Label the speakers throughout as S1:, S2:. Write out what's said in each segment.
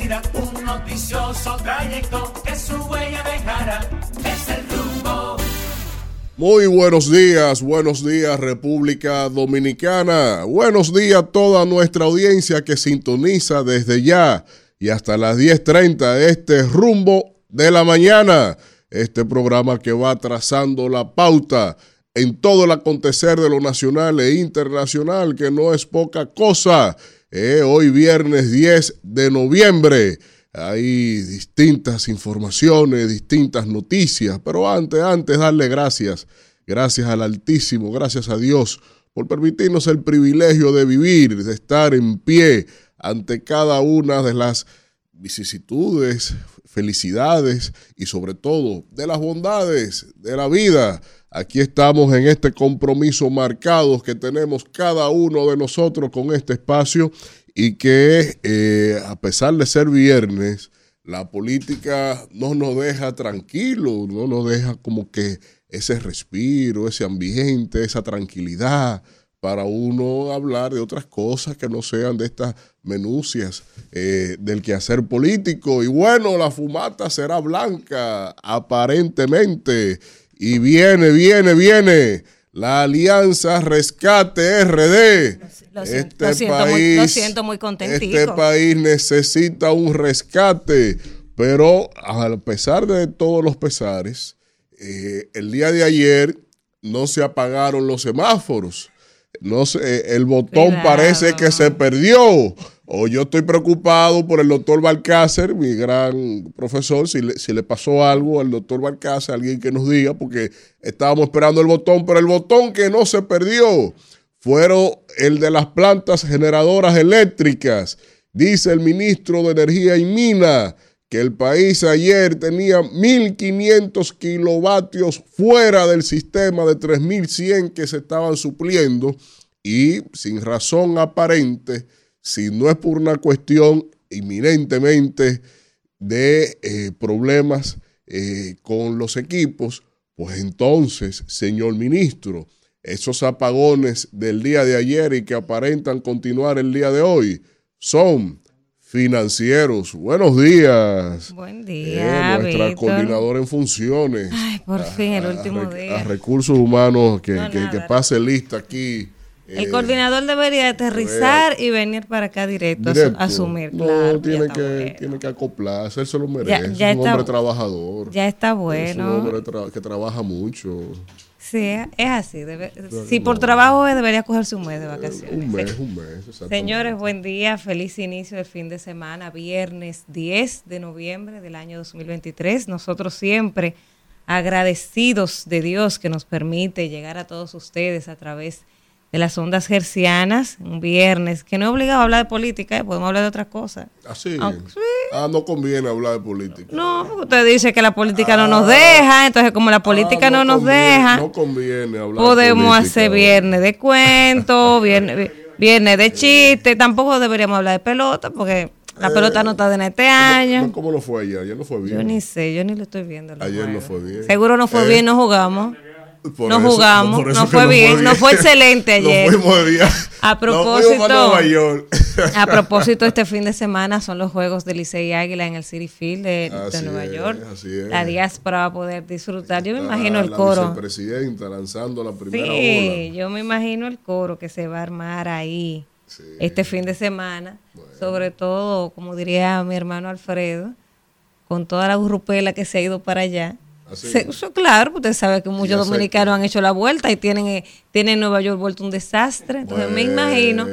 S1: un noticioso trayecto que su huella dejará. El rumbo.
S2: Muy buenos días, buenos días República Dominicana, buenos días a toda nuestra audiencia que sintoniza desde ya y hasta las 10.30 este rumbo de la mañana, este programa que va trazando la pauta en todo el acontecer de lo nacional e internacional, que no es poca cosa. Eh, hoy viernes 10 de noviembre. Hay distintas informaciones, distintas noticias, pero antes, antes darle gracias, gracias al Altísimo, gracias a Dios por permitirnos el privilegio de vivir, de estar en pie ante cada una de las vicisitudes, felicidades y sobre todo de las bondades de la vida. Aquí estamos en este compromiso marcado que tenemos cada uno de nosotros con este espacio y que eh, a pesar de ser viernes, la política no nos deja tranquilos, no nos deja como que ese respiro, ese ambiente, esa tranquilidad para uno hablar de otras cosas que no sean de estas menucias eh, del quehacer político. Y bueno, la fumata será blanca, aparentemente. Y viene, viene, viene la Alianza Rescate RD.
S3: Lo, siento, este país, muy, lo siento muy contentico.
S2: Este país necesita un rescate, pero a pesar de todos los pesares, eh, el día de ayer no se apagaron los semáforos. No sé, el botón parece que se perdió. O yo estoy preocupado por el doctor Balcácer, mi gran profesor, si le, pasó algo al doctor Balcácer, alguien que nos diga, porque estábamos esperando el botón, pero el botón que no se perdió fueron el de las plantas generadoras eléctricas. Dice el ministro de Energía y Mina que el país ayer tenía 1.500 kilovatios fuera del sistema de 3.100 que se estaban supliendo y sin razón aparente, si no es por una cuestión inminentemente de eh, problemas eh, con los equipos, pues entonces, señor ministro, esos apagones del día de ayer y que aparentan continuar el día de hoy son financieros. Buenos días.
S3: Buen día.
S2: Eh, nuestra coordinadora en funciones.
S3: Ay, por fin, el último día.
S2: A recursos humanos que, que, pase lista aquí.
S3: El eh, coordinador debería aterrizar y venir para acá directo, a asumir.
S2: No, tiene, que, tiene que acoplarse, él se lo merece. es un hombre trabajador.
S3: Ya está bueno.
S2: Es un hombre que trabaja mucho.
S3: Sí, es así. si por trabajo debería cogerse un mes de vacaciones.
S2: Un mes, un mes.
S3: Señores, buen día. Feliz inicio de fin de semana. Viernes 10 de noviembre del año 2023. Nosotros siempre agradecidos de Dios que nos permite llegar a todos ustedes a través de las ondas gercianas, un viernes, que no es obligado a hablar de política, ¿eh? podemos hablar de otras cosas.
S2: ¿Ah, sí? Ah, no conviene hablar de política.
S3: No, porque usted dice que la política no nos ah. deja, entonces como la ah, política no, nos deja,
S2: no conviene hablar
S3: podemos hacer viernes de cuento, viernes, viernes de chiste, tampoco deberíamos hablar de pelota, porque la eh, pelota no está en este año.
S2: ¿Cómo, lo fue ayer? Ayer no fue bien.
S3: Yo ni sé, yo ni lo estoy viendo.
S2: Ayer no fue bien.
S3: Seguro no fue eh, bien, no jugamos no jugamos, no fue bien, no fue excelente ayer. A propósito, a propósito, este fin de semana son los juegos de Licey Águila en el City Field de, Nueva York. La diáspora va a poder disfrutar. Yo me imagino el coro.
S2: La lanzando la primera
S3: Sí, yo me imagino el coro que se va a armar ahí este fin de semana. Sobre todo, como diría mi hermano Alfredo, con toda la grupela que se ha ido para allá eso, claro, usted sabe que muchos dominicanos han hecho la vuelta y tienen, tienen Nueva York vuelto un desastre. Entonces me imagino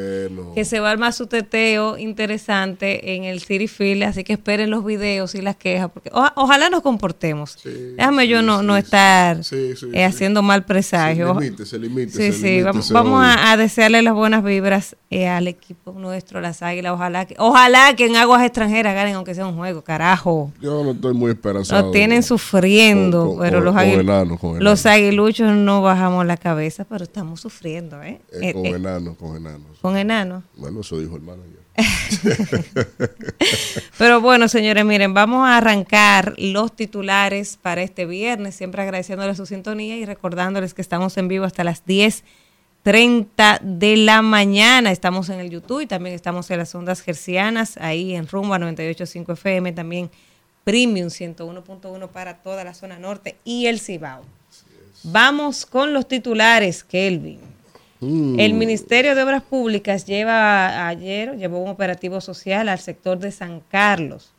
S3: que se va a armar su teteo interesante en el City Field, así que esperen los videos y las quejas, porque ojalá nos comportemos. Déjame yo no, no estar eh, haciendo mal presagio.
S2: Se limite,
S3: Sí, sí, vamos, a, desearle las buenas vibras eh, al equipo nuestro, las águilas. Ojalá que, ojalá que en aguas extranjeras ganen, aunque sea un juego, carajo.
S2: Yo no estoy muy esperanzado.
S3: Lo tienen sufriendo, pero los, los aguiluchos no bajamos la cabeza, pero estamos sufriendo, ¿eh?
S2: eh, eh con enanos, con enanos.
S3: Con enanos.
S2: Bueno, eso dijo el manager.
S3: Pero bueno, señores, miren, vamos a arrancar los titulares para este viernes, siempre agradeciéndoles su sintonía y recordándoles que estamos en vivo hasta las 10 30 de la mañana. Estamos en el YouTube y también estamos en las ondas gercianas, ahí en Rumba 98.5 FM, también Premium 101.1 para toda la zona norte y el Cibao. Vamos con los titulares, Kelvin.
S2: Mm.
S3: El Ministerio de Obras Públicas lleva ayer llevó un operativo social al sector de San Carlos.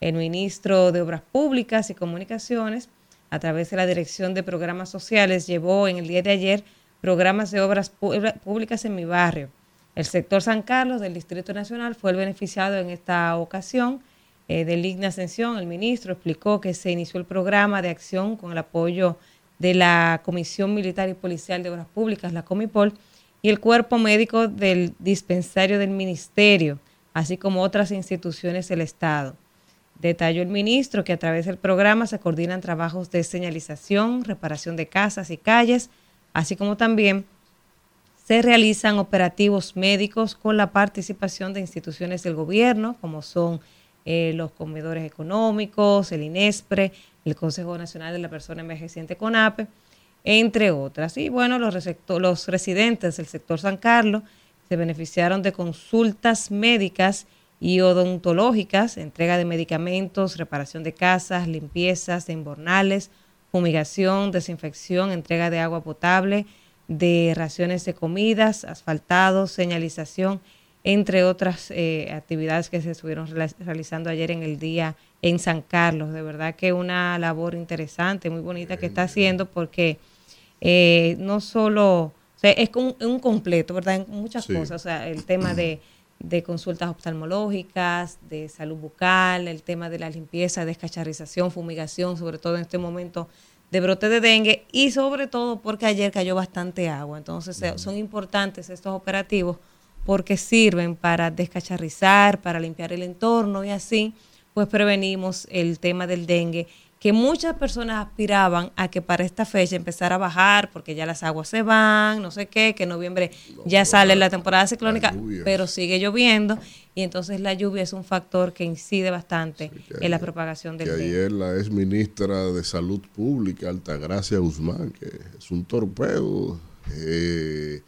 S3: El ministro de Obras Públicas y Comunicaciones, a través de la Dirección de Programas Sociales, llevó en el día de ayer programas de obras públicas en mi barrio. El sector San Carlos del Distrito Nacional fue el beneficiado en esta ocasión. Eh, de Ligna Ascensión, el ministro explicó que se inició el programa de acción con el apoyo de la Comisión Militar y Policial de Obras Públicas, la Comipol, y el cuerpo médico del dispensario del ministerio, así como otras instituciones del Estado. Detalló el ministro que a través del programa se coordinan trabajos de señalización, reparación de casas y calles, así como también se realizan operativos médicos con la participación de instituciones del gobierno, como son eh, los comedores económicos, el INESPRE, el Consejo Nacional de la Persona Envejeciente CONAPE, entre otras. Y bueno, los, los residentes del sector San Carlos se beneficiaron de consultas médicas y odontológicas, entrega de medicamentos, reparación de casas, limpiezas de invernales, fumigación, desinfección, entrega de agua potable, de raciones de comidas, asfaltados, señalización, entre otras eh, actividades que se estuvieron realizando ayer en el día en San Carlos. De verdad que una labor interesante, muy bonita que está haciendo porque eh, no solo, o sea, es un, un completo, ¿verdad? En muchas
S2: Sí.
S3: cosas, o sea, el tema de, de consultas oftalmológicas, de salud bucal, el tema de la limpieza, descacharización, fumigación, sobre todo en este momento de brote de dengue y sobre todo porque ayer cayó bastante agua. Entonces son importantes estos operativos porque sirven para descacharrizar, para limpiar el entorno y así pues prevenimos el tema del dengue que muchas personas aspiraban a que para esta fecha empezara a bajar porque ya las aguas se van, no sé qué, que en noviembre ya sale la temporada ciclónica, pero sigue lloviendo y entonces la lluvia es un factor que incide bastante
S2: que
S3: en la propagación del
S2: que
S3: dengue.
S2: ayer la ex ministra de Salud Pública, Altagracia Guzmán, que es un torpedo, eh,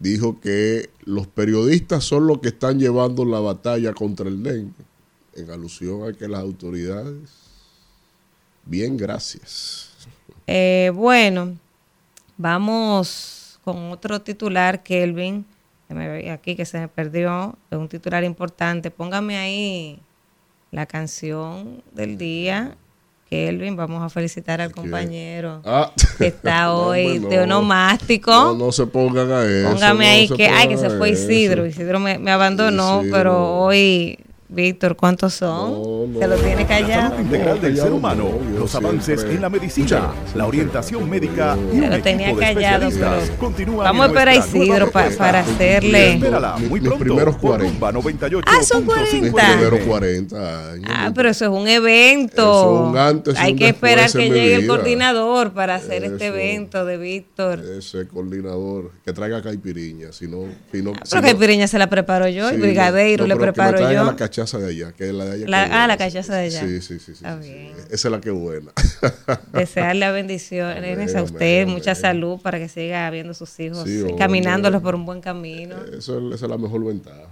S2: dijo que los periodistas son los que están llevando la batalla contra el dengue, en alusión a que las autoridades, bien, gracias.
S3: Eh, bueno, vamos con otro titular, Kelvin, que me ve aquí que se me perdió, es un titular importante. Póngame ahí la canción del día, Kelvin. Vamos a felicitar al compañero
S2: Ah,
S3: que está
S2: no,
S3: hoy
S2: hombre,
S3: de
S2: no.
S3: onomástico.
S2: No, no se pongan a eso.
S3: Póngame
S2: no
S3: ahí que, ay, que se fue
S2: eso.
S3: Isidro. Isidro me, me abandonó, pero hoy, Víctor, ¿cuántos son?
S2: No, no.
S3: Se lo tiene
S4: La
S3: callado.
S4: salud integral del ser humano,
S2: no,
S4: los avances
S2: siempre-
S4: en la medicina, la orientación médica y
S3: Se
S4: un
S3: lo tenía
S4: equipo de
S3: callado,
S4: especialistas
S3: vamos a esperar a Isidro pa- para hacerle-
S4: Espérala muy pronto
S2: primeros
S4: por
S2: 40.
S4: Rumba 98.5
S3: Ah, son
S2: Mis
S3: 40.
S2: primeros 40 años.
S3: Ah, pero eso es un evento.
S2: Eso es un antes
S3: Hay
S2: un
S3: que esperar que llegue el coordinador para hacer este
S2: Eso.
S3: evento de Víctor.
S2: Ese coordinador que traiga caipiriña, si no, si no, si
S3: Ah, Pero
S2: no-
S3: que Piriña se la preparo yo,
S2: sí,
S3: y Brigadeiro
S2: no,
S3: le preparo yo.
S2: La cachaza de allá, que es la de allá.
S3: La- ah,
S2: es
S3: la
S2: buena.
S3: cachaza de allá.
S2: Sí, sí, sí. sí,
S3: Está
S2: sí, sí.
S3: bien.
S2: Esa es la que buena.
S3: Desearle bendiciones
S2: Amén,
S3: a usted,
S2: amén,
S3: mucha
S2: amén.
S3: salud para que siga viendo sus hijos,
S2: hombre.
S3: caminándolos por un buen camino.
S2: Eso es- esa es la mejor ventaja.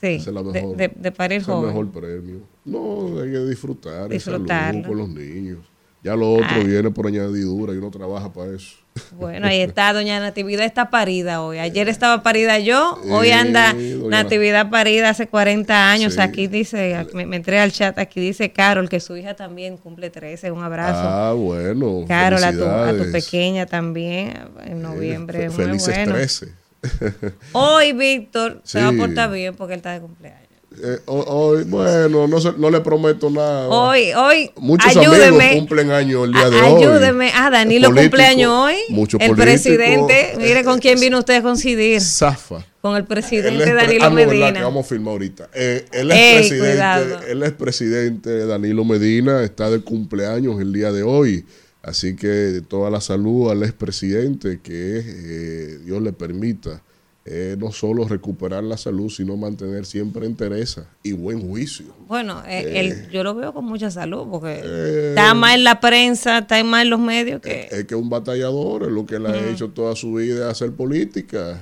S3: Sí,
S2: Esa es la
S3: de,
S2: mejor.
S3: de, de parir
S2: ese es el
S3: joven.
S2: mejor premio. No, hay que disfrutar.
S3: Disfrutarlo.
S2: Disfrutarlo. con los niños. Ya lo otro
S3: Ah.
S2: viene por añadidura y uno trabaja para eso.
S3: Bueno, ahí está, doña Natividad está parida hoy. Ayer estaba parida yo, hoy
S2: Eh,
S3: anda Natividad parida hace 40 años.
S2: Sí.
S3: Aquí dice, me, me entré al chat, aquí dice Carol que su hija también cumple 13. Un abrazo.
S2: Ah, bueno.
S3: Carol, a tu, a tu pequeña también, en noviembre. Muy
S2: Felices
S3: bueno.
S2: 13.
S3: Hoy Víctor se va a portar bien porque él está de cumpleaños.
S2: Eh, ho- hoy, bueno, no, se- no le prometo nada.
S3: Hoy, hoy,
S2: Muchos
S3: ayúdeme.
S2: amigos cumplen años el día de hoy.
S3: Ayúdeme. Ah, Danilo cumpleaños hoy.
S2: mucho
S3: el presidente. Mire con quién vino usted a coincidir.
S2: Zafa.
S3: Con el presidente
S2: es pre-
S3: Danilo
S2: ah, no, ¿verdad?
S3: Medina.
S2: que vamos a firmar ahorita. Eh, el expresidente, el expresidente Danilo Medina está de cumpleaños el día de hoy. Así que toda la salud al expresidente, que eh, Dios le permita eh, no solo recuperar la salud, sino mantener siempre entereza y buen juicio.
S3: Bueno, eh, yo lo veo con mucha salud, porque está más en la prensa, está más en los medios que...
S2: Es, que un batallador, es lo que él ha hecho toda su vida, hacer política.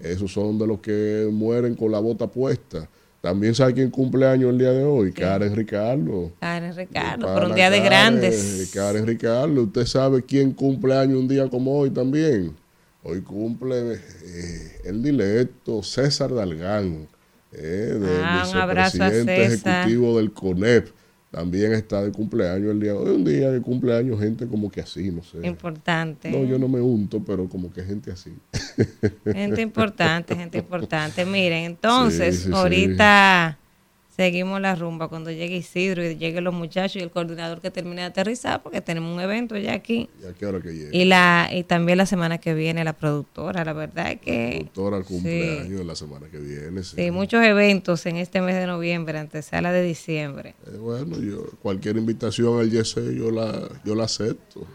S2: esos son de los que mueren con la bota puesta. También sabe quién cumple años el día de hoy, Karen Ricardo.
S3: Karen Ricardo, por un día de grandes.
S2: Karen Ricardo, usted sabe quién cumple años un día como hoy también. Hoy cumple eh, el directo César Dalgán, eh,
S3: ah, vicepresidente
S2: ejecutivo del CONEP. También está de cumpleaños el día de hoy. Un día de cumpleaños, gente como que así, no sé.
S3: Importante.
S2: No, yo no me unto, pero como que gente así.
S3: Gente importante, gente importante. Miren, entonces, ahorita seguimos la rumba cuando llegue Isidro y lleguen los muchachos y el coordinador que termine de aterrizar, porque tenemos un evento ya aquí.
S2: ¿Y a qué hora que llegue?
S3: Y, la, y también la semana que viene la productora, la verdad es que...
S2: La productora cumpleaños la semana que viene.
S3: Sí. muchos eventos en este mes de noviembre, antesala de diciembre.
S2: Eh, bueno, yo cualquier invitación al YC yo la, yo la acepto.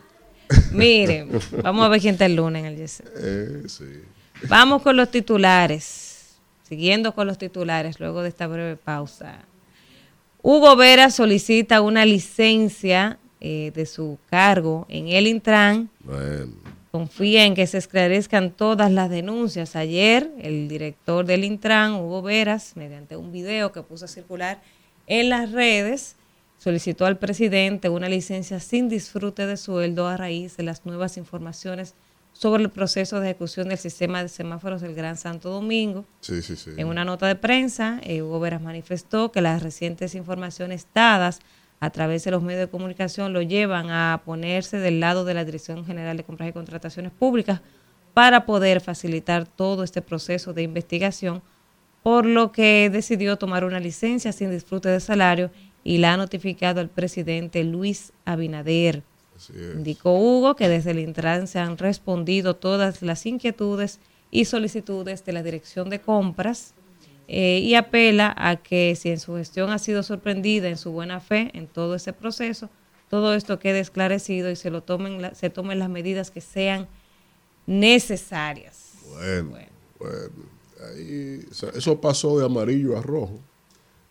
S3: Miren, vamos a ver quién está el lunes en el YC.
S2: Eh, sí.
S3: Vamos con los titulares. Siguiendo con los titulares, luego de esta breve pausa. Hugo Vera solicita una licencia eh, de su cargo en el Intran. Confía en que se esclarezcan todas las denuncias. Ayer, el director del Intran, Hugo Veras, mediante un video que puso a circular en las redes, solicitó al presidente una licencia sin disfrute de sueldo a raíz de las nuevas informaciones sobre el proceso de ejecución del sistema de semáforos del Gran Santo Domingo.
S2: Sí, sí, sí.
S3: En una nota de prensa, eh, Hugo Veras manifestó que las recientes informaciones dadas a través de los medios de comunicación lo llevan a ponerse del lado de la Dirección General de Compras y Contrataciones Públicas para poder facilitar todo este proceso de investigación, por lo que decidió tomar una licencia sin disfrute de salario y la ha notificado al presidente Luis Abinader. Indicó Hugo que desde el Intran se han respondido todas las inquietudes y solicitudes de la Dirección de Compras eh, y apela a que si en su gestión ha sido sorprendida en su buena fe en todo ese proceso, todo esto quede esclarecido y se lo tomen se tomen las medidas que sean necesarias.
S2: Bueno, bueno. eso pasó de amarillo a rojo.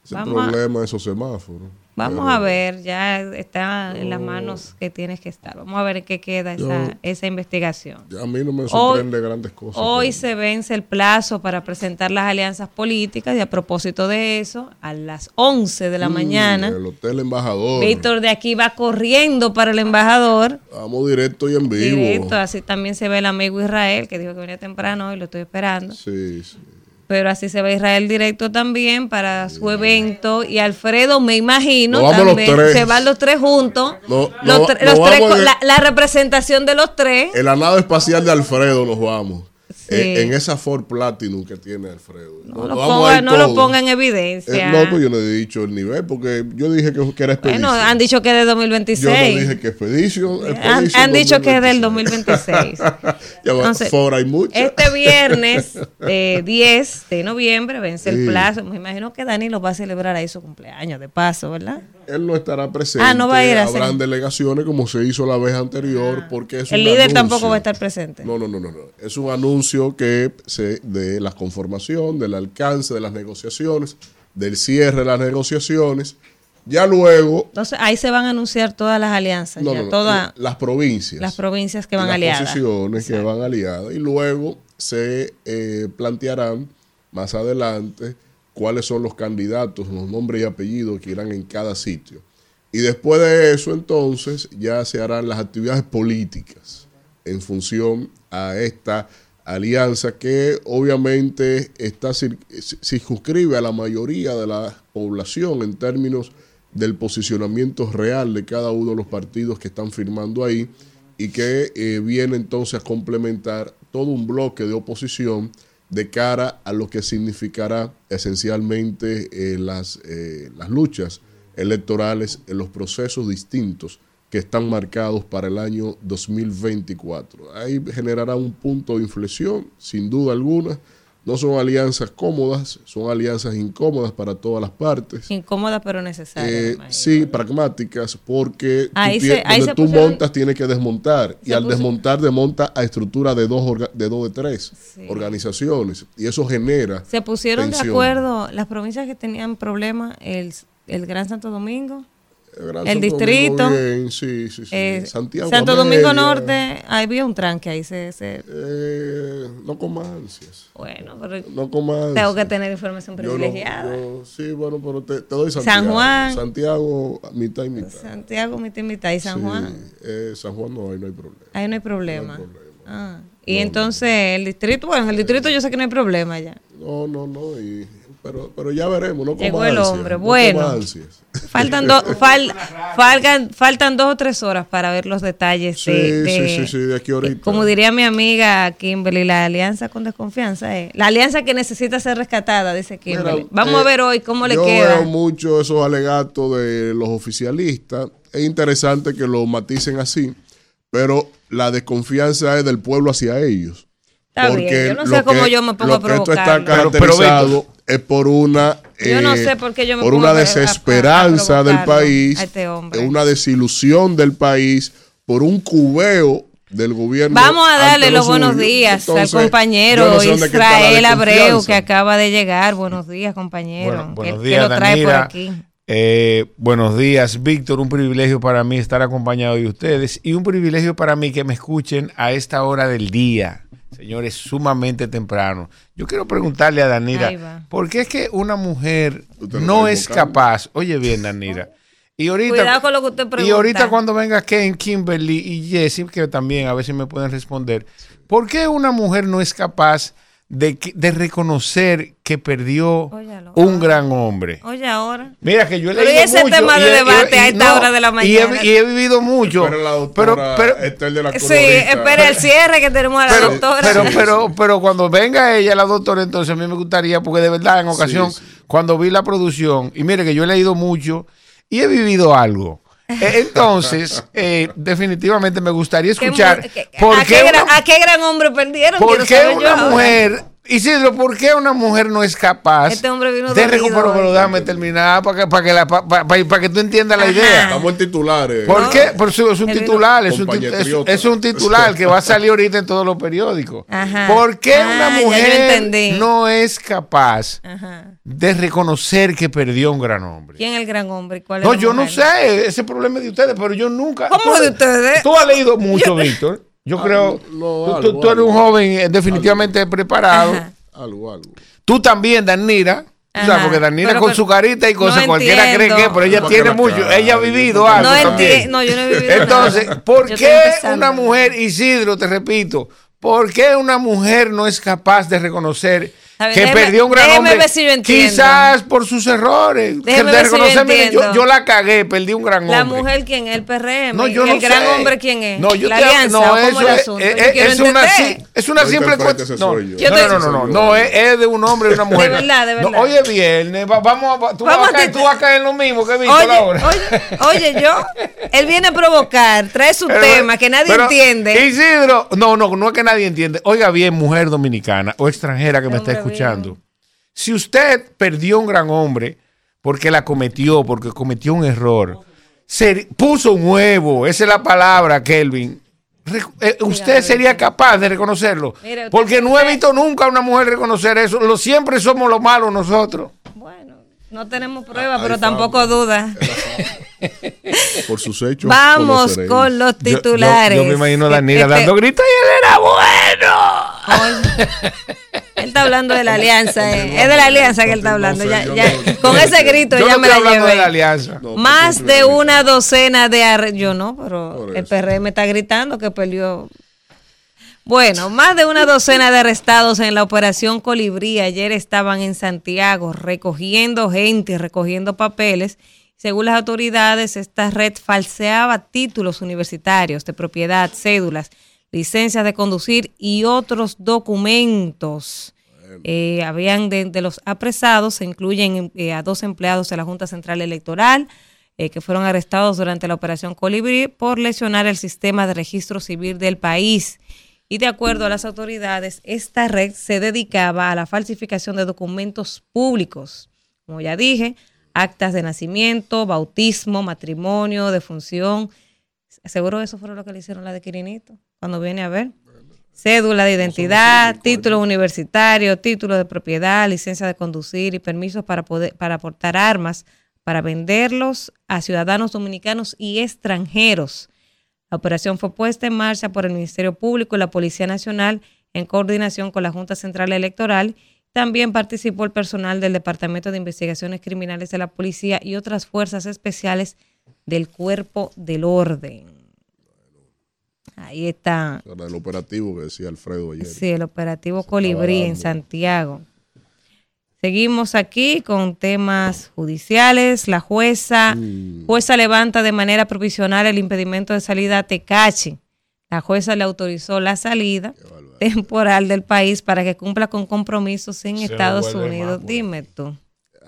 S2: Ese problema de esos semáforos.
S3: Vamos a ver, ya está en las manos que tienes que estar. Vamos a ver en qué queda esa, esa investigación.
S2: A mí no me sorprende grandes cosas.
S3: Hoy se vence el plazo para presentar las alianzas políticas y a propósito de eso, a las 11 de la mm, mañana.
S2: El Hotel Embajador.
S3: Víctor de aquí va corriendo para el embajador.
S2: Vamos directo y en vivo. Directo,
S3: así también se ve el amigo Israel, que dijo que venía temprano y lo estoy esperando.
S2: Sí, sí
S3: pero así se va Israel directo también para su evento. Y Alfredo me imagino
S2: también
S3: se van los tres juntos. La, representación de los tres.
S2: En la nave espacial de Alfredo nos vamos eh, en esa Ford Platinum que tiene Alfredo.
S3: No, lo, ponga, no lo, ponga, en evidencia.
S2: Eh, no, pues yo no he dicho el nivel, porque yo dije que, era expedición.
S3: Bueno, han dicho que es de 2026. Yo
S2: dije que
S3: han, han dicho que es del 2026.
S2: Entonces, Ford hay mucho.
S3: Este viernes 10 de noviembre vence el plazo. Me imagino que Dani lo va a celebrar ahí su cumpleaños, de paso, ¿verdad?
S2: Él no estará presente.
S3: Ah, no va a ir a
S2: Habrán delegaciones como se hizo la vez anterior, ah. porque es
S3: El líder tampoco va a estar presente.
S2: No, no, no, no. no. Es un anuncio que se de la conformación, del alcance de las negociaciones, del cierre de las negociaciones. Ya luego.
S3: Entonces ahí se van a anunciar todas las alianzas, todas
S2: las provincias.
S3: Las provincias que van aliadas.
S2: Las posiciones que van aliadas. Y luego se eh, plantearán más adelante cuáles son los candidatos, los nombres y apellidos que irán en cada sitio. Y después de eso, entonces, ya se harán las actividades políticas en función a esta alianza que obviamente está circunscribe a la mayoría de la población en términos del posicionamiento real de cada uno de los partidos que están firmando ahí y que eh, viene entonces a complementar todo un bloque de oposición de cara a lo que significará esencialmente eh, las, eh, las luchas electorales en los procesos distintos que están marcados para el año 2024. Ahí generará un punto de inflexión, sin duda alguna. no son alianzas cómodas, son alianzas incómodas para todas las partes.
S3: Incómodas pero necesarias.
S2: Eh, sí, pragmáticas, porque tú
S3: Ahí
S2: tie-
S3: se- ahí
S2: donde tú
S3: pusieron-
S2: montas tienes que desmontar. Y al desmontar, desmonta a estructura de dos, orga- de dos de tres
S3: Sí.
S2: organizaciones. Y eso genera.
S3: Se pusieron de acuerdo las provincias que tenían problemas, el, el Gran Santo Domingo, El
S2: Santo
S3: distrito,
S2: bien, sí, sí, sí.
S3: eh,
S2: Santiago
S3: Santo Domingo Norte, ahí había un tranque ahí. Se, se-
S2: eh, no con ansias.
S3: bueno, pero
S2: No ansias.
S3: tengo que tener información
S2: Yo no-
S3: privilegiada.
S2: yo- sí, bueno, pero te, te doy
S3: San
S2: Santiago.
S3: Juan.
S2: Santiago, mitad y mitad.
S3: Santiago, mitad y mitad, y San
S2: Sí,
S3: Juan,
S2: eh, San Juan no, ahí no hay problema.
S3: ahí no hay problema.
S2: No hay problema.
S3: Ah, y entonces el distrito, bueno, en el distrito yo sé que no hay problema ya.
S2: No, no, no. Y, pero, pero ya veremos. No
S3: Llegó el
S2: ansias,
S3: hombre, bueno. Faltan, dos fal- faltan, faltan dos o tres horas para ver los detalles
S2: Sí,
S3: de, de-
S2: sí, sí, sí, de aquí ahorita.
S3: Como diría mi amiga Kimberly, la alianza con desconfianza es la alianza que necesita ser rescatada, dice Kimberly.
S2: Mira,
S3: Vamos
S2: eh,
S3: a ver hoy cómo le
S2: yo
S3: queda.
S2: veo mucho esos alegatos de los oficialistas. Es interesante que lo maticen así, pero la desconfianza es del pueblo hacia ellos.
S3: Está bien, yo no sé cómo
S2: que-
S3: yo me pongo a
S2: que esto está
S3: provocarlo.
S4: Pero- pero,
S2: caracterizado es por una
S3: Yo no
S2: eh,
S3: sé por qué yo me
S2: por
S3: pongo
S2: una
S3: a- a- a- a
S2: desesperanza del país,
S3: este
S2: una desilusión del país, por un cubeo del gobierno.
S3: Vamos a darle los buenos días
S2: Entonces,
S3: al compañero
S2: no sé
S3: Israel Abreu que acaba de llegar. Buenos días, compañero.
S4: Bueno, buenos
S3: que,
S4: días,
S3: que lo trae por aquí.
S4: Eh, buenos días, Víctor. Un privilegio para mí estar acompañado de ustedes y un privilegio para mí que me escuchen a esta hora del día, señores, sumamente temprano. Yo quiero preguntarle a Danira. ¿por qué es que una mujer no es capaz? Oye bien, Danira. Y ahorita,
S3: Cuidado con lo que usted pregunta.
S4: y ahorita cuando venga Ken, Kimberly y Jessie, que también a ver si me pueden responder, ¿por qué una mujer no es capaz de, que- de reconocer que perdió
S3: Óyalo.
S4: un gran hombre?
S3: Oye, ahora.
S4: Mira que yo he
S3: Pero
S4: leído
S3: y ese
S4: mucho
S3: tema de
S4: y he-
S3: debate
S4: y-
S3: a esta hora de la
S4: y he-
S3: mañana.
S4: Y he, vivido mucho.
S2: Pero la
S4: pero,
S2: doctora
S4: pero,
S2: Estel de la
S3: Sí, espera el cierre que tenemos a la
S4: pero,
S3: doctora.
S4: pero, pero, pero cuando venga ella, la doctora, entonces a mí me gustaría, porque de verdad, en ocasión,
S2: sí.
S4: cuando vi la producción, y mire que yo he leído mucho y he vivido algo. Eh, Entonces, eh, definitivamente me gustaría
S3: ¿Qué
S4: escuchar por
S3: ¿a,
S4: qué
S3: qué
S4: una-
S3: gran, ¿A qué gran hombre perdieron?
S4: ¿Por qué una mujer, Isidro, por qué una mujer no es capaz
S3: Este hombre vino
S4: de recuperar? Pero déjame terminar para que, para que, la- pa- pa- pa- para que tú entiendas la idea.
S2: Estamos en titulares.
S4: ¿Por
S3: No.
S4: qué? Por su- es un titular, es un, es, es un titular que va a salir ahorita en todos los periódicos.
S3: Ajá.
S4: ¿Por qué
S3: Ah,
S4: una mujer no es capaz
S3: Ajá.
S4: de reconocer que perdió un gran hombre?
S3: ¿Quién es el gran hombre? ¿Cuál
S4: No, yo no sé, ese problema es de ustedes, pero yo nunca.
S3: ¿Cómo
S4: tú-
S3: de ustedes?
S4: Tú has leído mucho, Víctor. Yo creo.
S2: no,
S4: tú-
S2: algo,
S4: tú, tú eres
S2: algo.
S4: un joven eh, definitivamente preparado.
S3: Ajá.
S2: Algo, algo.
S4: Tú también, Danira. Tú sabes,
S3: Ajá,
S4: porque Danira
S3: pero
S4: con
S3: que-
S4: su carita y cosas,
S3: no
S4: cualquiera cree que, pero ella
S2: Porque
S4: tiene mucho,
S2: cara,
S4: ella ha vivido
S2: No
S4: algo.
S3: No
S4: también.
S3: entiendo. No, yo no he vivido
S4: Entonces. ¿por qué una mujer, Isidro, te repito, por qué una mujer no es capaz de reconocer
S3: ver,
S4: que
S3: déjeme-
S4: perdió un gran hombre?
S3: ver.
S4: Quizás por sus errores. que
S3: Déjeme si yo
S4: yo, la cagué, perdí un gran
S3: La
S4: hombre.
S3: mujer, ¿quién es? El PRM.
S4: No, yo
S3: ¿Y
S4: no
S3: el gran
S4: sé.
S3: hombre, ¿quién es?
S4: No, yo
S3: la
S4: te-
S3: alianza.
S4: no,
S3: ¿o cómo
S4: eso
S3: el
S4: es,
S3: asunto?
S4: es-
S3: Yo quiero
S4: es una, es una
S2: No
S4: simple cuestión. No, no, no, no, no, no, es, de un hombre y una mujer.
S3: De verdad, de verdad.
S4: hoy es viernes, va- vamos, a- tú,
S3: Vamos
S4: vas
S3: a
S4: caer, tú vas a caer en lo mismo que Víctor
S3: Oye,
S4: ahora.
S3: oye, oye, yo, él viene a provocar, trae su
S4: Pero-
S3: tema que nadie
S4: pero,
S3: entiende.
S4: Isidro, no, no, no es que nadie entiende. Oiga bien, mujer dominicana o extranjera que me está
S3: Hombre,
S4: escuchando. Si usted perdió un gran hombre porque la cometió, porque cometió un error, se puso un huevo, esa es la palabra, Kelvin. Eh, usted sería capaz de reconocerlo. Porque no he visto nunca a una mujer reconocer eso. Lo, siempre somos los malos nosotros.
S3: Bueno, no tenemos pruebas,
S2: Ay,
S3: pero tampoco dudas.
S2: Por sus hechos.
S3: Vamos con los
S4: Yo- yo-
S3: titulares.
S4: Yo, me imagino a
S3: Que-
S4: Danila
S3: que te-
S4: dando gritos y él era bueno.
S3: Él está hablando de la alianza, eh. es de la alianza que él está hablando. Ya, ya, con ese grito
S4: Yo
S3: ya
S4: no
S3: me
S4: estoy
S3: la
S4: hablando de la
S3: llevé.
S4: alianza.
S2: No,
S3: Más
S2: porque
S3: de una docena de arre- yo no, pero el. PRM está gritando que perdió. Bueno, más de una docena de arrestados en la operación Colibrí ayer estaban en Santiago recogiendo gente, recogiendo papeles. Según las autoridades, esta red falseaba títulos universitarios de propiedad, cédulas, licencias de conducir y otros documentos. Eh, habían de, de los apresados, se incluyen eh, a dos empleados de la Junta Central Electoral eh, que fueron arrestados durante la operación Colibrí por lesionar el sistema de registro civil del país. y de acuerdo a las autoridades, esta red se dedicaba a la falsificación de documentos públicos, como ya dije, actas de nacimiento, bautismo, matrimonio, defunción. Seguro eso fue lo que le hicieron la de Quirinito, cuando viene a ver. Cédula de identidad, título universitario, título de propiedad, licencia de conducir y permisos para poder para aportar armas para venderlos a ciudadanos dominicanos y extranjeros la operación fue puesta en marcha por el Ministerio Público y la Policía Nacional en coordinación con la Junta Central Electoral. También participó el personal del Departamento de Investigaciones Criminales de la Policía y otras fuerzas especiales del Cuerpo del Orden. Ahí está.
S2: el operativo que decía Alfredo ayer.
S3: Sí, el operativo Colibrí en Santiago. Seguimos aquí con temas judiciales. La jueza, mm. jueza levanta de manera provisional el impedimento de salida a Tecachi. La jueza le autorizó la salida temporal del país para que cumpla con compromisos en Estados Unidos. Dime tú.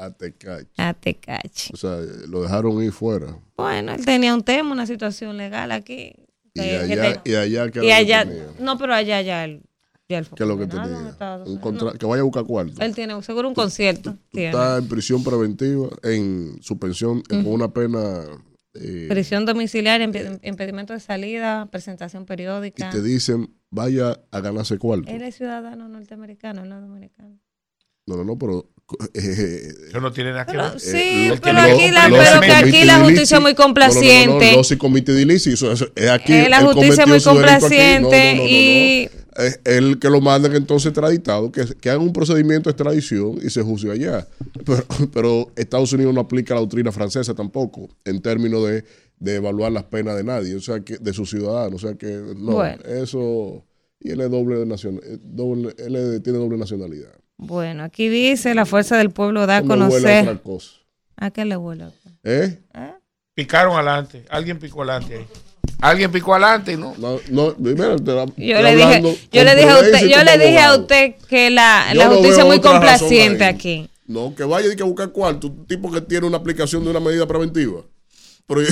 S2: A Tecachi.
S3: A Tecachi.
S2: O sea, lo dejaron ir fuera.
S3: Bueno, él tenía un tema, una situación legal aquí.
S2: Y allá, y allá,
S3: y allá no, pero allá ya él
S2: ¿Qué es lo que tenía? Que vaya a buscar cuarto.
S3: Él tiene seguro un concierto.
S2: está en prisión preventiva, en suspensión, con una pena.
S3: Eh, prisión domiciliaria, impedimento de salida, presentación periódica.
S2: Y te dicen, vaya a ganarse cuarto.
S3: Él es ciudadano norteamericano, no dominicano.
S2: No, no, no, pero
S4: eh, eso no tiene nada que ver.
S3: Sí, eh, pero, aquí la, pero que aquí la justicia es muy complaciente. No,
S2: no, no, si comité de eso, es aquí.
S3: la justicia es muy complaciente y
S2: es el que lo mandan entonces extraditado, que, que hagan un procedimiento de extradición y se juzgue allá. Pero, Estados Unidos no aplica la doctrina francesa tampoco, en términos de, evaluar las penas de nadie, o sea, que de sus ciudadanos. O sea, que no, eso. Y él es doble, nacional, eh, doble él tiene doble nacionalidad.
S3: Bueno, aquí dice: la fuerza del pueblo da a conocer. A, qué le huele?
S2: ¿Eh? ¿Eh?
S4: Picaron adelante, alguien picó adelante ahí. Alguien picó adelante, ¿no? No,
S3: no te yo le dije, yo le dije a usted, yo le dije a usted que la, la justicia es muy complaciente aquí.
S2: No, que vaya y que buscar cuarto, un tipo que tiene una aplicación de una medida preventiva. Pero eh,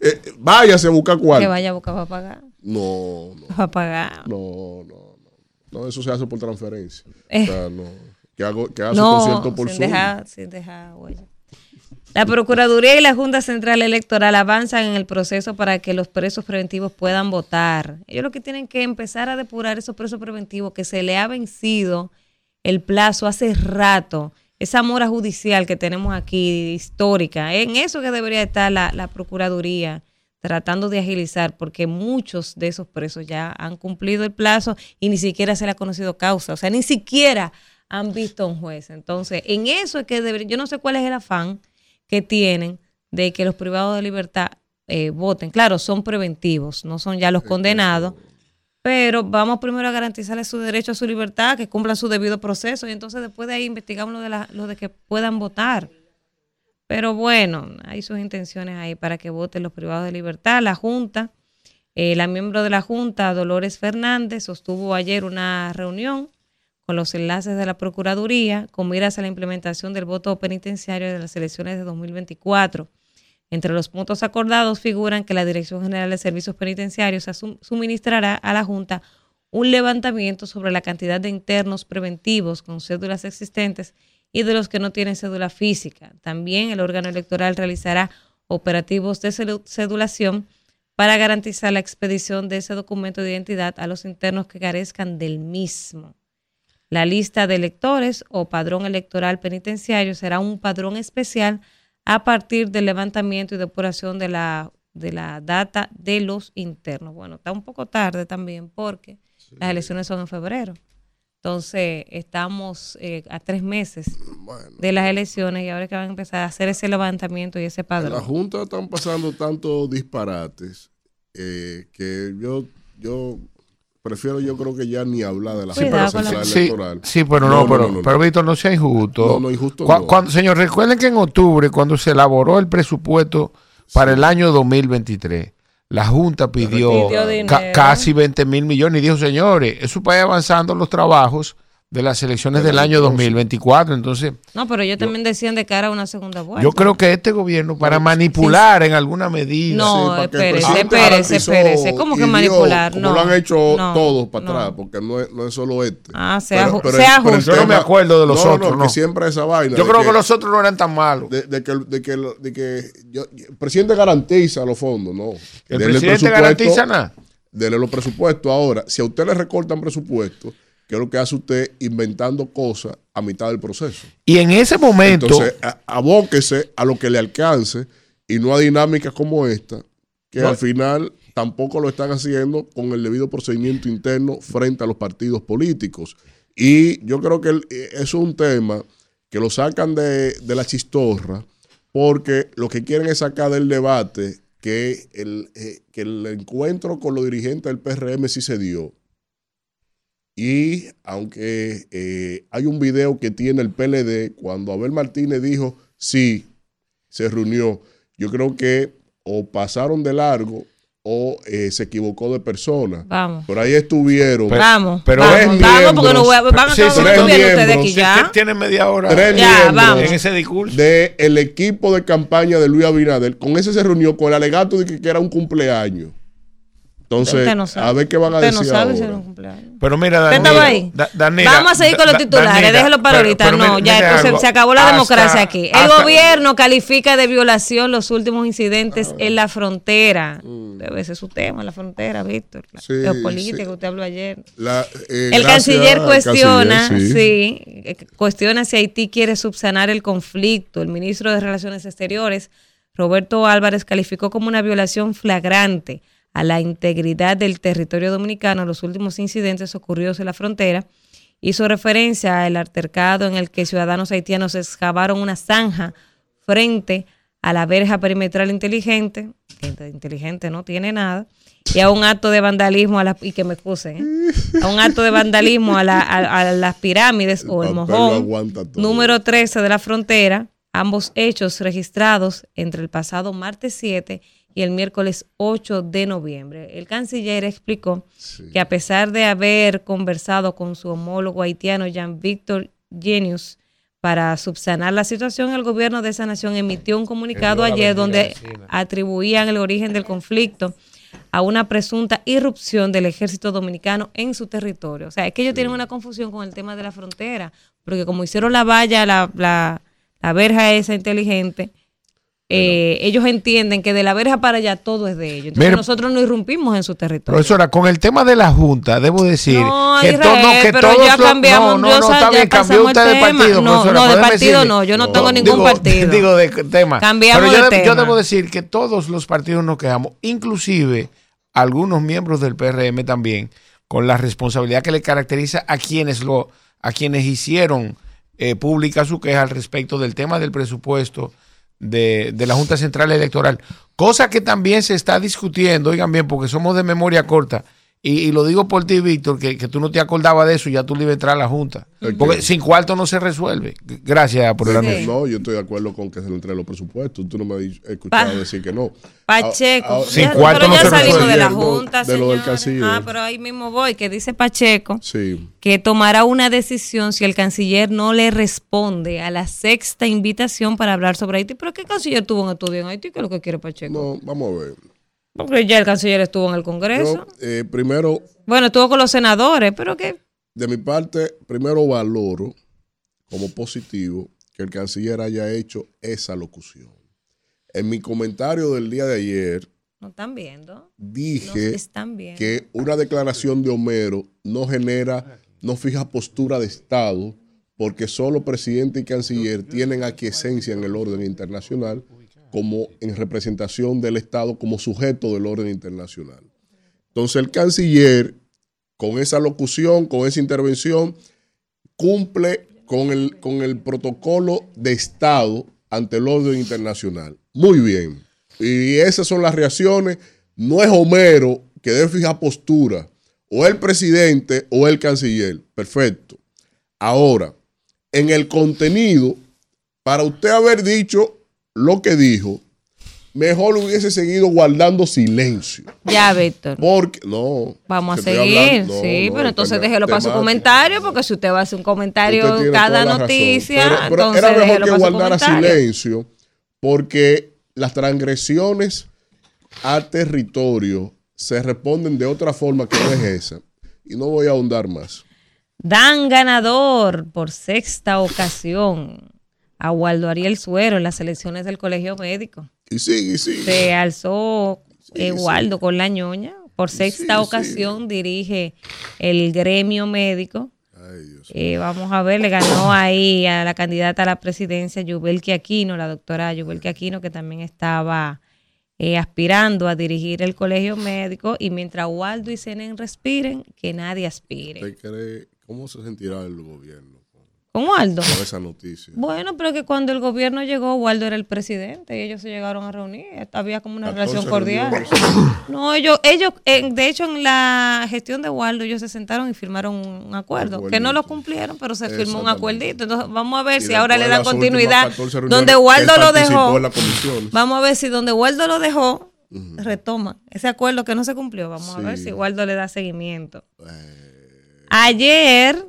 S2: eh, váyase a buscar cuarto.
S3: Que vaya a buscar para pagar.
S2: No, no.
S3: Para pagar.
S2: No, no, no. No, eso se hace por transferencia. O sea, no. Que, hago, que hace no, concierto por
S3: sin dejar, sin dejar huella. La Procuraduría y la Junta Central Electoral avanzan en el proceso para que los presos preventivos puedan votar. Ellos lo que tienen que empezar a depurar esos presos preventivos que se le ha vencido el plazo hace rato. Esa mora judicial que tenemos aquí, histórica, en eso que debería estar la, la Procuraduría tratando de agilizar, porque muchos de esos presos ya han cumplido el plazo y ni siquiera se le ha conocido causa, o sea, ni siquiera han visto a un juez. Entonces, en eso es que debería, yo no sé cuál es el afán que tienen de que los privados de libertad eh, voten. Claro, son preventivos, no son ya los condenados, pero vamos primero a garantizarles su derecho a su libertad, que cumplan su debido proceso y entonces después de ahí investigamos lo de, la, lo de que puedan votar. Pero bueno, hay sus intenciones ahí para que voten los privados de libertad. La Junta, eh, la miembro de la Junta, Dolores Fernández, sostuvo ayer una reunión con los enlaces de la Procuraduría con miras a la implementación del voto penitenciario de las elecciones de 2024. Entre los puntos acordados figuran que la Dirección General de Servicios Penitenciarios suministrará a la Junta un levantamiento sobre la cantidad de internos preventivos con cédulas existentes y de los que no tienen cédula física. También el órgano electoral realizará operativos de cedulación para garantizar la expedición de ese documento de identidad a los internos que carezcan del mismo. La lista de electores o padrón electoral penitenciario será un padrón especial a partir del levantamiento y depuración de la, de la data de los internos. Bueno, está un poco tarde también porque las elecciones son en febrero. Entonces, estamos eh, a tres meses de las elecciones y ahora es que van a empezar a hacer ese levantamiento y ese padrón.
S2: En la Junta están pasando tantos disparates eh, que yo, yo prefiero yo creo que ya ni hablar de la Junta Central Electoral.
S4: Sí, pero no, pero, pero Víctor, no sea injusto.
S2: No, no, injusto Cuando,
S4: señor, recuerden que en octubre, cuando se elaboró el presupuesto para el año 2023, la Junta pidió, casi 20 mil millones y dijo, señores, eso para ir avanzando los trabajos de las elecciones del año 2024. Entonces,
S3: No, pero ellos también decían de cara a una segunda vuelta.
S4: yo creo que este gobierno, para manipular en alguna medida,
S3: No, espérese, espérese, espérese. ¿Cómo que
S2: dio,
S3: manipular?
S2: Como
S3: No,
S2: lo han hecho
S3: no,
S2: todos para
S3: no.
S2: atrás, porque no es, no es solo este.
S3: Ah, sea ju- sea
S2: el
S3: justo.
S4: Yo no me acuerdo de los
S2: no,
S4: otros,
S2: No,
S4: no.
S2: que siempre esa vaina.
S4: yo creo que, los otros no eran tan malos.
S2: de, de que, de que, de que yo- el presidente garantiza los fondos, ¿no?
S4: El
S2: Dele
S4: presidente garantiza nada.
S2: Dele los presupuestos. Ahora, si a usted le recortan presupuestos, ¿qué es lo que hace usted inventando cosas a mitad del proceso?
S4: Y en ese momento,
S2: Entonces, a- abóquese a lo que le alcance y no a dinámicas como esta, que
S4: No.
S2: al final tampoco lo están haciendo con el debido procedimiento interno frente a los partidos políticos. Y yo creo que el- eso es un tema que lo sacan de, de la chistorra porque lo que quieren es sacar del debate que el, eh, que el encuentro con los dirigentes del PRM sí se dio. Y aunque eh, hay un video que tiene el PLD, cuando Abel Martínez dijo sí, se reunió, yo creo que o pasaron de largo o eh, se equivocó de persona.
S3: Vamos.
S2: Por ahí estuvieron
S4: Pero-
S3: vamos,
S4: pero
S3: vamos,
S2: tres
S3: vamos, porque no voy a,
S2: miembros-
S3: van a
S4: Sí, tres
S3: ustedes
S2: miembros,
S3: aquí ya.
S4: tienen media hora
S2: tres
S3: Ya,
S2: miembros
S3: vamos.
S4: en ese discurso.
S2: del equipo de campaña de Luis Abinader. Con ese se reunió con el alegato de que, que era un cumpleaños. Entonces,
S3: Usted no sabe.
S2: a ver qué van a
S3: Usted
S2: decir
S3: no sabe si
S2: ahora.
S3: cumpleaños.
S4: Pero mira,
S3: ¿Usted
S4: Danira,
S3: estaba ahí?
S4: Da- Danira,
S3: Vamos a seguir con los titulares,
S4: Danira,
S3: déjelo para
S4: pero-
S3: ahorita.
S4: pero
S3: no, ya
S4: algo.
S3: se acabó la
S4: Hasta-
S3: democracia aquí. El
S4: hasta-
S3: gobierno califica de violación los últimos incidentes en la frontera. Debe ser su tema, la frontera, Víctor. La
S2: Mm. Sí,
S3: geopolítica,
S2: sí.
S3: usted habló ayer.
S2: La, eh,
S3: El canciller cuestiona,
S2: canciller,
S3: sí. eh, cuestiona si Haití quiere subsanar el conflicto. El ministro de Relaciones Exteriores, Roberto Álvarez, calificó como una violación flagrante a la integridad del territorio dominicano los últimos incidentes ocurridos en la frontera. Hizo referencia al altercado en el que ciudadanos haitianos excavaron una zanja frente a la verja perimetral inteligente, que inteligente no tiene nada, y a un acto de vandalismo, a la, y que me excusen, ¿eh? a un acto de vandalismo a, la- a- a las pirámides o el mojón número 13 de la frontera, ambos hechos registrados entre el pasado martes 7 y el miércoles 8 de noviembre. El canciller explicó que a pesar de haber conversado con su homólogo haitiano Jean-Victor Genius para subsanar la situación, el gobierno de esa nación emitió un comunicado ayer donde atribuían el origen del conflicto a una presunta irrupción del ejército dominicano en su territorio. O sea, es que ellos tienen una confusión con el tema de la frontera, porque como hicieron la valla, la, la, la verja esa inteligente, eh, ellos entienden que de la verja para allá todo es de ellos. Entonces
S4: Mira,
S3: nosotros no irrumpimos en su territorio.
S4: Profesora, con el tema de la Junta, debo decir
S3: No,
S4: que,
S3: Israel,
S4: to- no, que
S3: pero
S4: todos
S3: ya
S4: los-
S3: cambiamos,
S4: no, no, no, está bien, cambió usted de
S3: tema.
S4: partido,
S3: No,
S4: profesora,
S3: no, de
S4: ¿puede
S3: partido
S4: decirle?
S3: no, yo no tengo ningún
S4: digo,
S3: partido.
S4: Digo de tema.
S3: Cambiamos
S4: Pero yo,
S3: de
S4: de- yo
S3: tema.
S4: debo decir que todos los partidos nos quejamos, inclusive algunos miembros del PRM también, con la responsabilidad que le caracteriza a quienes lo, a quienes hicieron eh, pública su queja al respecto del tema del presupuesto de, de la Junta Central Electoral. Cosa que también se está discutiendo, oigan bien, porque somos de memoria corta. Y, y lo digo por ti, Víctor, que, que tú no te acordabas de eso, ya tú le ibas a entrar a la Junta. Porque sin cuarto no se resuelve. Gracias por el
S3: Sí.
S4: anuncio.
S2: No, yo estoy de acuerdo con que se le entreguen los presupuestos. Tú no me has escuchado
S3: Pa-
S2: decir que no.
S3: Pacheco,
S2: Ah, ah,
S4: Sin
S3: Ya-
S4: cuarto
S3: pero
S4: no
S3: ya
S4: se
S3: salimos
S4: resuelve.
S3: de la Junta,
S2: de lo del canciller.
S3: Ah, pero ahí mismo voy, que dice Pacheco
S2: Sí.
S3: que tomará una decisión si el canciller no le responde a la sexta invitación para hablar sobre Haití. ¿Pero qué canciller tuvo un estudio en Haití? ¿Qué es lo que quiere Pacheco?
S2: No, vamos a ver.
S3: Porque ya el canciller estuvo en el Congreso.
S2: Yo, eh, primero,
S3: Bueno, estuvo con los senadores, pero que
S2: de mi parte, primero valoro como positivo que el canciller haya hecho esa locución. En mi comentario del día de ayer
S3: no están viendo.
S2: Dije
S3: están viendo.
S2: que una declaración de Homero no genera, no fija postura de Estado, porque solo presidente y canciller tienen aquiescencia en el orden internacional como en representación del Estado como sujeto del orden internacional. Entonces el canciller, con esa locución, con esa intervención, cumple con el, con el protocolo de Estado ante el orden internacional. Muy bien. Y esas son las reacciones. No es Homero que debe fijar postura, o el presidente o el canciller. Perfecto. Ahora, en el contenido, para usted haber dicho lo que dijo, mejor hubiese seguido guardando silencio.
S3: Ya, Víctor.
S2: Porque, no.
S3: Vamos a seguir,
S2: hablando- no,
S3: sí,
S2: no,
S3: pero entonces déjelo para su comentario, porque si usted va a hacer un comentario cada noticia,
S2: Pero- pero
S3: entonces
S2: era mejor que guardara silencio porque las transgresiones a territorio se responden de otra forma que no es esa. Y no voy a ahondar más.
S3: Dan ganador por sexta ocasión a Waldo Ariel Suero en las elecciones del Colegio Médico.
S2: Y sigue, y sigue.
S3: Se alzó eh. Waldo con la ñoña. Por sexta ocasión dirige el gremio médico.
S2: Ay, Dios.
S3: Eh, vamos a ver, le ganó ahí a la candidata a la presidencia, Yubelki Aquino, la doctora Yubelki Aquino, que también estaba eh, aspirando a dirigir el colegio médico. Y mientras Waldo y Senen respiren, que nadie aspire.
S2: ¿Usted cree cómo se sentirá el gobierno con,
S3: ¿Con Waldo?
S2: esa noticia?
S3: Bueno, pero que cuando el gobierno llegó, Waldo era el presidente y ellos se llegaron a reunir. Había como una
S2: 14
S3: relación cordial.
S2: reuniones.
S3: No, ellos, ellos de hecho, en la gestión de Waldo, ellos se sentaron y firmaron un acuerdo, que no lo cumplieron, pero se firmó un acuerdito. Entonces, vamos a ver
S2: Y
S3: si ahora le dan continuidad.
S2: 14 reuniones
S3: Donde Waldo lo dejó,
S2: comisiones.
S3: vamos a ver si donde Waldo lo dejó, retoma ese acuerdo que no se cumplió. Vamos a ver si Waldo le da seguimiento. Ayer,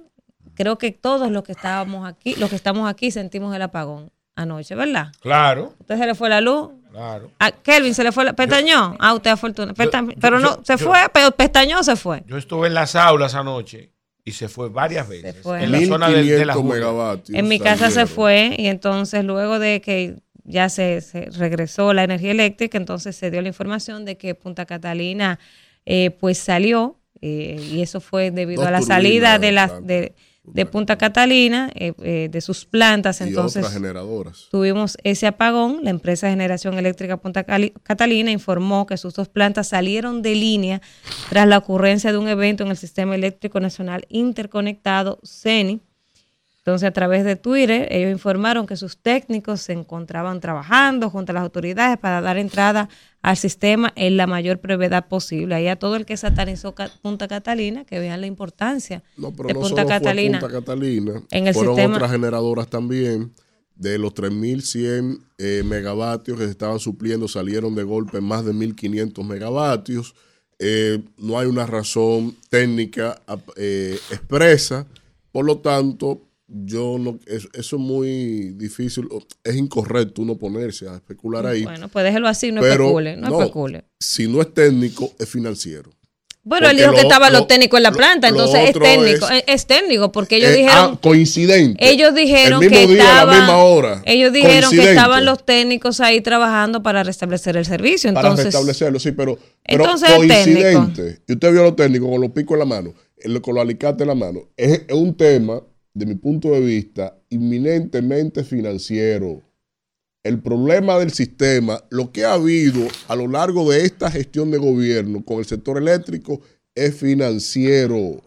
S3: creo que todos los que estábamos aquí, los que estamos aquí, sentimos el apagón anoche, ¿verdad?
S4: Claro,
S3: ¿Usted se le fue la luz?
S4: claro.
S3: A Kelvin se le fue la pestañó. Ah, usted afortunado. Pesta-
S4: yo-
S3: pero no,
S4: yo-
S3: se
S4: yo-
S3: fue, pero pestañó se fue.
S4: Yo estuve en las aulas anoche y se fue varias veces.
S3: fue.
S4: En la zona de, de la
S2: 1500
S4: Junta.
S2: megavatios.
S3: En mi casa se fue y entonces luego de que ya se, se regresó la energía eléctrica, entonces se dio la información de que Punta Catalina eh, pues salió eh, y eso fue debido
S2: Dos
S3: a la salida de,
S2: de
S3: la,
S2: planta.
S3: de, de Punta Catalina, eh, eh, de sus plantas,
S2: Y
S3: entonces
S2: otras generadoras.
S3: Tuvimos ese apagón. La empresa de generación eléctrica Punta Catalina informó que sus dos plantas salieron de línea tras la ocurrencia de un evento en el Sistema Eléctrico Nacional Interconectado, CENI. Entonces, a través de Twitter, ellos informaron que sus técnicos se encontraban trabajando junto a las autoridades para dar entrada al sistema en la mayor brevedad posible. Ahí a todo el que satanizó Punta Catalina, que vean la importancia
S2: No, pero
S3: de
S2: no
S3: Punta
S2: solo
S3: Catalina.
S2: fue Punta Catalina.
S3: En el
S2: fueron
S3: sistema-
S2: otras generadoras también. De los 3.100 eh, megavatios que se estaban supliendo, salieron de golpe más de 1.500 megavatios. Eh, no hay una razón técnica eh, expresa. Por lo tanto, yo no, es- eso es muy difícil, es incorrecto uno ponerse a especular ahí.
S3: Bueno, pues déjelo así, no
S2: pero
S3: especule, no,
S2: no,
S3: especule.
S2: si no es técnico, es financiero.
S3: Bueno, él dijo que estaban
S2: lo-
S3: los técnicos en la planta,
S2: lo
S3: entonces es técnico,
S2: es-
S3: es, es técnico, porque ellos
S2: Eh,
S3: dijeron,
S2: ah, coincidente.
S3: ellos dijeron
S2: el mismo
S3: que
S2: día,
S3: estaban,
S2: a la misma hora.
S3: ellos dijeron que estaban los técnicos ahí trabajando para restablecer el servicio,
S2: para
S3: entonces,
S2: restablecerlo, sí, pero, pero
S3: Entonces es
S2: coincidente. Y usted vio a los técnicos con los picos en la mano, con los alicates en la mano. Es, es un tema, de mi punto de vista, inminentemente financiero. El problema del sistema, lo que ha habido a lo largo de esta gestión de gobierno con el sector eléctrico es financiero.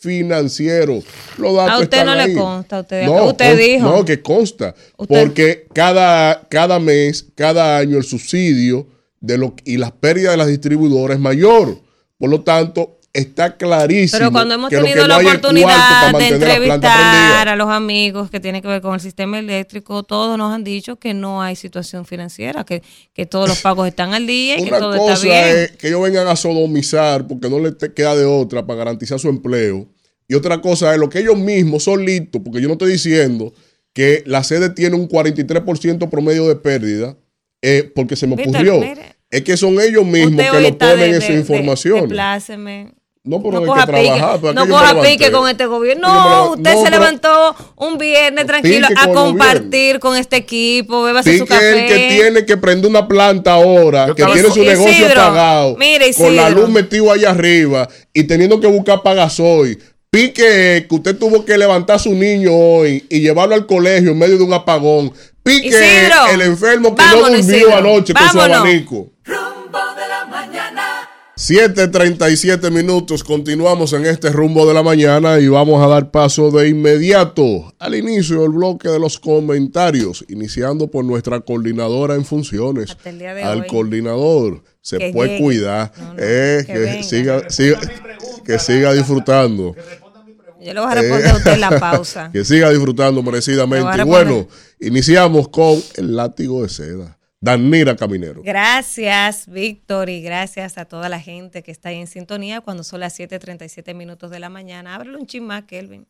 S2: Financiero. Los datos
S3: a usted no le consta, usted,
S2: No,
S3: usted
S2: con-
S3: dijo,
S2: No, que consta.
S3: Usted-
S2: Porque cada, cada mes, cada año, el subsidio de lo, y las pérdidas de las distribuidoras es mayor. Por lo tanto, está clarísimo.
S3: pero cuando hemos tenido
S2: no
S3: la oportunidad de entrevistar a los amigos que tienen que ver con el sistema eléctrico, todos nos han dicho que no hay situación financiera, que, que todos los pagos están al día y que todo está bien.
S2: es que ellos vengan a sodomizar porque no les queda de otra para garantizar su empleo. Y otra cosa es lo que ellos mismos solitos, porque yo no estoy diciendo que la sede tiene un 43% promedio de pérdida, eh, porque se me
S3: Víctor,
S2: ocurrió.
S3: mire.
S2: es que son ellos mismos
S3: Usted
S2: que lo ponen
S3: de-
S2: en su información. No, pero
S3: No
S2: hay
S3: coja
S2: que
S3: pique,
S2: trabajar. ¿para
S3: no coja pique con este gobierno. No, usted
S2: no,
S3: se levantó un viernes tranquilo a compartir con este equipo, bébase su
S2: Pique es
S3: café.
S2: el que tiene que prender una planta ahora,
S4: Yo
S2: que tiene su
S3: Isidro,
S2: negocio apagado,
S3: mire,
S2: con la luz metido allá arriba y teniendo que buscar pagasoy. Pique que usted tuvo que levantar a su niño hoy y llevarlo al colegio en medio de un apagón. Pique
S3: Isidro,
S2: el enfermo que
S3: vámonos,
S2: no durmió
S3: Isidro,
S2: anoche con su
S3: vámonos.
S2: abanico. 7:37 minutos, continuamos en este rumbo de la mañana y vamos a dar paso de inmediato al inicio del bloque de los comentarios, iniciando por nuestra coordinadora en funciones, al
S3: hoy.
S2: coordinador. Se
S3: Que
S2: puede
S3: llegue.
S2: cuidar,
S3: No, no,
S2: eh,
S3: que
S2: que, siga, siga- que siga disfrutando,
S3: Yo le voy a responder a usted en la pausa.
S2: que siga disfrutando merecidamente. Y bueno, iniciamos con el látigo de seda. Danira Caminero.
S3: Gracias, Víctor, y gracias a toda la gente que está ahí en sintonía cuando son las 7:37 minutos de la mañana. Ábrelo un chismá, Kelvin.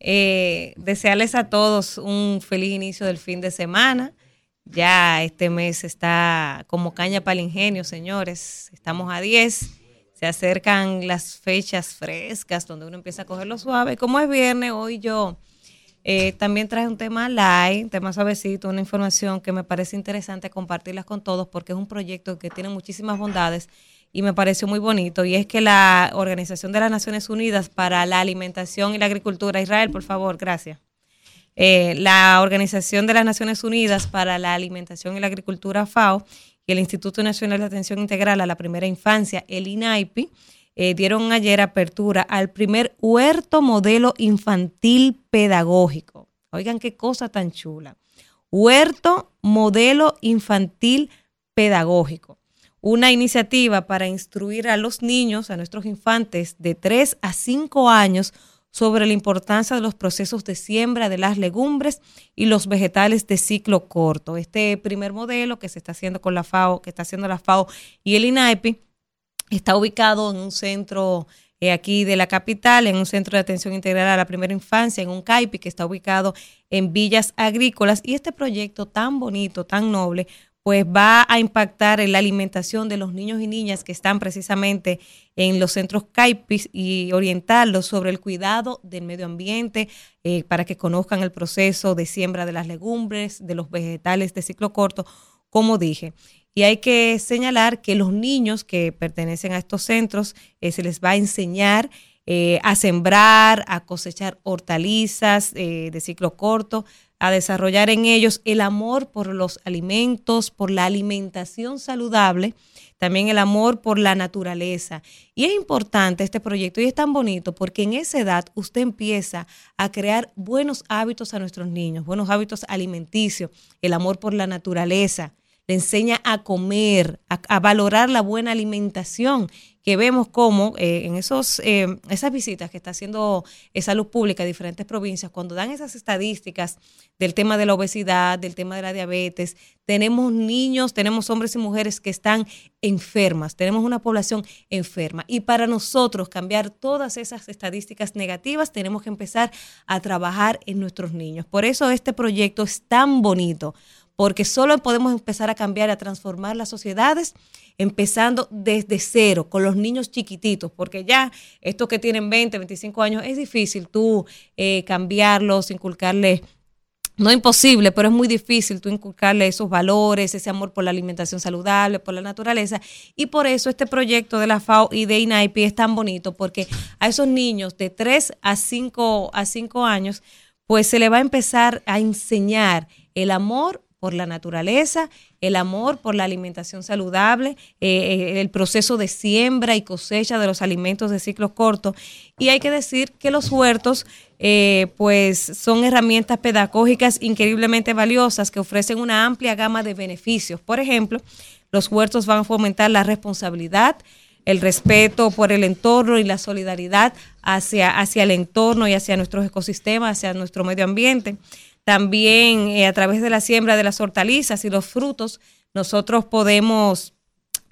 S3: Eh, desearles a todos un feliz inicio del fin de semana. Ya este mes está como caña para el ingenio, señores. Estamos a 10. Se acercan las fechas frescas donde uno empieza a cogerlo suave. Como es viernes, hoy yo eh, también traje un tema live, un tema suavecito, una información que me parece interesante compartirlas con todos porque es un proyecto que tiene muchísimas bondades y me pareció muy bonito. Y es que la Organización de las Naciones Unidas para la Alimentación y la Agricultura, Israel, por favor, gracias. Eh, la Organización de las Naciones Unidas para la Alimentación y la Agricultura, FAO, y el Instituto Nacional de Atención Integral a la Primera Infancia, el INAIPI, eh, dieron ayer apertura al primer huerto modelo infantil pedagógico. Oigan qué cosa tan chula. Huerto modelo infantil pedagógico. Una iniciativa para instruir a los niños, a nuestros infantes de 3 a 5 años, sobre la importancia de los procesos de siembra de las legumbres y los vegetales de ciclo corto. Este primer modelo que se está haciendo con la FAO, que está haciendo la FAO y el INAEPI, Está ubicado en un centro eh, aquí de la capital, en un centro de atención integral a la primera infancia, en un CAIPI que está ubicado en Villas Agrícolas. Y este proyecto tan bonito, tan noble, pues va a impactar en la alimentación de los niños y niñas que están precisamente en los centros CAIPIS y orientarlos sobre el cuidado del medio ambiente eh, para que conozcan el proceso de siembra de las legumbres, de los vegetales de ciclo corto, como dije. Y hay que señalar que los niños que pertenecen a estos centros eh, se les va a enseñar eh, a sembrar, a cosechar hortalizas eh, de ciclo corto, a desarrollar en ellos el amor por los alimentos, por la alimentación saludable, también el amor por la naturaleza. Y es importante este proyecto y es tan bonito porque en esa edad usted empieza a crear buenos hábitos a nuestros niños, buenos hábitos alimenticios, el amor por la naturaleza, le enseña a comer, a, valorar la buena alimentación, que vemos como eh, en esos, eh, esas visitas que está haciendo Salud Pública a diferentes provincias, cuando dan esas estadísticas del tema de la obesidad, del tema de la diabetes, tenemos niños, tenemos hombres y mujeres que están enfermas, tenemos una población enferma. Y para nosotros cambiar todas esas estadísticas negativas, tenemos que empezar a trabajar en nuestros niños. Por eso este proyecto es tan bonito porque solo podemos empezar a cambiar, a transformar las sociedades empezando desde cero, con los niños chiquititos, porque ya estos que tienen 20, 25 años, es difícil tú eh, cambiarlos, inculcarles no imposible, pero es muy difícil tú inculcarle esos valores, ese amor por la alimentación saludable, por la naturaleza. Y por eso este proyecto de la FAO y de INAIPI es tan bonito, porque a esos niños de 3 a 5, a 5 años, pues se le va a empezar a enseñar el amor por la naturaleza, el amor por la alimentación saludable, eh, eh, el proceso de siembra y cosecha de los alimentos de ciclo corto. Y hay que decir que los huertos, eh, pues, son herramientas pedagógicas increíblemente valiosas que ofrecen una amplia gama de beneficios. Por ejemplo, los huertos van a fomentar la responsabilidad, el respeto por el entorno y la solidaridad hacia, hacia el entorno y hacia nuestros ecosistemas, hacia nuestro medio ambiente. También eh, a través de la siembra de las hortalizas y los frutos, nosotros podemos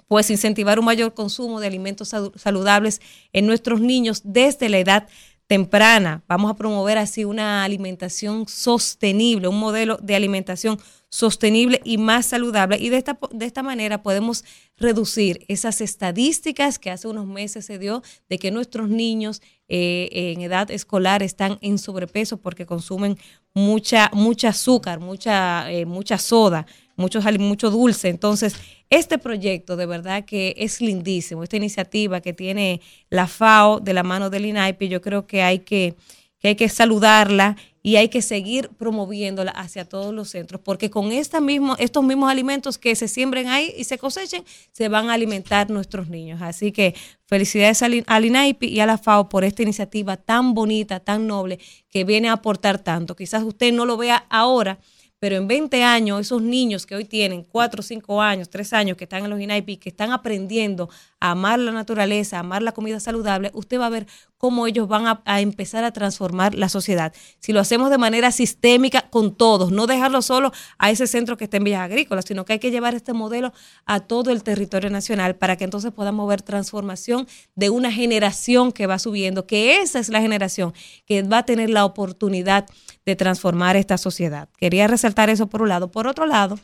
S3: pues incentivar un mayor consumo de alimentos saludables en nuestros niños desde la edad temprana. Vamos a promover así una alimentación sostenible, un modelo de alimentación sostenible y más saludable. Y de esta, de esta manera podemos reducir esas estadísticas que hace unos meses se dio de que nuestros niños eh, en edad escolar están en sobrepeso porque consumen mucha, mucha azúcar, mucha, eh, mucha soda, mucho, mucho dulce. Entonces, este proyecto de verdad que es lindísimo, esta iniciativa que tiene la FAO de la mano del INAIPI, yo creo que hay que, hay que saludarla y hay que seguir promoviéndola hacia todos los centros, porque con esta mismo, estos mismos alimentos que se siembren ahí y se cosechen, se van a alimentar nuestros niños. Así que felicidades al INAIPI y a la FAO por esta iniciativa tan bonita, tan noble, que viene a aportar tanto. Quizás usted no lo vea ahora, pero en 20 años, esos niños que hoy tienen 4, 5 años, 3 años, que están en los INAIPI, que están aprendiendo amar la naturaleza, amar la comida saludable, usted va a ver cómo ellos van a, a empezar a transformar la sociedad. Si lo hacemos de manera sistémica con todos, no dejarlo solo a ese centro que está en Villas Agrícolas, sino que hay que llevar este modelo a todo el territorio nacional para que entonces podamos ver transformación de una generación que va subiendo, que esa es la generación que va a tener la oportunidad de transformar esta sociedad. Quería resaltar eso por un lado. Por otro lado,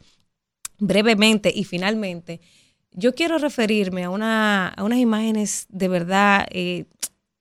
S3: brevemente y finalmente, yo quiero referirme a, una, unas imágenes de verdad eh,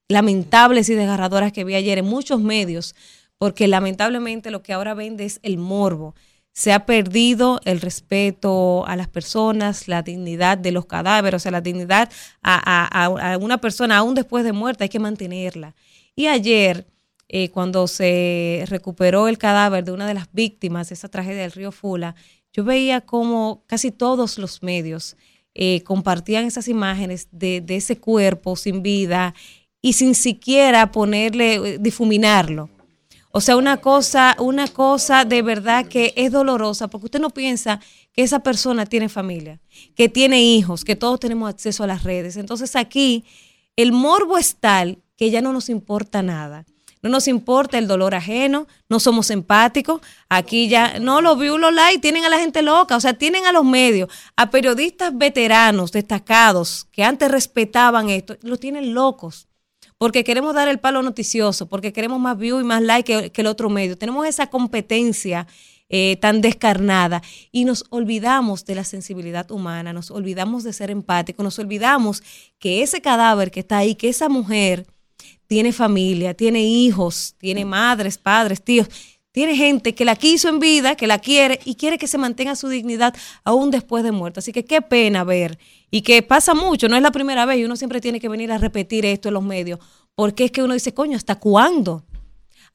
S3: lamentables y desgarradoras que vi ayer en muchos medios, porque lamentablemente lo que ahora vende es el morbo. Se ha perdido el respeto a las personas, la dignidad de los cadáveres, o sea, la dignidad a una persona aún después de muerta, hay que mantenerla. Y ayer, eh, cuando se recuperó el cadáver de una de las víctimas de esa tragedia del río Fula, yo veía como casi todos los medios eh, compartían esas imágenes de, de, ese cuerpo sin vida y sin siquiera ponerle, eh, difuminarlo. O sea, una cosa, una cosa de verdad que es dolorosa, porque usted no piensa que esa persona tiene familia, que tiene hijos, que todos tenemos acceso a las redes. Entonces aquí el morbo es tal que ya no nos importa nada no nos importa el dolor ajeno, no somos empáticos. Aquí ya, no, los views, los likes, tienen a la gente loca, o sea, tienen a los medios, a periodistas veteranos, destacados, que antes respetaban esto, los tienen locos. Porque queremos dar el palo noticioso, porque queremos más views y más likes que, que, el otro medio. Tenemos esa competencia eh, tan descarnada y nos olvidamos de la sensibilidad humana, nos olvidamos de ser empáticos, nos olvidamos que ese cadáver que está ahí, que esa mujer tiene familia, tiene hijos, tiene madres, padres, tíos, tiene gente que la quiso en vida, que la quiere y quiere que se mantenga su dignidad aún después de muerto. Así que qué pena ver y que pasa mucho, no es la primera vez y uno siempre tiene que venir a repetir esto en los medios, porque es que uno dice, coño, ¿hasta cuándo?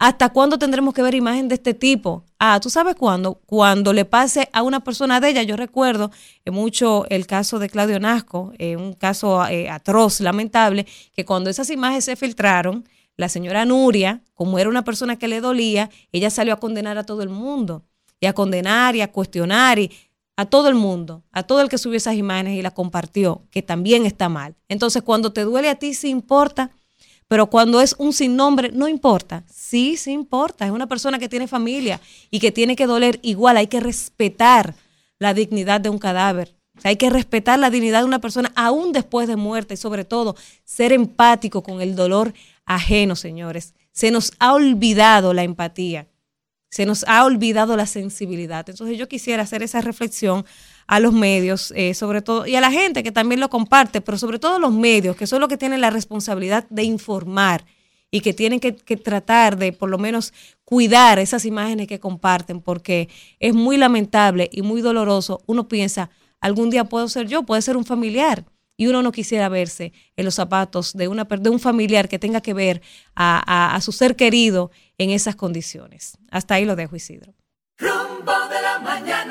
S3: ¿Hasta cuándo tendremos que ver imagen de este tipo? Ah, ¿tú sabes cuándo? Cuando le pase a una persona de ella. Yo recuerdo eh, mucho el caso de Claudio Nasco, eh, un caso eh, atroz, lamentable, que cuando esas imágenes se filtraron, la señora Nuria, como era una persona que le dolía, ella salió a condenar a todo el mundo, y a condenar y a cuestionar y a todo el mundo, a todo el que subió esas imágenes y las compartió, que también está mal. Entonces, cuando te duele a ti, sí importa pero cuando es un sin nombre, no importa. Sí, sí importa. Es una persona que tiene familia y que tiene que doler igual. Hay que respetar la dignidad de un cadáver. Hay que respetar la dignidad de una persona aún después de muerte y sobre todo ser empático con el dolor ajeno, señores. Se nos ha olvidado la empatía, se nos ha olvidado la sensibilidad. Entonces yo quisiera hacer esa reflexión a los medios, eh, sobre todo, y a la gente que también lo comparte, pero sobre todo los medios, que son los que tienen la responsabilidad de informar y que tienen que, que, tratar de por lo menos cuidar esas imágenes que comparten, porque es muy lamentable y muy doloroso. Uno piensa, algún día puedo ser yo, puede ser un familiar, y uno no quisiera verse en los zapatos de, una, de un familiar que tenga que ver a, a, a su ser querido en esas condiciones. Hasta ahí lo dejo, Isidro.
S1: Rumbo de la mañana.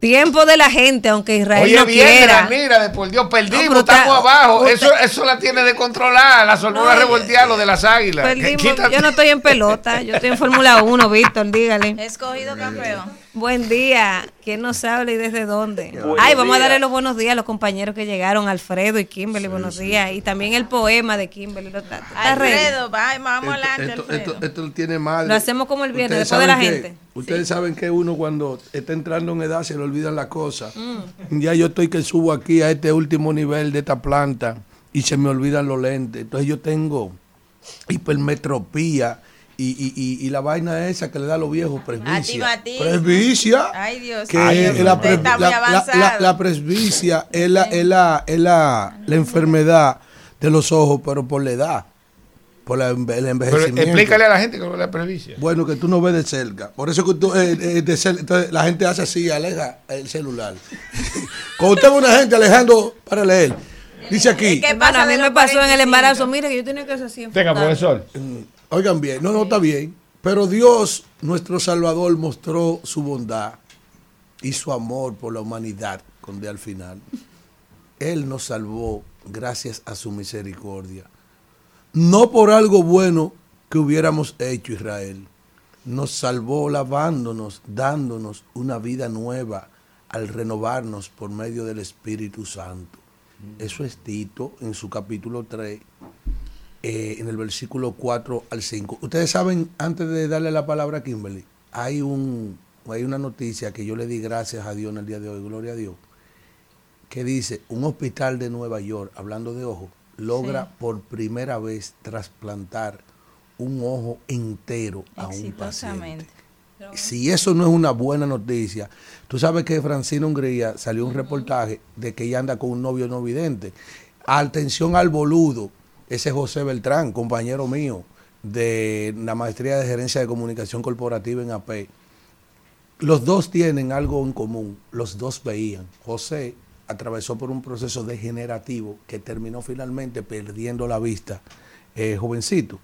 S3: Tiempo de la gente, aunque Israel
S4: Oye,
S3: no
S4: bien,
S3: quiera.
S4: mira, de por Dios, perdimos,
S3: No, pero
S4: estamos
S3: está-
S4: abajo.
S3: usted-
S4: Eso, eso la tiene de controlar, la sonora
S3: No,
S4: revoltear, lo de las águilas.
S3: Perdimos. Yo no estoy en pelota, yo estoy en Fórmula 1, Víctor, dígale.
S5: Escogido campeón.
S3: Buen día. ¿Quién nos habla y desde dónde? Ay, vamos a darle los buenos días a los compañeros que llegaron, Alfredo y Kimberly, buenos días. Y también el poema de Kimberly. ¿Lo, está- está ready?
S5: Alfredo, va, vamos
S6: Esto,
S5: adelante,
S6: esto,
S5: Alfredo.
S6: esto- esto tiene madre.
S3: Lo hacemos como el viernes,
S6: Ustedes
S3: después de la
S6: saben
S3: gente.
S6: que- Ustedes saben que uno cuando está entrando en edad se le olvidan las cosas.
S3: Mm.
S6: Ya yo estoy que subo aquí a este último nivel de esta planta y se me olvidan los lentes. Entonces yo tengo hipermetropía y, y, y, y la vaina esa que le da a los viejos, presbicia. Presbicia.
S5: Ay, Dios
S6: que la,
S5: usted
S6: pre-
S5: está muy
S6: la- la-
S5: avanzado.
S6: la- la presbicia es, la, es, la, es la, la enfermedad de los ojos, pero por la edad, por la el
S4: Pero
S6: envejecimiento.
S4: explícale a la gente que es la previcia.
S6: Bueno, que tú no ves de cerca. Por eso que tú, eh, eh, de cer- entonces, la gente hace así, aleja el celular. Cuando usted ve una gente alejando para leer, dice aquí,
S5: ¿Qué pasa
S3: a mí me pasó en el
S5: 45?
S3: embarazo. Mire que yo tenía que hacer así.
S4: Venga,
S3: enfocado.
S4: profesor.
S6: Oigan bien, no, no está bien, pero Dios, nuestro Salvador, mostró su bondad y su amor por la humanidad, con al final. Él nos salvó gracias a su misericordia. No por algo bueno que hubiéramos hecho Israel. Nos salvó lavándonos, dándonos una vida nueva al renovarnos por medio del Espíritu Santo. Eso es Tito en su capítulo 3, eh, en el versículo 4 al 5. Ustedes saben, antes de darle la palabra a Kimberly, hay, un, hay una noticia que yo le di gracias a Dios en el día de hoy, gloria a Dios, que dice, un hospital de Nueva York, hablando de ojo, logra por primera vez trasplantar un ojo entero a un paciente. Si eso no es una buena noticia, tú sabes que Francina Hungría salió un reportaje de que ella anda con un novio no vidente. Atención al boludo, ese José Beltrán, compañero mío de la maestría de gerencia de comunicación corporativa en AP. Los dos tienen algo en común, los dos veían. José atravesó por un proceso degenerativo que terminó finalmente perdiendo la vista, eh, jovencito.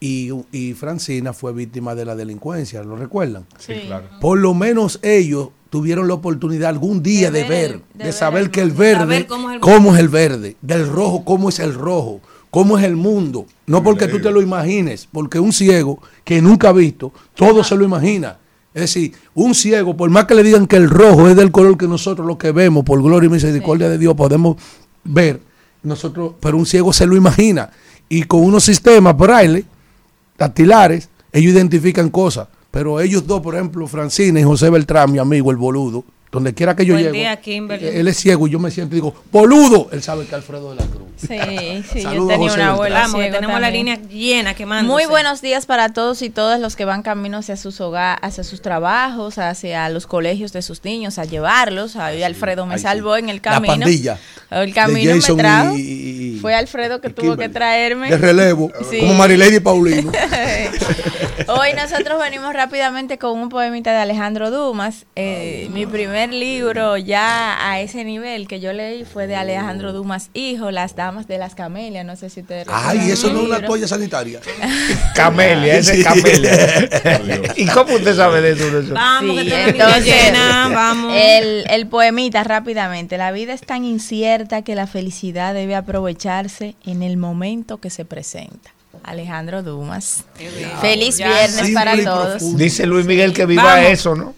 S6: y, y Francina fue víctima de la delincuencia, ¿lo recuerdan?
S4: Sí, claro.
S6: Por lo menos ellos tuvieron la oportunidad algún día
S5: De
S6: de,
S5: ver de
S6: de,
S5: ver
S6: saber
S5: el
S6: que el verde,
S3: Saber cómo es el
S6: cómo es el verde, del rojo, cómo es el rojo, cómo es el mundo. No porque tú te lo imagines, porque un ciego que nunca ha visto, todo se lo imagina. Es decir, un ciego, por más que le digan que el rojo es del color que nosotros lo que vemos, por gloria y misericordia de Dios, podemos ver, nosotros, pero un ciego se lo imagina. Y con unos sistemas braille, dactilares, ellos identifican cosas. Pero ellos dos, por ejemplo, Francina y José Beltrán, mi amigo, el boludo, donde quiera que yo
S3: Buen
S6: llego,
S3: día, Kimberly.
S6: él es ciego y yo me siento y digo, boludo, él sabe que Alfredo de la Cruz.
S5: Sí, sí, yo tenía
S6: José
S5: una abuela
S3: Vamos, tenemos la línea llena quemando.
S5: Muy buenos días para todos y todas los que van camino hacia sus hogares, hacia sus trabajos, hacia los colegios de sus niños, a llevarlos. Ahí Alfredo me
S6: sí.
S5: salvó en el
S6: La
S5: camino.
S6: pandilla
S5: El
S6: de
S5: camino
S6: Jason
S5: me trajo.
S6: y- y- y-
S5: Fue Alfredo que
S6: y
S5: tuvo que traerme.
S6: De relevo,
S5: Sí.
S6: como Marilady Paulino.
S5: Hoy nosotros venimos rápidamente con un poemita de Alejandro Dumas. Eh, mi primer libro ya a ese nivel que yo leí fue de Alejandro Dumas, hijo, Las Damas de las Camelias. No sé si ustedes recuerdan
S6: Ay, eso no es una toalla sanitaria.
S4: Camelia, ese es Camelia. ¿Y cómo usted sabe de eso? de eso?
S3: Vamos,
S5: Sí,
S3: que
S5: entonces,
S3: llena. Vamos.
S5: El, el poemita rápidamente. La vida es tan incierta que la felicidad debe aprovecharse en el momento que se presenta. Alejandro Dumas. Feliz
S3: Ya.
S5: viernes
S6: Simple
S5: para todos.
S4: Dice Luis Miguel que viva
S3: Vamos.
S4: eso, ¿no?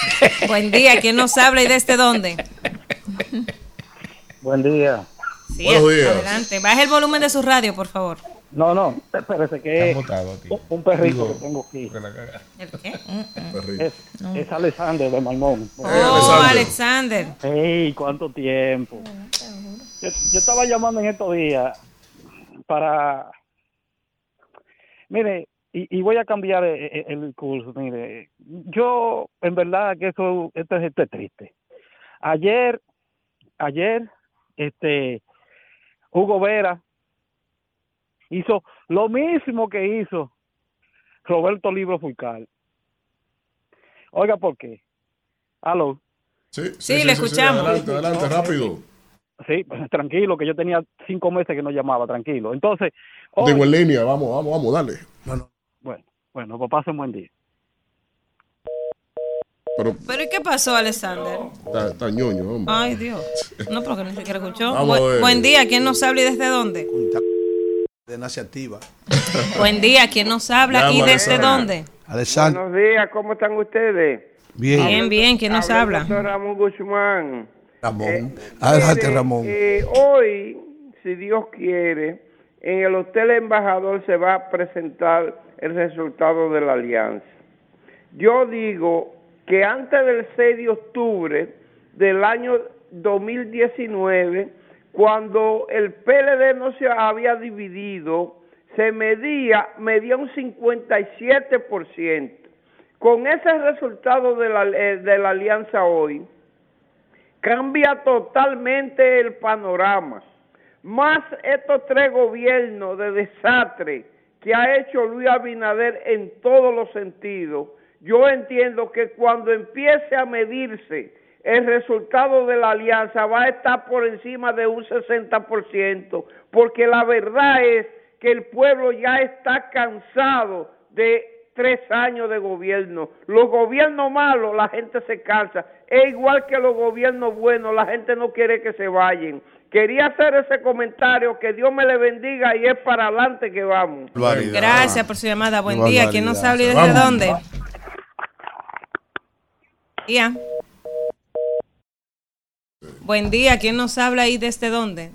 S3: Buen día. ¿Quién nos habla y desde dónde?
S7: Buen día.
S3: Sí,
S2: Buenos días.
S3: adelante. Baje el volumen de su radio, por favor.
S7: No, no, espérese que
S4: aquí.
S7: un- perrito que tengo aquí.
S3: ¿El qué?
S2: Perrito.
S7: Es, es Alexander de Malmón.
S3: Oh, Alexander.
S7: ¡Ey, cuánto tiempo! Yo, yo estaba llamando en estos días para... Mire, y, y voy a cambiar el, el- el curso, mire. Yo, en verdad, que eso, esto es, esto es triste. Ayer, ayer, este, Hugo Vera hizo lo mismo que hizo Roberto Libro Fulcal. Oiga, ¿por qué? Aló.
S2: Sí,
S3: Sí, le escuchamos.
S2: Adelante, adelante, rápido.
S7: Sí, tranquilo, que yo tenía cinco meses que no llamaba, tranquilo. Entonces, hoy-
S2: Digo en línea, vamos, vamos, vamos, dale.
S7: bueno, bueno, pues pasen buen día.
S2: Pero
S3: ¿Pero y qué pasó, Alexander?
S2: está, está ñoño, hombre.
S3: Ay, Dios. No, porque ni siquiera escuchó. Bu- buen día. ¿Quién nos habla y desde dónde?
S6: De Nacia Activa.
S3: Buen día. ¿Quién nos habla y desde dónde?
S6: Alexander,
S8: Buenos días, ¿cómo están ustedes?
S6: bien.
S3: Bien, bien. ¿Quién nos habla?
S8: Ramón Guzmán.
S6: Ramón. Adelante,
S8: Mire,
S6: Ramón.
S8: eh, hoy, si Dios quiere, en el Hotel Embajador se va a presentar el resultado de la alianza. Yo digo que antes del 6 de octubre del año 2019, cuando el PLD no se había dividido, se medía, medía un 57%. Con ese resultado de la, eh, de la alianza hoy, cambia totalmente el panorama. Más estos tres gobiernos de desastre que ha hecho Luis Abinader en todos los sentidos, yo entiendo que cuando empiece a medirse el resultado de la alianza va a estar por encima de un 60%, porque la verdad es que el pueblo ya está cansado de tres años de gobierno. Los gobiernos malos, la gente se cansa. Es igual que los gobiernos buenos, la gente no quiere que se vayan. Quería hacer ese comentario, que Dios me le bendiga y es para adelante que vamos.
S6: Barbaridad.
S3: Gracias por su llamada. Buen día. ¿Quién nos habla y desde
S2: Vamos.
S3: dónde? Día. Buen día, ¿quién nos habla y desde dónde?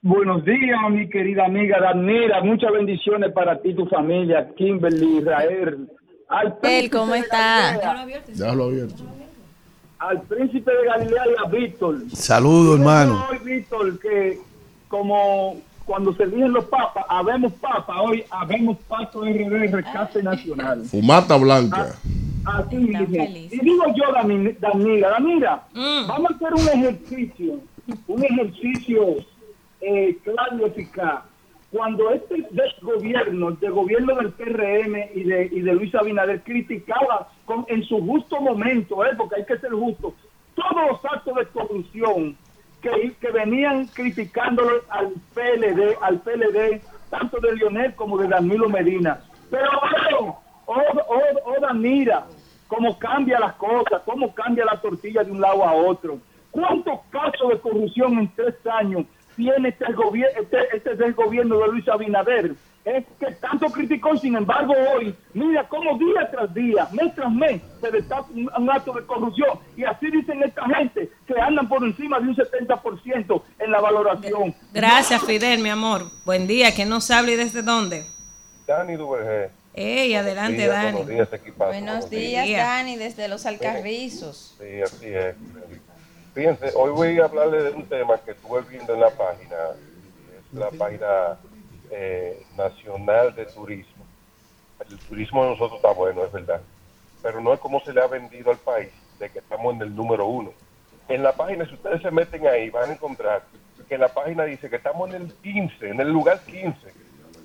S9: Buenos días, mi querida amiga Danira. Muchas bendiciones para ti, tu familia, Kimberly, Israel. Al
S5: Él, ¿cómo está?
S9: Galilea,
S2: Déjalo abierto.
S9: al príncipe de Galilea y a Víctor.
S6: Saludos, hermano.
S9: Hoy, Víctor, que como cuando se eligen los papas, habemos papa, hoy habemos Paso RD Rescate Nacional.
S2: Fumata blanca.
S9: Así
S5: Tan
S9: dije.
S5: feliz.
S9: Y digo yo, Dani- Danira, Danira,
S3: Mm.
S9: vamos a hacer un ejercicio, un ejercicio eh, y eficaz. Cuando este desgobierno, el gobierno del PRM y de, Luis Abinader criticaba con, en su justo momento, eh, porque hay que ser justo, todos los actos de corrupción que, venían criticándolo al PLD, al PLD, tanto de Lionel como de Danilo Medina. Pero, oh, oh, oh, oh, cómo cambia las cosas, cómo cambia la tortilla de un lado a otro. ¿Cuántos casos de corrupción en tres años tiene este, gobierno este, este es el gobierno de Luis Abinader? Es que tanto criticó, sin embargo, hoy, mira cómo día tras día, mes tras mes, se destapa un, un acto de corrupción. Y así dicen esta gente, que andan por encima de un 70% en la valoración.
S3: Gracias, Fidel, mi amor. Buen día, ¿quién nos habla y desde dónde?
S10: Dani Duvergé.
S3: Ey, adelante, Dani.
S10: Buenos días, equipazo.
S5: Buenos
S3: días.
S5: días,
S3: Día.
S5: Dani, desde los Alcarrizos.
S10: Sí, así es. Fíjense, hoy voy a hablarle de un tema que estuve viendo en la página, es la página eh, nacional de turismo. El turismo de nosotros está bueno, es verdad, pero no es como se le ha vendido al país de que estamos en el número uno. En la página, si ustedes se meten ahí, van a encontrar que la página dice que estamos en el 15, en el lugar 15,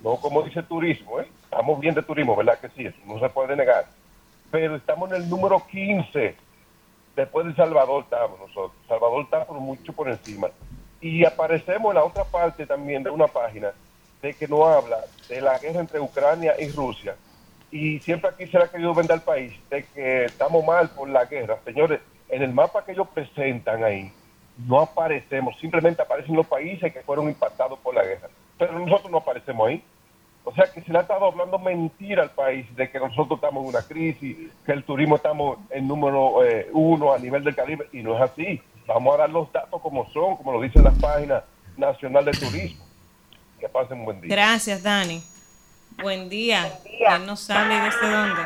S10: no como dice turismo, ¿eh? estamos bien de turismo, ¿verdad que sí? Eso no se puede negar, pero estamos en el número 15 después de Salvador estamos nosotros. Salvador está por mucho por encima. Y aparecemos en la otra parte también de una página de que no habla de la guerra entre Ucrania y Rusia. Y siempre aquí se le ha querido vender al país de que estamos mal por la guerra. Señores, en el mapa que ellos presentan ahí, no aparecemos, simplemente aparecen los países que fueron impactados por la guerra. Pero nosotros no aparecemos ahí. O sea que se le ha estado hablando mentira al país de que nosotros estamos en una crisis, que el turismo estamos en número eh, uno a nivel del Caribe, y no es así. Vamos a dar los datos como son, como lo dicen las páginas nacional de turismo. Que pasen un buen día.
S3: Gracias, Dani. Buen día. ¿Quién nos habla y desde dónde?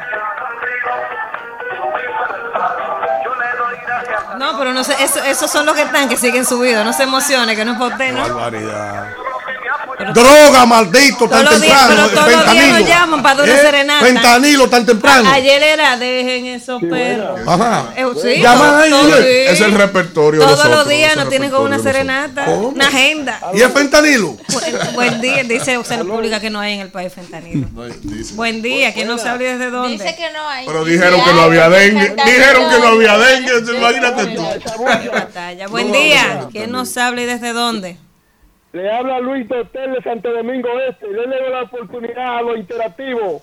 S3: No, pero no sé, eso- esos son los que están, que siguen subidos. No se emocione, que no es por usted, ¿no?
S6: Barbaridad.
S3: Pero-
S6: Droga, maldito, tan
S3: Todos los días-
S6: temprano.
S3: pero todos los días nos llaman para dar una
S6: ¿Eh?
S3: serenata.
S6: Fentanilo tan temprano.
S3: A- ayer era, dejen esos perros.
S6: Ajá.
S3: Eh, sí,
S6: Llaman ahí,
S3: sí.
S2: Es el repertorio
S3: Todos
S2: nosotros,
S3: los días nos tienen con una serenata,
S6: ¿Cómo?
S3: una agenda.
S6: ¿Y es fentanilo?
S3: Bu- Buen día, dice Salud Pública que no hay en el país fentanilo.
S2: No, dice.
S3: Buen día, ¿quién no sabe desde dónde?
S5: Dice que no hay.
S2: Pero dijeron que no había
S5: pues,
S2: dengue.
S5: fentanilo
S2: Dijeron que no había dengue. Imagínate tú.
S3: Buen día, ¿quién nos habla y desde dónde?
S9: Le habla Luis Hotel de Santo Domingo Este. Yo le doy la oportunidad a los interactivos,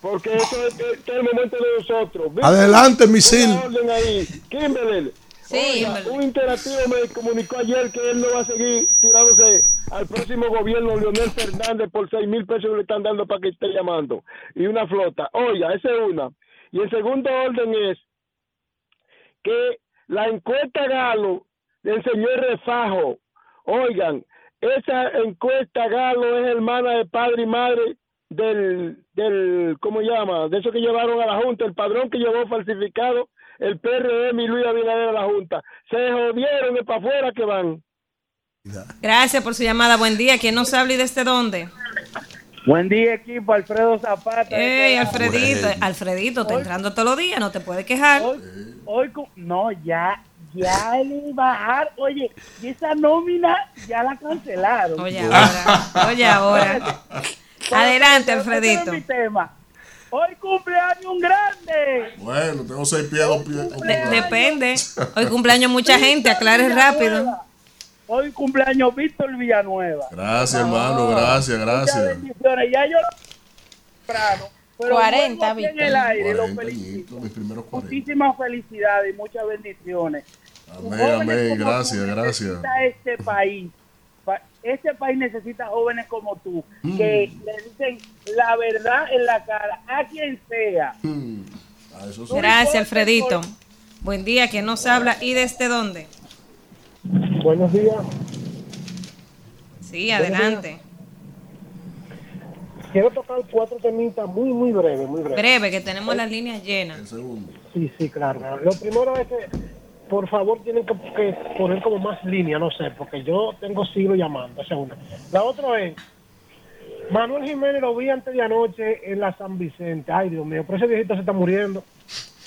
S9: porque eso es, es el momento de nosotros.
S6: Adelante, misil.
S9: orden ahí. Kimberly.
S5: Sí,
S9: oiga, un interactivo me comunicó ayer que él no va a seguir tirándose al próximo gobierno Leonel Fernández por seis mil pesos que le están dando para que esté llamando. Y una flota. Oiga, esa es una. Y el segundo orden es que la encuesta Galo del señor Refajo, oigan, esa encuesta Galo es hermana de padre y madre del, del, ¿cómo llama? De eso que llevaron a la Junta, el padrón que llevó falsificado el PRM y Luis Abinader a la Junta. Se jodieron de para afuera que van.
S3: Gracias por su llamada. Buen día, ¿quién nos habla y desde dónde?
S9: Buen día, equipo. Alfredo Zapata.
S3: Ey, Alfredito. Alfredito, está entrando todos los días, no te puedes quejar.
S9: Hoy, no, ya, ya le bajar. Oye, y esa nómina ya la cancelaron.
S3: Oye, ahora. Oye, ahora. Adelante, Alfredito.
S9: mi tema. Hoy cumpleaños un grande.
S2: Bueno, tengo seis pies, dos pies.
S3: De- depende. Hoy cumpleaños mucha gente, aclare rápido.
S9: Hoy cumpleaños Víctor Villanueva.
S2: Gracias, hermano. Gracias, gracias.
S9: bendiciones. Ya yo temprano. Pero
S5: 40,
S9: vuelvo aquí en
S5: Víctor.
S9: el aire, lo
S2: 40
S9: felicito.
S2: añitos, mis primeros 40.
S9: Muchísimas felicidades y muchas bendiciones.
S2: Amén, amén. Gracias,
S9: tú
S2: gracias.
S9: este país. Pa- Este país necesita jóvenes como tú,
S2: Mm.
S9: que le dicen la verdad en la cara a quien sea.
S2: Hmm. Ah, eso sí.
S3: Gracias, Alfredito. Buen día, ¿quién nos habla y desde dónde?
S11: Buenos días.
S3: Sí, adelante.
S11: Quiero tocar cuatro temitas muy, muy breves, muy breves.
S3: Breve, que tenemos las líneas llenas.
S11: Sí, sí, claro. Lo primero es que, por favor, tienen que, que poner como más línea, no sé, porque yo tengo siglo llamando, esa es una. La otra es, Manuel Jiménez lo vi antes de anoche en la San Vicente. Ay, Dios mío, pero ese viejito se está muriendo.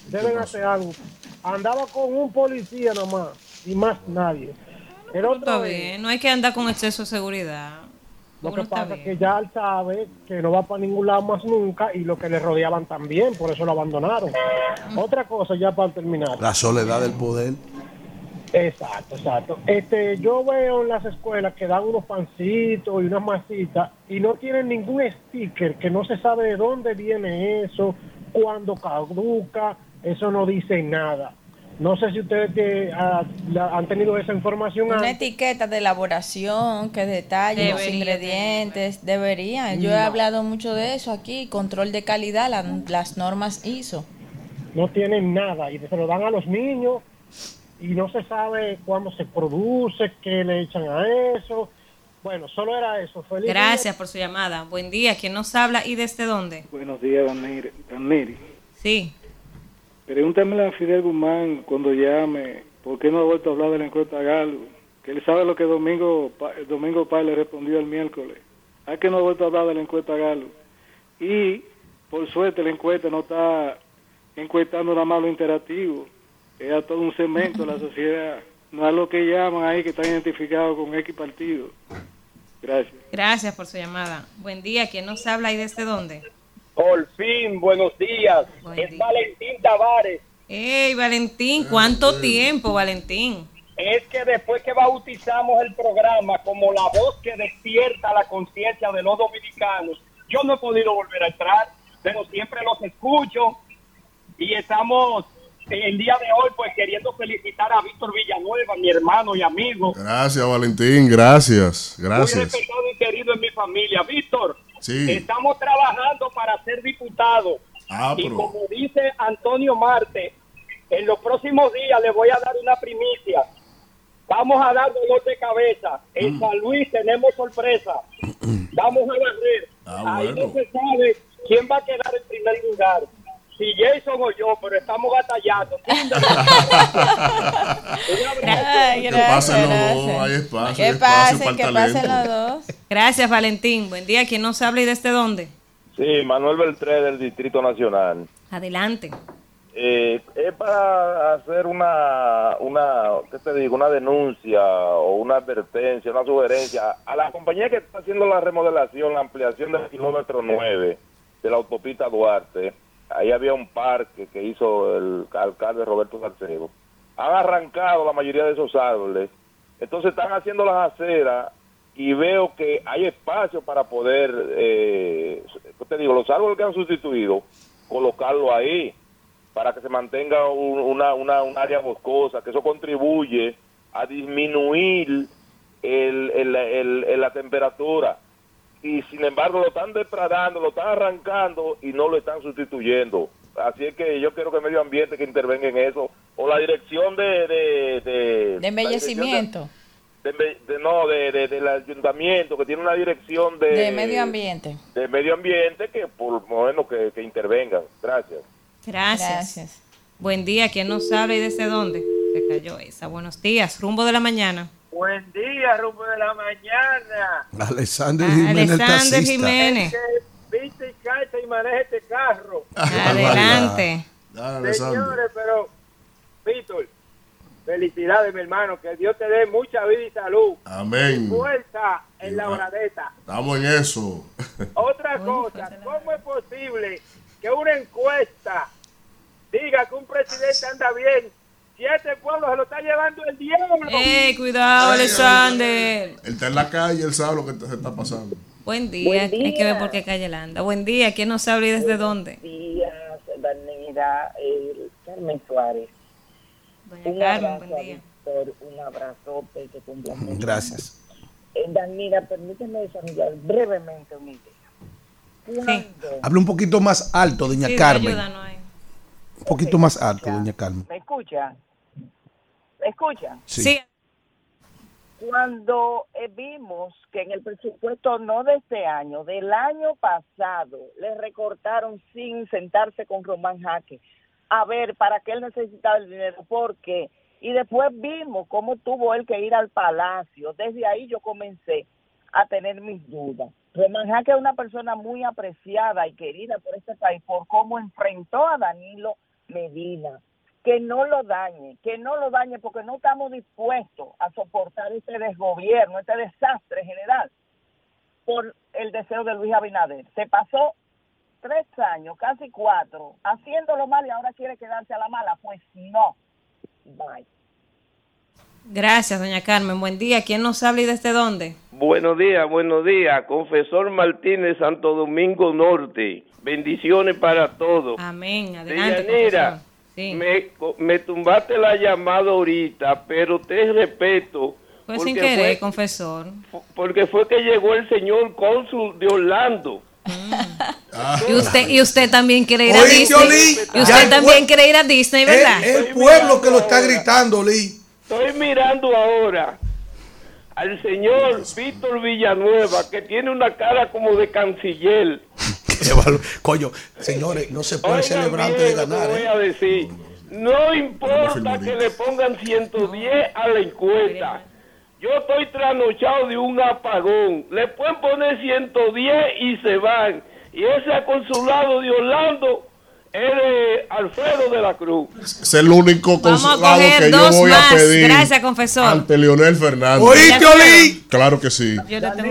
S11: Deben hacer algo. Andaba con un policía nomás y más nadie. El otro
S3: Está
S11: es-
S3: bien, no hay que andar con exceso de seguridad.
S11: Lo que pasa es que ya él sabe que no va para ningún lado más nunca y lo que le rodeaban también, por eso lo abandonaron. Otra cosa ya para terminar.
S6: La soledad del poder.
S11: Exacto, exacto. Este, yo veo en las escuelas que dan unos pancitos y unas masitas y no tienen ningún sticker, que no se sabe de dónde viene eso, cuándo caduca, eso no dice nada. No sé si ustedes que, ah, la- han tenido esa información
S5: Una
S11: antes.
S5: etiqueta de elaboración que detalle los
S3: Debería
S5: ingredientes, deberían. Yo he hablado mucho de eso aquí, control de calidad, la- las normas ISO.
S11: no tienen nada y se lo dan a los niños y no se sabe cuándo se produce, qué le echan a eso. Bueno, solo era eso. Feliz día.
S3: Gracias por su llamada. Buen día. ¿Quién nos habla y desde dónde?
S12: Buenos días, Neri.
S3: Sí.
S12: Pregúntame a Fidel Guzmán cuando llame, ¿por qué no ha vuelto a hablar de la encuesta Galo? Que él sabe lo que Domingo, Domingo Paz le respondió el miércoles. ¿A que no ha vuelto a hablar de la encuesta Galo? Y, por suerte, la encuesta no está encuestando nada más lo interactivo. Es a todo un segmento de la sociedad. No es lo que llaman ahí que están identificados con X partido. Gracias.
S3: Gracias por su llamada. Buen día. ¿Quién nos habla y desde dónde?
S13: Por fin, buenos días.
S3: Buen
S13: es
S3: día.
S13: Valentín Tavares.
S3: Hey, Valentín. ¿Cuánto tiempo, Valentín?
S13: Es que después que bautizamos el programa como la voz que despierta la conciencia de los dominicanos, yo no he podido volver a entrar, pero siempre los escucho y estamos el día de hoy pues queriendo felicitar a Víctor Villanueva, mi hermano y amigo,
S2: Gracias, Valentín. Gracias.
S13: muy
S2: Gracias.
S13: respetado y querido en mi familia. Víctor,
S2: Sí.
S13: estamos trabajando para ser diputado.
S2: Ah,
S13: y como dice Antonio Marte, en los próximos días le voy a dar una primicia. Vamos a dar dolor de cabeza. En
S2: Mm.
S13: San Luis tenemos sorpresa. Vamos a barrer.
S2: Ah,
S13: Ahí
S2: bueno.
S13: no se sabe quién va a quedar en primer lugar. Si Jason o yo, pero estamos batallando.
S5: Ay,
S2: Que
S5: gracias,
S2: pasen los dos, hay espacio,
S5: Que
S2: hay espacio
S5: pasen, que pasen los dos.
S3: Gracias, Valentín. Buen día. ¿Quién nos habla y desde dónde?
S10: Sí, Manuel Beltré del Distrito Nacional.
S3: Adelante.
S10: Eh, es para hacer una, una, ¿qué te digo? Una denuncia o una advertencia, una sugerencia a la compañía que está haciendo la remodelación, la ampliación del kilómetro 9 de la autopista Duarte. Ahí había un parque que hizo el alcalde Roberto Salcedo. Han arrancado la mayoría de esos árboles. Entonces están haciendo las aceras y veo que hay espacio para poder, eh, ¿qué te digo? Los árboles que han sustituido, colocarlo ahí para que se mantenga un, una, una, un área boscosa, que eso contribuye a disminuir el- el- la temperatura. Y sin embargo lo están depredando, lo están arrancando y no lo están sustituyendo. Así es que yo quiero que el medio ambiente que intervenga en eso, o la dirección de... De, de,
S5: De embellecimiento,
S10: de- de- de- no, de, de- del ayuntamiento, que tiene una dirección de...
S5: de medio ambiente.
S10: de medio ambiente que por lo menos que, que intervengan. Gracias.
S3: Gracias.
S5: Gracias.
S3: Buen día. ¿Quién nos habla y desde dónde? Se cayó esa. Buenos días. Rumbo de la mañana.
S13: Buen día, rumbo de la mañana.
S6: Alexander Jiménez, el
S3: Alexander. Jiménez.
S13: Que viste y calza y maneja este carro.
S3: Adelante.
S2: Dale.
S13: Señores, pero, Víctor, felicidades, mi hermano. Que Dios te dé mucha vida y salud.
S2: Amén.
S13: Fuerza en la horadeta.
S2: Estamos en eso.
S13: Otra cosa, ¿cómo es posible que una encuesta diga que un presidente anda bien si este pueblo se lo está llevando el diablo?
S3: ¡Ey, cuidado,
S2: Ay,
S3: Alexander!
S2: Él está en la calle, él sabe lo que se está pasando.
S3: Buen día.
S14: Buen
S3: Hay que ver por qué calle la anda. Buen día. ¿Quién nos habla y desde dónde?
S14: días, Danira, eh, Carmen Suárez.
S3: Doña
S14: Un
S3: Carmen,
S14: abrazo
S3: buen día.
S14: Víctor, un abrazote que cumpla.
S6: Gracias.
S14: Eh, Danira, permíteme desarrollar brevemente una idea. Cuando-
S6: Habla un poquito más alto, doña
S3: Sí,
S6: Carmen.
S3: ayúdanos ahí.
S6: Un poquito más alto, doña Carmen.
S14: ¿Me escucha? ¿Me escucha?
S6: Sí.
S3: Sí.
S14: cuando eh, vimos que en el presupuesto no de este año, del año pasado, le recortaron sin sentarse con Román Jaque a ver para qué él necesitaba el dinero, por qué. Y después vimos cómo tuvo él que ir al palacio. Desde ahí yo comencé a tener mis dudas. Román Jaque es una persona muy apreciada y querida por este país por cómo enfrentó a Danilo Medina que no lo dañe, que no lo dañe porque no estamos dispuestos a soportar este desgobierno, este desastre general por el deseo de Luis Abinader. Se pasó tres años, casi cuatro, haciéndolo mal y ahora quiere quedarse a la mala. Pues no. Bye.
S3: Gracias, doña Carmen. Buen día. ¿Quién nos habla y desde dónde?
S15: Buenos días, buenos días. Confesor Martínez, Santo Domingo Norte. Bendiciones para todos.
S3: Amén. Adelante.
S15: Deyanira,
S3: confesor. Sí.
S15: me, me tumbaste la llamada ahorita, pero te respeto.
S3: Fue sin
S15: porque
S3: querer,
S15: fue-
S3: confesor.
S15: porque fue que llegó el señor cónsul de Orlando.
S3: Y usted, y usted también quiere ir a Disney. Y usted también quiere ir a Disney, ¿verdad?
S6: Es el pueblo que lo está gritando, Lee.
S15: Estoy mirando ahora al señor Víctor Villanueva, que tiene una cara como de canciller.
S6: Coño, señores, no se puede celebrante
S15: bien
S6: de ganar.
S15: voy
S6: ¿eh?
S15: a decir. No importa que le pongan 110 a la encuesta. Yo estoy trasnochado de un apagón. Le pueden poner 110 y se van. Y ese consulado de Orlando es de Alfredo de la Cruz.
S2: Es el único consulado que yo voy
S3: más.
S2: a pedir
S3: Gracias, confesor.
S2: ante Leonel Fernández.
S6: ¿Oíste, Oli?
S2: Claro que sí.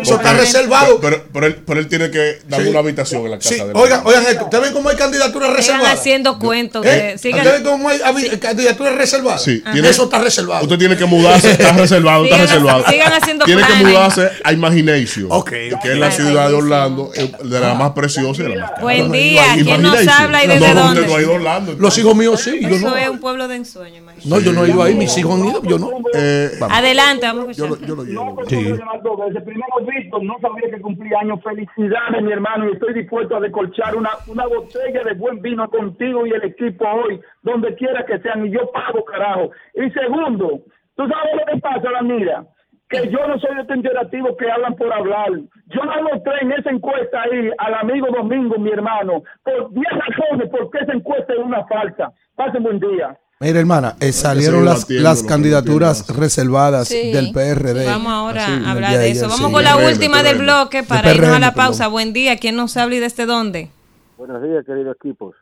S6: Eso está reservado.
S2: Pero, pero él, pero él tiene que darme
S6: Sí.
S2: una habitación en la casa
S6: Sí,
S2: de
S6: oigan, oigan esto. ¿Ustedes ven cómo hay candidaturas reservadas?
S3: haciendo cuentos.
S6: ¿Eh?
S3: de-
S6: ¿Ustedes ven cómo hay candidaturas reservadas?
S2: Sí, tiene-
S6: Eso está reservado.
S2: Usted tiene que mudarse, está reservado, está
S3: Sigan-
S2: reservado.
S3: sigan haciendo
S2: tiene que mudarse a Imagination,
S6: Ok,
S2: que es la ciudad de Orlando, de la más preciosa y de la más cara.
S3: Buen día. ¿Quién nos habla y
S2: No, no,
S3: dónde?
S2: no ha ido Orlando.
S6: Los hijos míos sí, yo
S3: Eso
S6: no.
S3: es un pueblo de ensueño, imagínate.
S6: No, yo no he ido ahí, mis hijos han ido, yo no.
S2: Eh,
S3: Adelante, vamos a
S2: yo,
S3: escuchar.
S2: lo- yo lo llevo.
S9: No,
S6: Sí.
S9: puedo llamar dos veces. Primero, Víctor, no sabía que cumplía años. Felicidades, mi hermano, y estoy dispuesto a decolchar una, una botella de buen vino contigo y el equipo hoy, donde quiera que sean, y yo pago, carajo. Y segundo, ¿tú sabes lo que pasa, la mira? Que yo no soy de este interactivo que hablan por hablar. Yo no mostré en esa encuesta ahí al amigo Domingo, mi hermano, por 10 razones por qué esa encuesta es una falsa. Pasen buen día.
S6: Mira, hermana, eh, salieron las, las candidaturas reservadas
S5: Sí.
S6: del PRD.
S3: Vamos ahora
S6: Así,
S3: a hablar de
S6: ayer,
S3: eso. Vamos
S6: sí.
S3: con la
S2: PRM,
S3: última del bloque para
S6: De
S3: irnos a la pausa. Buen día. ¿Quién nos habla y desde dónde?
S16: Buenos días, queridos equipos.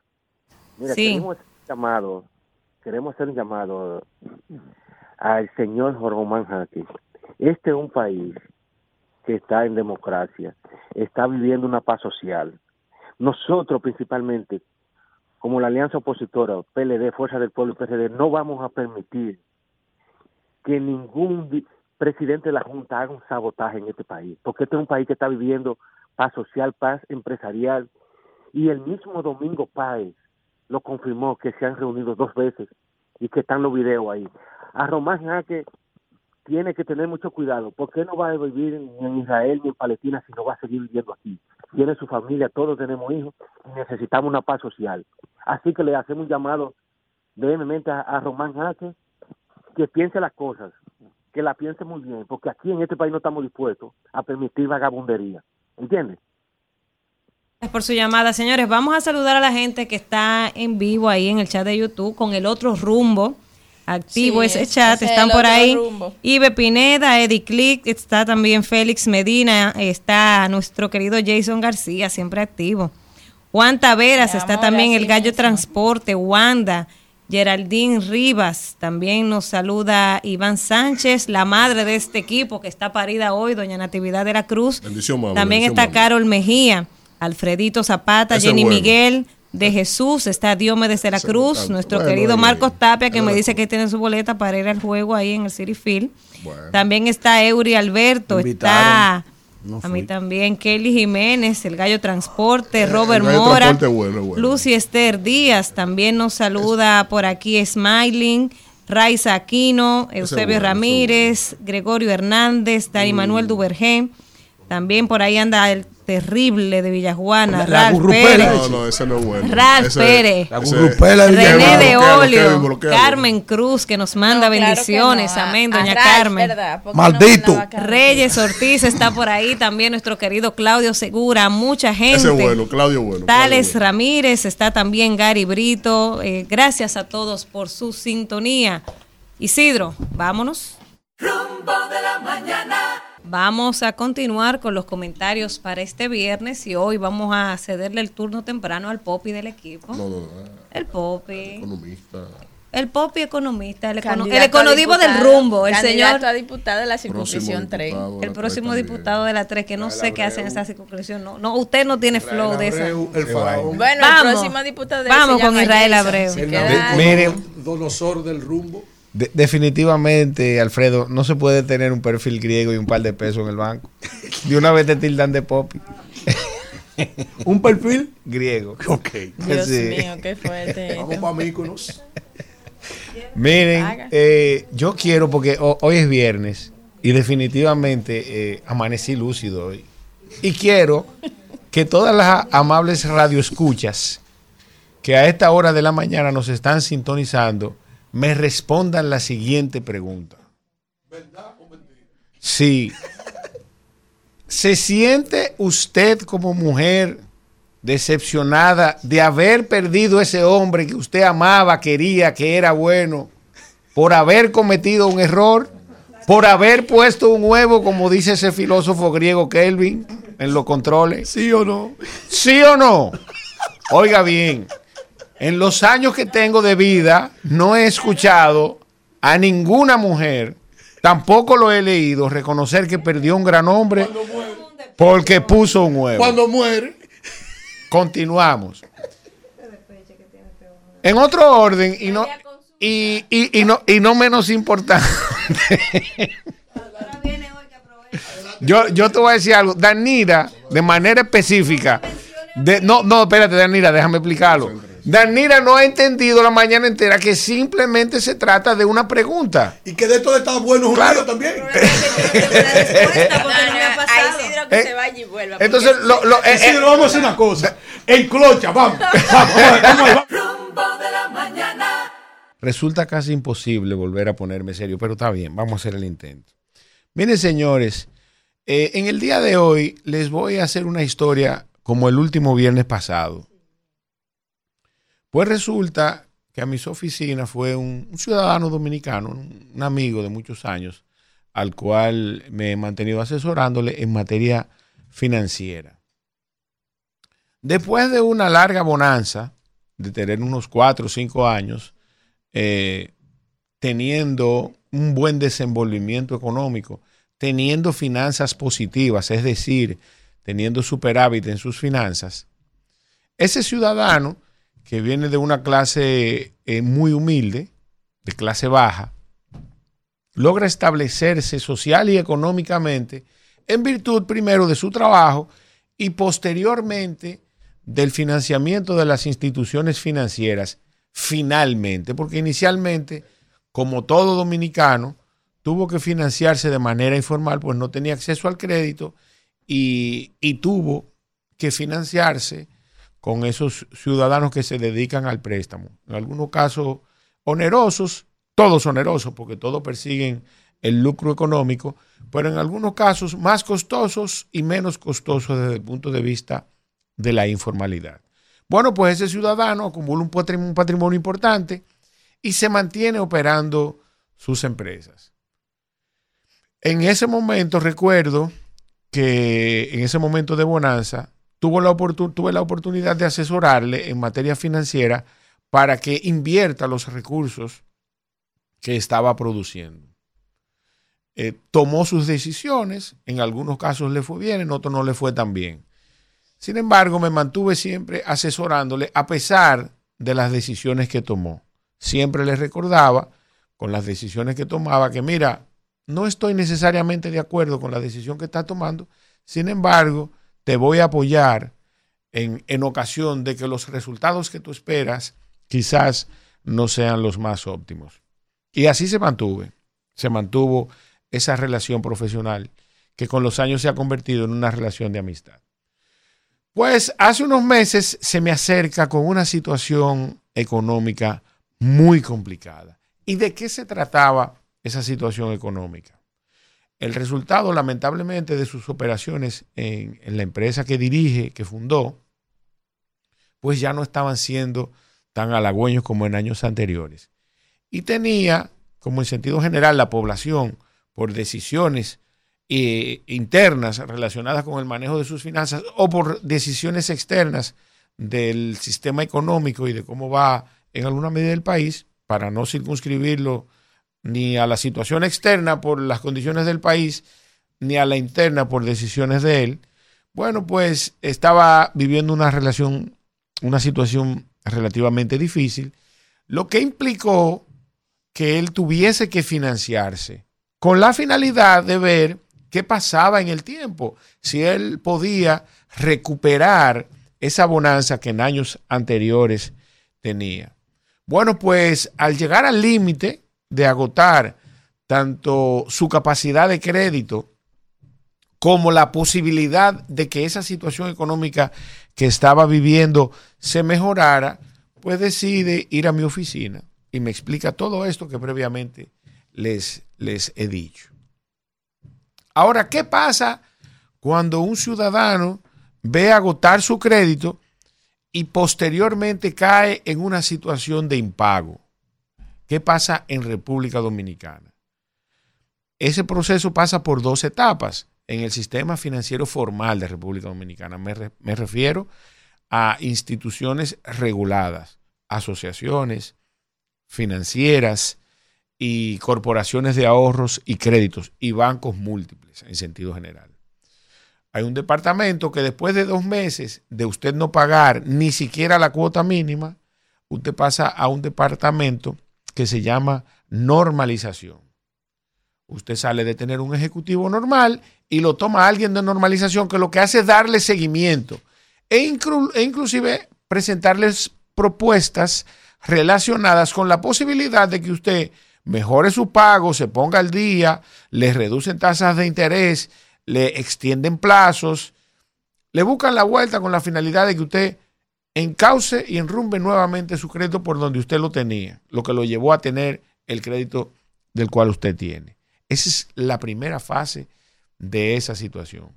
S16: Mira,
S3: Sí.
S16: queremos hacer un llamado, queremos hacer un llamado al señor Román Jaque. Este es un país que está en democracia, está viviendo una paz social. Nosotros principalmente, como la alianza opositora, PLD, Fuerza del Pueblo y PRD, no vamos a permitir que ningún presidente de la Junta haga un sabotaje en este país, porque este es un país que está viviendo paz social, paz empresarial, y el mismo Domingo Páez lo confirmó que se han reunido dos veces y que están los videos ahí. A Román Jaque tiene que tener mucho cuidado, porque no va a vivir en Israel ni en Palestina, sino va a seguir viviendo aquí. Tiene su familia, todos tenemos hijos y necesitamos una paz social. Así que le hacemos un llamado brevemente a, a Román Jaque que piense las cosas, que la piense muy bien, porque aquí en este país no estamos dispuestos a permitir vagabundería. ¿Entiendes?
S3: Gracias por su llamada, señores. Vamos a saludar a la gente que está en vivo ahí en el chat de YouTube con el otro rumbo. Activo
S5: Sí,
S3: ese
S5: ese
S3: chat,
S5: es
S3: están por ahí.
S5: rumbo.
S3: Ibe Pineda, Eddie Click, está también Félix Medina, está nuestro querido Jason García, siempre activo. Juan Taveras, está también el Gallo
S5: mismo.
S3: Transporte, Wanda, Geraldine Rivas, también nos saluda Iván Sánchez, la madre de este equipo que está parida hoy, doña Natividad de la Cruz.
S2: Bendición, mami,
S3: También
S2: bendición,
S3: está
S2: mami.
S3: Carol Mejía, Alfredito Zapata,
S2: Ese
S3: Jenny
S2: bueno.
S3: Miguel de Jesús, está Diomedes de la Cruz, nuestro
S2: Bueno,
S3: querido Marcos. Tapia que me dice que tiene su boleta para ir al juego ahí en el City Field.
S2: Bueno.
S3: También está Eury Alberto, está
S6: No
S3: a mí también Kelly Jiménez, el Gallo Transporte, Robert
S2: el Gallo
S3: Mora,
S2: Transporte es bueno, es bueno.
S3: Lucy Esther Díaz, también nos saluda por aquí Smiling, Raiza Aquino, Eusebio Ramírez, Gregorio Hernández, Dani Manuel Duvergé. También por ahí anda el terrible de Villajuana,
S6: La- la
S3: Ralph
S6: gurrupela.
S3: Pérez.
S2: No, no, ese no es bueno.
S3: Ralph
S2: Ese-
S3: Pérez.
S6: La gurrupela de
S3: René de Olio. Carmen Cruz, que nos manda
S5: No, claro que
S3: bendiciones.
S5: no,
S3: Amén, doña
S5: Ralph,
S3: Carmen.
S5: ¿verdad? ¿Por qué
S6: Maldito.
S5: no?
S3: Reyes Ortiz está por ahí, también nuestro querido Claudio Segura, mucha gente.
S2: Ese es bueno, Claudio bueno.
S3: Tales
S2: Claudio bueno.
S3: Ramírez, está también Gary Brito. Eh, gracias a todos por su sintonía. Isidro, vámonos. Vamos a continuar con los comentarios para este viernes y hoy vamos a cederle el turno temprano al Popi del equipo.
S2: No, no, no.
S3: El Popi.
S2: Economista.
S3: El Popi economista, el, econo- el econodivo del rumbo, el señor.
S5: a diputado de la circunscripción 3.
S3: El próximo diputado de la 3, que no sé qué hace en esa circunscripción. No, no, usted no tiene flow de esa.
S6: El faraón.
S5: Bueno,
S3: Vamos.
S5: el próximo diputado de
S3: Vamos con Israel. Abreu.
S6: El
S4: Miren.
S6: donosor del rumbo.
S4: De- definitivamente, Alfredo, no se puede tener un perfil griego y un par de pesos en el banco. De una vez te tildan de popi.
S6: ¿Un perfil?
S4: Griego.
S6: Ok.
S5: Dios
S4: Sí.
S5: mío, qué fuerte.
S6: Vamos para Míconos.
S4: Miren, eh, yo quiero, porque ho- hoy es viernes y definitivamente eh, amanecí lúcido hoy. Y quiero que todas las amables radioescuchas que a esta hora de la mañana nos están sintonizando me respondan la siguiente pregunta. Sí. ¿Se siente usted como mujer decepcionada de haber perdido ese hombre que usted amaba, quería, que era bueno, por haber cometido un error, por haber puesto un huevo, como dice ese filósofo griego Kelvin, en los controles?
S6: ¿Sí o no?
S4: ¿Sí o no? Oiga bien, en los años que tengo de vida no he escuchado a ninguna mujer, tampoco lo he leído, reconocer que perdió un gran hombre porque puso un huevo.
S6: Cuando muere.
S4: Continuamos. En otro orden, y no, y, y- y no, y no menos importante. yo, yo te voy a decir algo. Danira, de manera específica. de- no, no, espérate, Danira, déjame explicarlo. Danira no ha entendido la mañana entera que simplemente se trata de una pregunta.
S6: Y que de esto está bueno un
S4: Claro.
S6: lío también.
S5: No, no, a Isidro que se vaya y vuelva.
S4: Entonces, lo, lo- eh,
S6: Sí,
S4: eh,
S6: vamos a hacer una cosa. En clocha, vamos. Vamos, vamos, vamos.
S1: Rumbo de la mañana.
S4: Resulta casi imposible volver a ponerme serio, pero está bien, vamos a hacer el intento. Miren, señores, eh, en el día de hoy les voy a hacer una historia como el último viernes pasado. Pues resulta que a mis oficinas fue un, ciudadano dominicano, un, un amigo de muchos años, al cual me he mantenido asesorándole en materia financiera. Después de una larga bonanza, de tener unos cuatro o cinco años, eh, teniendo un buen desenvolvimiento económico, teniendo finanzas positivas, es decir, teniendo superávit en sus finanzas, ese ciudadano que viene de una clase eh, muy humilde, de clase baja, logra establecerse social y económicamente en virtud primero de su trabajo y posteriormente del financiamiento de las instituciones financieras, finalmente, porque inicialmente, como todo dominicano, tuvo que financiarse de manera informal, pues no tenía acceso al crédito y, y tuvo que financiarse con esos ciudadanos que se dedican al préstamo. En algunos casos onerosos, todos onerosos, porque todos persiguen el lucro económico, pero en algunos casos más costosos y menos costosos desde el punto de vista de la informalidad. Bueno, pues ese ciudadano acumula un patrim- un patrimonio importante y se mantiene operando sus empresas. En ese momento recuerdo que en ese momento de bonanza tuvo la tuve la oportunidad de asesorarle en materia financiera para que invierta los recursos que estaba produciendo. Eh, tomó sus decisiones, en algunos casos le fue bien, en otros no le fue tan bien. Sin embargo, me mantuve siempre asesorándole a pesar de las decisiones que tomó. Siempre le recordaba con las decisiones que tomaba que, mira, no estoy necesariamente de acuerdo con la decisión que está tomando, sin embargo, te voy a apoyar en, en ocasión de que los resultados que tú esperas quizás no sean los más óptimos. Y así se mantuve, se mantuvo esa relación profesional que con los años se ha convertido en una relación de amistad. Pues hace unos meses se me acerca con una situación económica muy complicada. ¿Y de qué se trataba esa situación económica? El resultado, lamentablemente, de sus operaciones en, la empresa que dirige, que fundó, pues ya no estaban siendo tan halagüeños como en años anteriores. Y tenía, como en sentido general, la población, por decisiones eh, internas relacionadas con el manejo de sus finanzas o por decisiones externas del sistema económico y de cómo va en alguna medida el país, para no circunscribirlo ni a la situación externa por las condiciones del país, ni a la interna por decisiones de él, bueno, pues estaba viviendo una relación, una situación relativamente difícil, lo que implicó que él tuviese que financiarse con la finalidad de ver qué pasaba en el tiempo, si él podía recuperar esa bonanza que en años anteriores tenía. Bueno, pues al llegar al límite de agotar tanto su capacidad de crédito como la posibilidad de que esa situación económica que estaba viviendo se mejorara, pues decide ir a mi oficina y me explica todo esto que previamente les, les he dicho. Ahora, ¿qué pasa cuando un ciudadano ve agotar su crédito y posteriormente cae en una situación de impago? ¿Qué pasa en República Dominicana? Ese proceso pasa por dos etapas en el sistema financiero formal de República Dominicana. Me, refiero a instituciones reguladas, asociaciones financieras y corporaciones de ahorros y créditos y bancos múltiples en sentido general. Hay un departamento que después de dos meses de usted no pagar ni siquiera la cuota mínima, usted pasa a un departamento que se llama normalización. Usted sale de tener un ejecutivo normal y lo toma alguien de normalización que lo que hace es darle seguimiento e, e inclusive presentarles propuestas relacionadas con la posibilidad de que usted mejore su pago, se ponga al día, le reducen tasas de interés, le extienden plazos, le buscan la vuelta con la finalidad de que usted encauce y enrumbe nuevamente su crédito por donde usted lo tenía, lo que lo llevó a tener el crédito del cual usted tiene. Esa es la primera fase de esa situación.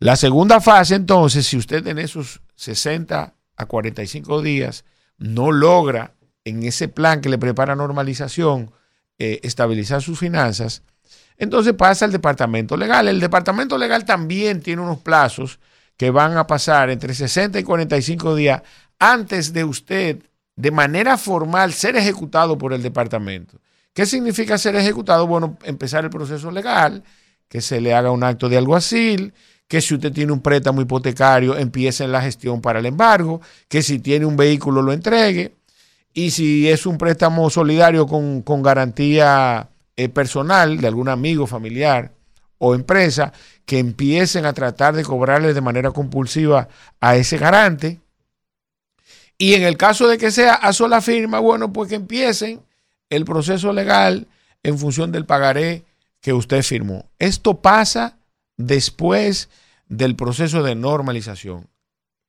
S4: La segunda fase, entonces, si usted en esos 60 a 45 días no logra en ese plan que le prepara normalización eh, estabilizar sus finanzas, entonces pasa al departamento legal. El departamento legal también tiene unos plazos que van a pasar entre 60 y 45 días antes de usted, de manera formal, ser ejecutado por el departamento. ¿Qué significa ser ejecutado? Bueno, empezar el proceso legal, que se le haga un acto de alguacil, que si usted tiene un préstamo hipotecario, empiece la gestión para el embargo, que si tiene un vehículo lo entregue, y si es un préstamo solidario con, garantía eh, personal de algún amigo, familiar o empresa, que empiecen a tratar de cobrarle de manera compulsiva a ese garante. Y en el caso de que sea a sola firma, bueno, pues que empiecen el proceso legal en función del pagaré que usted firmó. Esto pasa después del proceso de normalización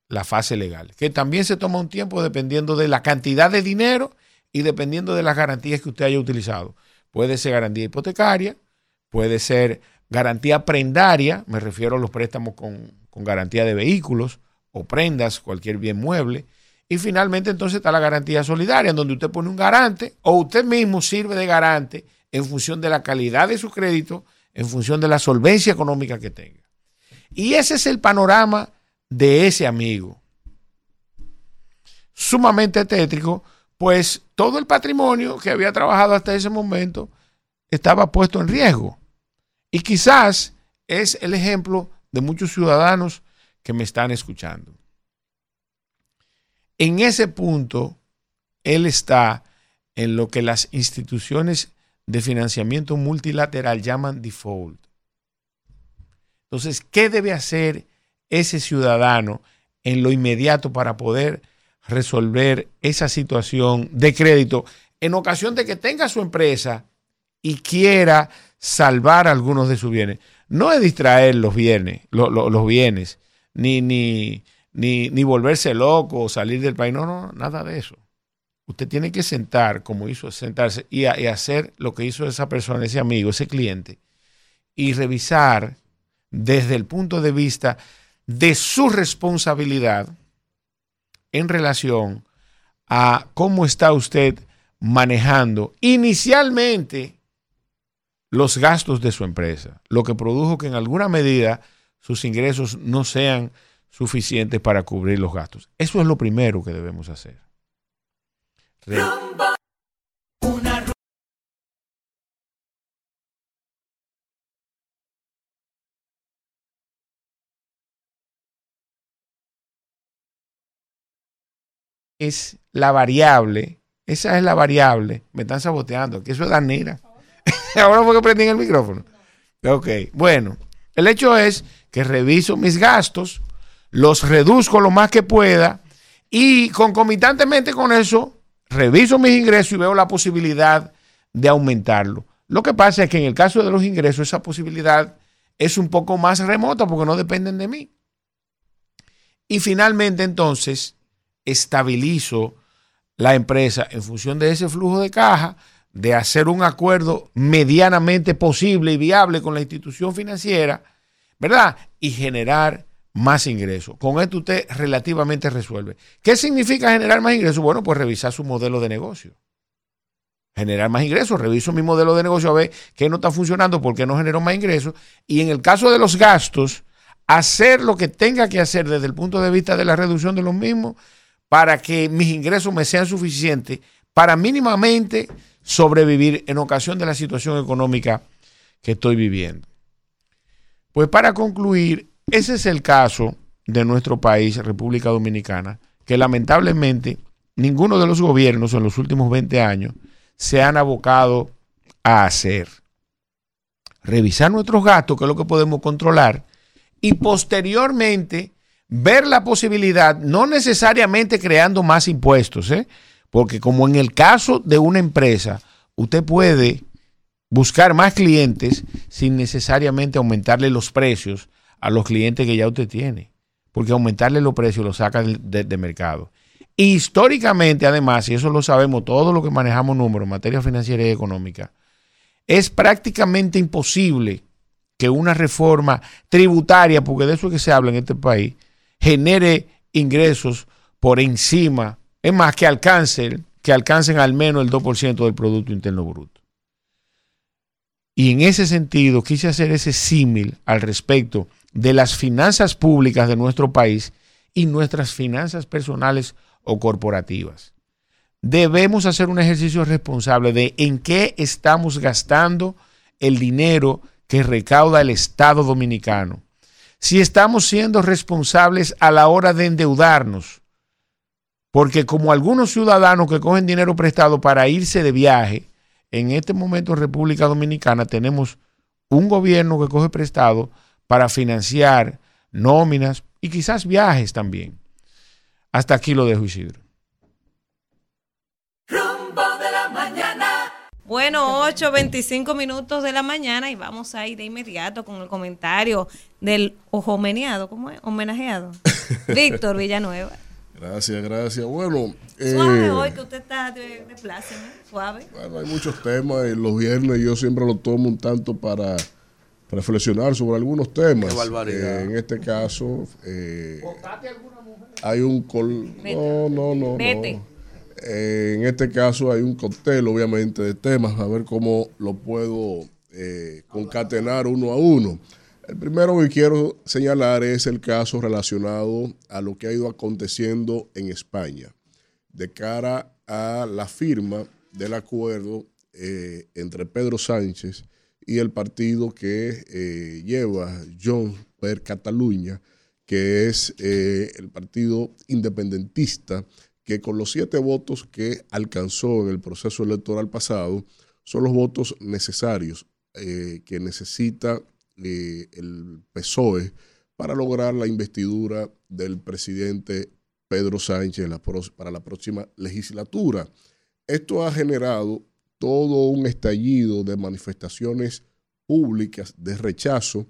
S4: la fase legal, que también se toma un tiempo dependiendo de la cantidad de dinero y dependiendo de las garantías que usted haya utilizado. Puede ser garantía hipotecaria, puede ser garantía prendaria, me refiero a los préstamos con, con garantía de vehículos o prendas, cualquier bien mueble. Y finalmente entonces está la garantía solidaria, en donde usted pone un garante o usted mismo sirve de garante en función de la calidad de su crédito, en función de la solvencia económica que tenga. Y ese es el panorama de ese amigo. Sumamente tétrico, pues todo el patrimonio que había trabajado hasta ese momento estaba puesto en riesgo. Y quizás es el ejemplo de muchos ciudadanos que me están escuchando. En ese punto, él está en lo que las instituciones de financiamiento multilateral llaman default. Entonces, ¿qué debe hacer ese ciudadano en lo inmediato para poder resolver esa situación de crédito en ocasión de que tenga su empresa y quiera salvar algunos de sus bienes. No es distraer los bienes, los bienes, ni, ni, ni, ni volverse loco o salir del país. No, no, nada de eso. Usted tiene que sentar, como hizo, sentarse y, y hacer lo que hizo esa persona, ese amigo, ese cliente, y revisar desde el punto de vista de su responsabilidad en relación a cómo está usted manejando inicialmente los gastos de su empresa, lo que produjo que en alguna medida sus ingresos no sean suficientes para cubrir los gastos. Eso es lo primero que debemos hacer. Es la variable, esa es la variable, me están saboteando, que eso es danera. Ahora fue que prendí el micrófono. Ok, bueno, el hecho es que reviso mis gastos, los reduzco lo más que pueda y concomitantemente con eso, reviso mis ingresos y veo la posibilidad de aumentarlo. Lo que pasa es que en el caso de los ingresos, esa posibilidad es un poco más remota porque no dependen de mí. Y finalmente, entonces, estabilizo la empresa en función de ese flujo de caja, de hacer un acuerdo medianamente posible y viable con la institución financiera, ¿verdad? Y generar más ingresos. Con esto usted relativamente resuelve. ¿Qué significa generar más ingresos? Bueno, pues revisar su modelo de negocio. Generar más ingresos. Reviso mi modelo de negocio a ver qué no está funcionando, por qué no generó más ingresos. Y en el caso de los gastos, hacer lo que tenga que hacer desde el punto de vista de la reducción de los mismos para que mis ingresos me sean suficientes para mínimamente sobrevivir en ocasión de la situación económica que estoy viviendo. Pues para concluir, ese es el caso de nuestro país, República Dominicana, que lamentablemente ninguno de los gobiernos en los últimos 20 años se han abocado a hacer. Revisar nuestros gastos, que es lo que podemos controlar, y posteriormente ver la posibilidad, no necesariamente creando más impuestos, ¿eh? Porque como en el caso de una empresa, usted puede buscar más clientes sin necesariamente aumentarle los precios a los clientes que ya usted tiene, porque aumentarle los precios lo saca de, mercado. Históricamente, además, y eso lo sabemos todos los que manejamos números en materia financiera y económica, es prácticamente imposible que una reforma tributaria, porque de eso es que se habla en este país, genere ingresos por encima, es más, que alcancen, que alcancen al menos el 2% del Producto Interno Bruto. Y en ese sentido quise hacer ese símil al respecto de las finanzas públicas de nuestro país y nuestras finanzas personales o corporativas. Debemos hacer un ejercicio responsable de en qué estamos gastando el dinero que recauda el Estado dominicano. Si estamos siendo responsables a la hora de endeudarnos, porque como algunos ciudadanos que cogen dinero prestado para irse de viaje, en este momento en República Dominicana tenemos un gobierno que coge prestado para financiar nóminas y quizás viajes también. Hasta aquí lo dejo Isidro.
S1: Rumbo de la mañana.
S3: Bueno, 8, 25 minutos de la mañana y vamos a ir de inmediato con el comentario del homenajeado, ¿cómo es? Homenajeado. Víctor Villanueva.
S2: Gracias, gracias. Bueno,
S3: Suave
S2: eh,
S3: hoy que usted está de, de pláceme, suave.
S2: bueno, hay muchos temas y los viernes yo siempre lo tomo un tanto para reflexionar sobre algunos temas.
S6: Qué barbaridad.
S2: Eh, en este caso, eh, hay un... col- no, no, no, no.
S3: Vete.
S2: Eh, en este caso hay un cóctel, obviamente, de temas, a ver cómo lo puedo eh, concatenar uno a uno. El primero que quiero señalar es el caso relacionado a lo que ha ido aconteciendo en España de cara a la firma del acuerdo eh, entre Pedro Sánchez y el partido que eh, lleva John per Cataluña, que es eh, el partido independentista, que con los siete votos que alcanzó en el proceso electoral pasado, son los votos necesarios que necesita eh, el PSOE para lograr la investidura del presidente Pedro Sánchez para la próxima legislatura. Esto ha generado todo un estallido de manifestaciones públicas de rechazo,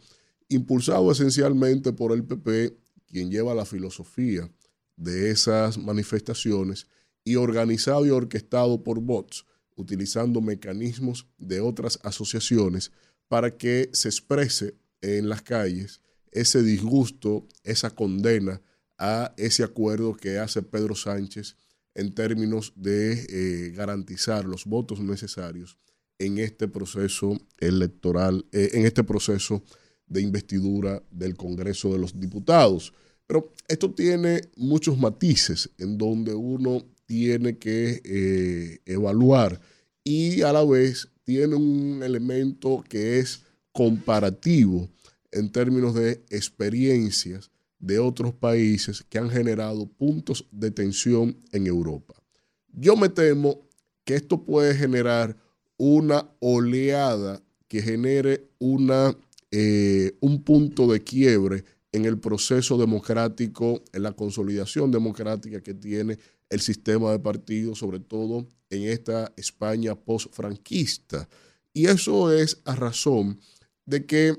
S2: impulsado esencialmente por el PP, quien lleva la filosofía de esas manifestaciones y organizado y orquestado por bots, utilizando mecanismos de otras asociaciones para que se exprese en las calles ese disgusto, esa condena a ese acuerdo que hace Pedro Sánchez en términos de eh, garantizar los votos necesarios en este proceso electoral, eh, en este proceso de investidura del Congreso de los Diputados. Pero esto tiene muchos matices en donde uno tiene que eh, evaluar y a la vez tiene un elemento que es comparativo en términos de experiencias de otros países que han generado puntos de tensión en Europa. Yo me temo que esto puede generar una oleada que genere una, eh, un punto de quiebre en el proceso democrático, en la consolidación democrática que tiene el sistema de partidos, sobre todo en esta España post-franquista. Y eso es a razón de que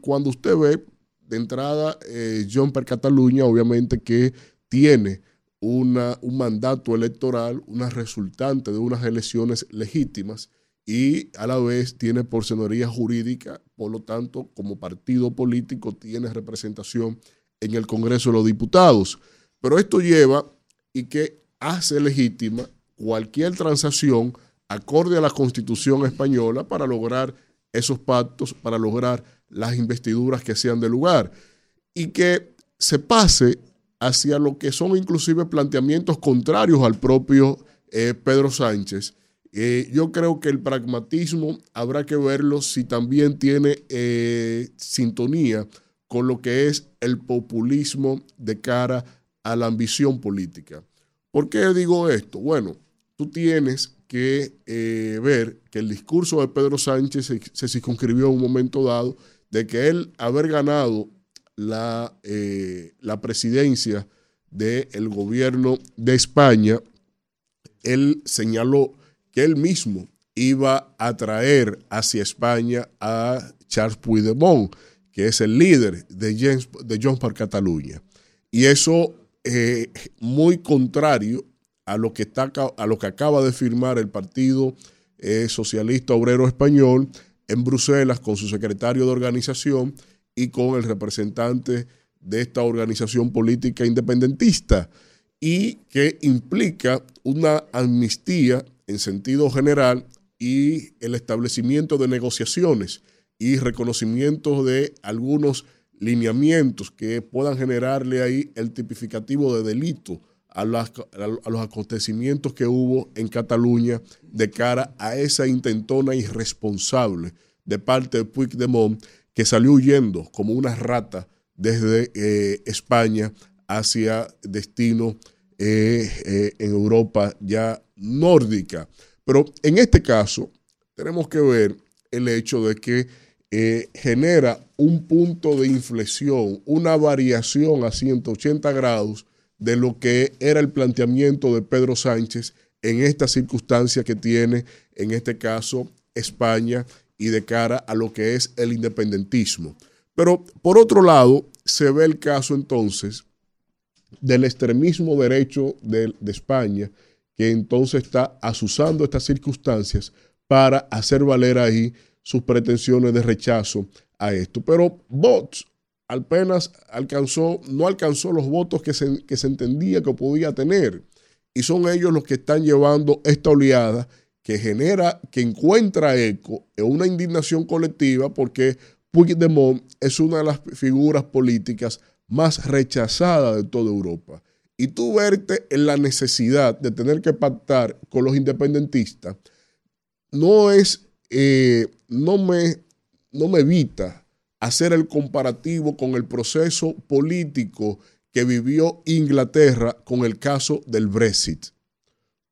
S2: cuando usted ve de entrada eh, John per Cataluña, obviamente que tiene una, un mandato electoral, una resultante de unas elecciones legítimas y a la vez tiene porcenoría jurídica, por lo tanto, como partido político tiene representación en el Congreso de los Diputados. Pero esto lleva y que hace legítima cualquier transacción acorde a la Constitución española para lograr esos pactos, para lograr las investiduras que sean de lugar y que se pase hacia lo que son inclusive planteamientos contrarios al propio eh, Pedro Sánchez. Eh, yo creo que el pragmatismo habrá que verlo si también tiene eh, sintonía con lo que es el populismo de cara a la ambición política. ¿Por qué digo esto? Bueno, tú tienes que ver que el discurso de Pedro Sánchez se, se circunscribió en un momento dado de que él haber ganado la, eh, la presidencia del gobierno de España, él señaló que él mismo iba a traer hacia España a Charles Puigdemont, que es el líder de, James, de John para Cataluña. Y eso eh, muy contrario a lo, que está, a lo que acaba de firmar el Partido eh, Socialista Obrero Español, en Bruselas con su secretario de organización y con el representante de esta organización política independentista y que implica una amnistía en sentido general y el establecimiento de negociaciones y reconocimiento de algunos lineamientos que puedan generarle ahí el tipificativo de delito a, los acontecimientos que hubo en Cataluña de cara a esa intentona irresponsable de parte de Puigdemont que salió huyendo como una rata desde eh, España hacia destino eh, eh, en Europa ya nórdica. Pero en este caso tenemos que ver el hecho de que genera un punto de inflexión, una variación a 180 grados de lo que era el planteamiento de Pedro Sánchez en esta circunstancia que tiene, en este caso, España y de cara a lo que es el independentismo. Pero por otro lado, se ve el caso entonces del extremismo derecho de, España, que entonces está asusando estas circunstancias para hacer valer ahí sus pretensiones de rechazo a esto. Pero Vox apenas alcanzó, no alcanzó los votos que se, que se entendía que podía tener. Y son ellos los que están llevando esta oleada que genera, que encuentra eco en una indignación colectiva porque Puigdemont es una de las figuras políticas más rechazadas de toda Europa. Y tú verte en la necesidad de tener que pactar con los independentistas, no es, eh, no, me, no me evita hacer el comparativo con el proceso político que vivió Inglaterra con el caso del Brexit.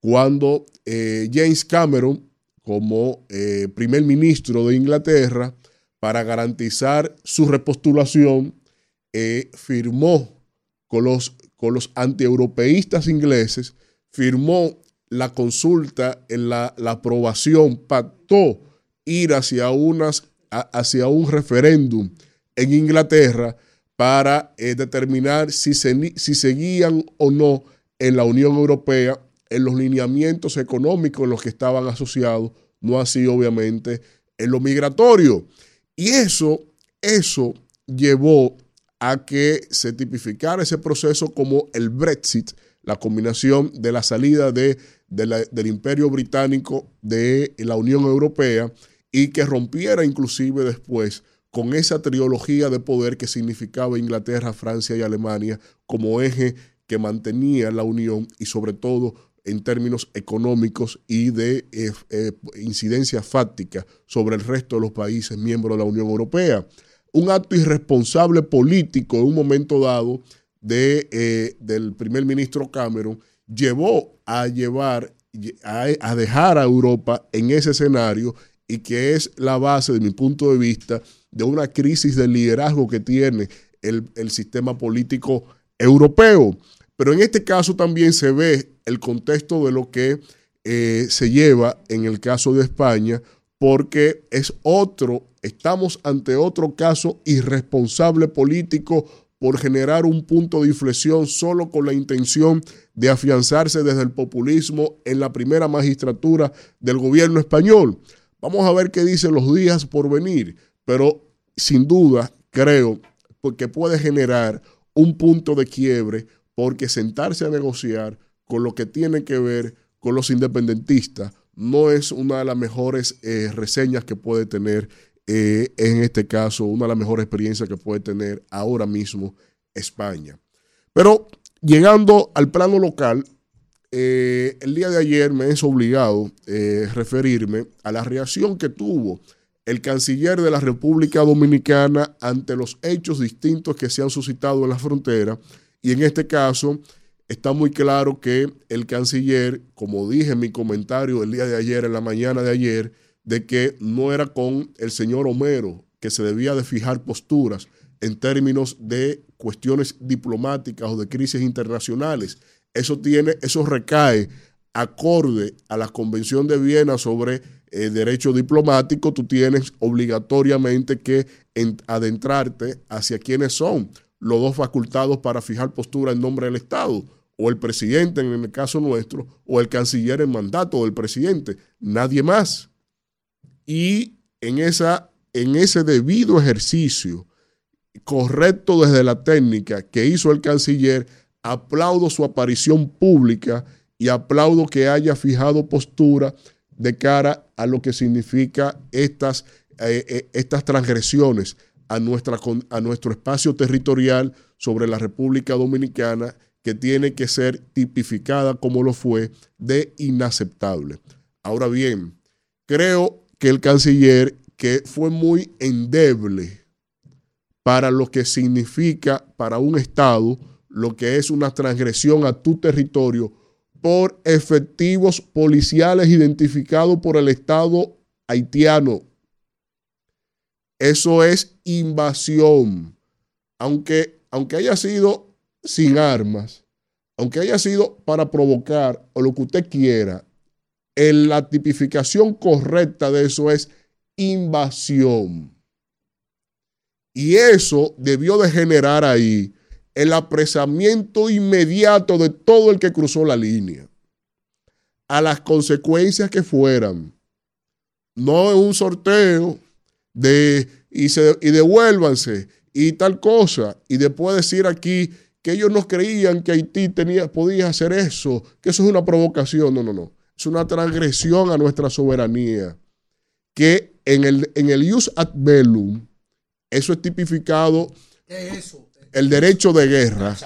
S2: Cuando eh, James Cameron, como eh, primer ministro de Inglaterra, para garantizar su repostulación, eh, firmó con los, con los antieuropeístas ingleses, firmó la consulta, en la, la aprobación, pactó ir hacia, unas, hacia un referéndum en Inglaterra para eh, determinar si, se, si seguían o no en la Unión Europea en los lineamientos económicos en los que estaban asociados, no así obviamente en lo migratorio. Y eso, eso llevó a que se tipificara ese proceso como el Brexit, la combinación de la salida de, del imperio británico de la Unión Europea y que rompiera inclusive después con esa trilogía de poder que significaba Inglaterra, Francia y Alemania como eje que mantenía la Unión y sobre todo en términos económicos y de eh, eh, incidencia fáctica sobre el resto de los países miembros de la Unión Europea. Un acto irresponsable político en un momento dado de, eh, del primer ministro Cameron llevó a llevar, a, dejar a Europa en ese escenario y que es la base, de mi punto de vista, de una crisis de liderazgo que tiene el, el sistema político europeo. Pero en este caso también se ve el contexto de lo que eh, se lleva en el caso de España, porque es otro, estamos ante otro caso irresponsable político por generar un punto de inflexión solo con la intención de afianzarse desde el populismo en la primera magistratura del gobierno español. Vamos a ver qué dicen los días por venir, pero sin duda creo que puede generar un punto de quiebre porque sentarse a negociar con lo que tiene que ver con los independentistas no es una de las mejores eh, reseñas que puede tener eh, en este caso, una de las mejores experiencias que puede tener ahora mismo España. Pero llegando al plano local, eh, el día de ayer me es obligado referirme a la reacción que tuvo el canciller de la República Dominicana ante los hechos distintos que se han suscitado en la frontera y en este caso está muy claro que el canciller, como dije en mi comentario el día de ayer, en la mañana de ayer, de que no era con el señor Homero que se debía de fijar posturas en términos de cuestiones diplomáticas o de crisis internacionales. Eso tiene, eso recae acorde a la Convención de Viena sobre eh, derecho diplomático, tú tienes obligatoriamente que adentrarte hacia quiénes son los dos facultados para fijar postura en nombre del Estado, o el presidente en el caso nuestro, o el canciller en mandato del presidente, nadie más. Y en, esa, en ese debido ejercicio correcto desde la técnica que hizo el canciller, aplaudo su aparición pública y aplaudo que haya fijado postura de cara a lo que significa estas, eh, eh, estas transgresiones a, nuestra, a nuestro espacio territorial sobre la República Dominicana que tiene que ser tipificada como lo fue de inaceptable. Ahora bien, creo que el canciller que fue muy endeble para lo que significa para un Estado lo que es una transgresión a tu territorio por efectivos policiales identificados por el Estado haitiano eso es invasión. Aunque, aunque haya sido sin armas, aunque haya sido para provocar o lo que usted quiera, en la tipificación correcta de eso es invasión. Y eso debió de generar ahí el apresamiento inmediato de todo el que cruzó la línea, a las consecuencias que fueran. No en un sorteo, de, y, se, y devuélvanse y tal cosa. Y después decir aquí que ellos no creían que Haití tenía, podía hacer eso, que eso es una provocación. No, no, no. Es una transgresión a nuestra soberanía. Que en el, en el Ius ad bellum, eso es tipificado. El derecho de guerra.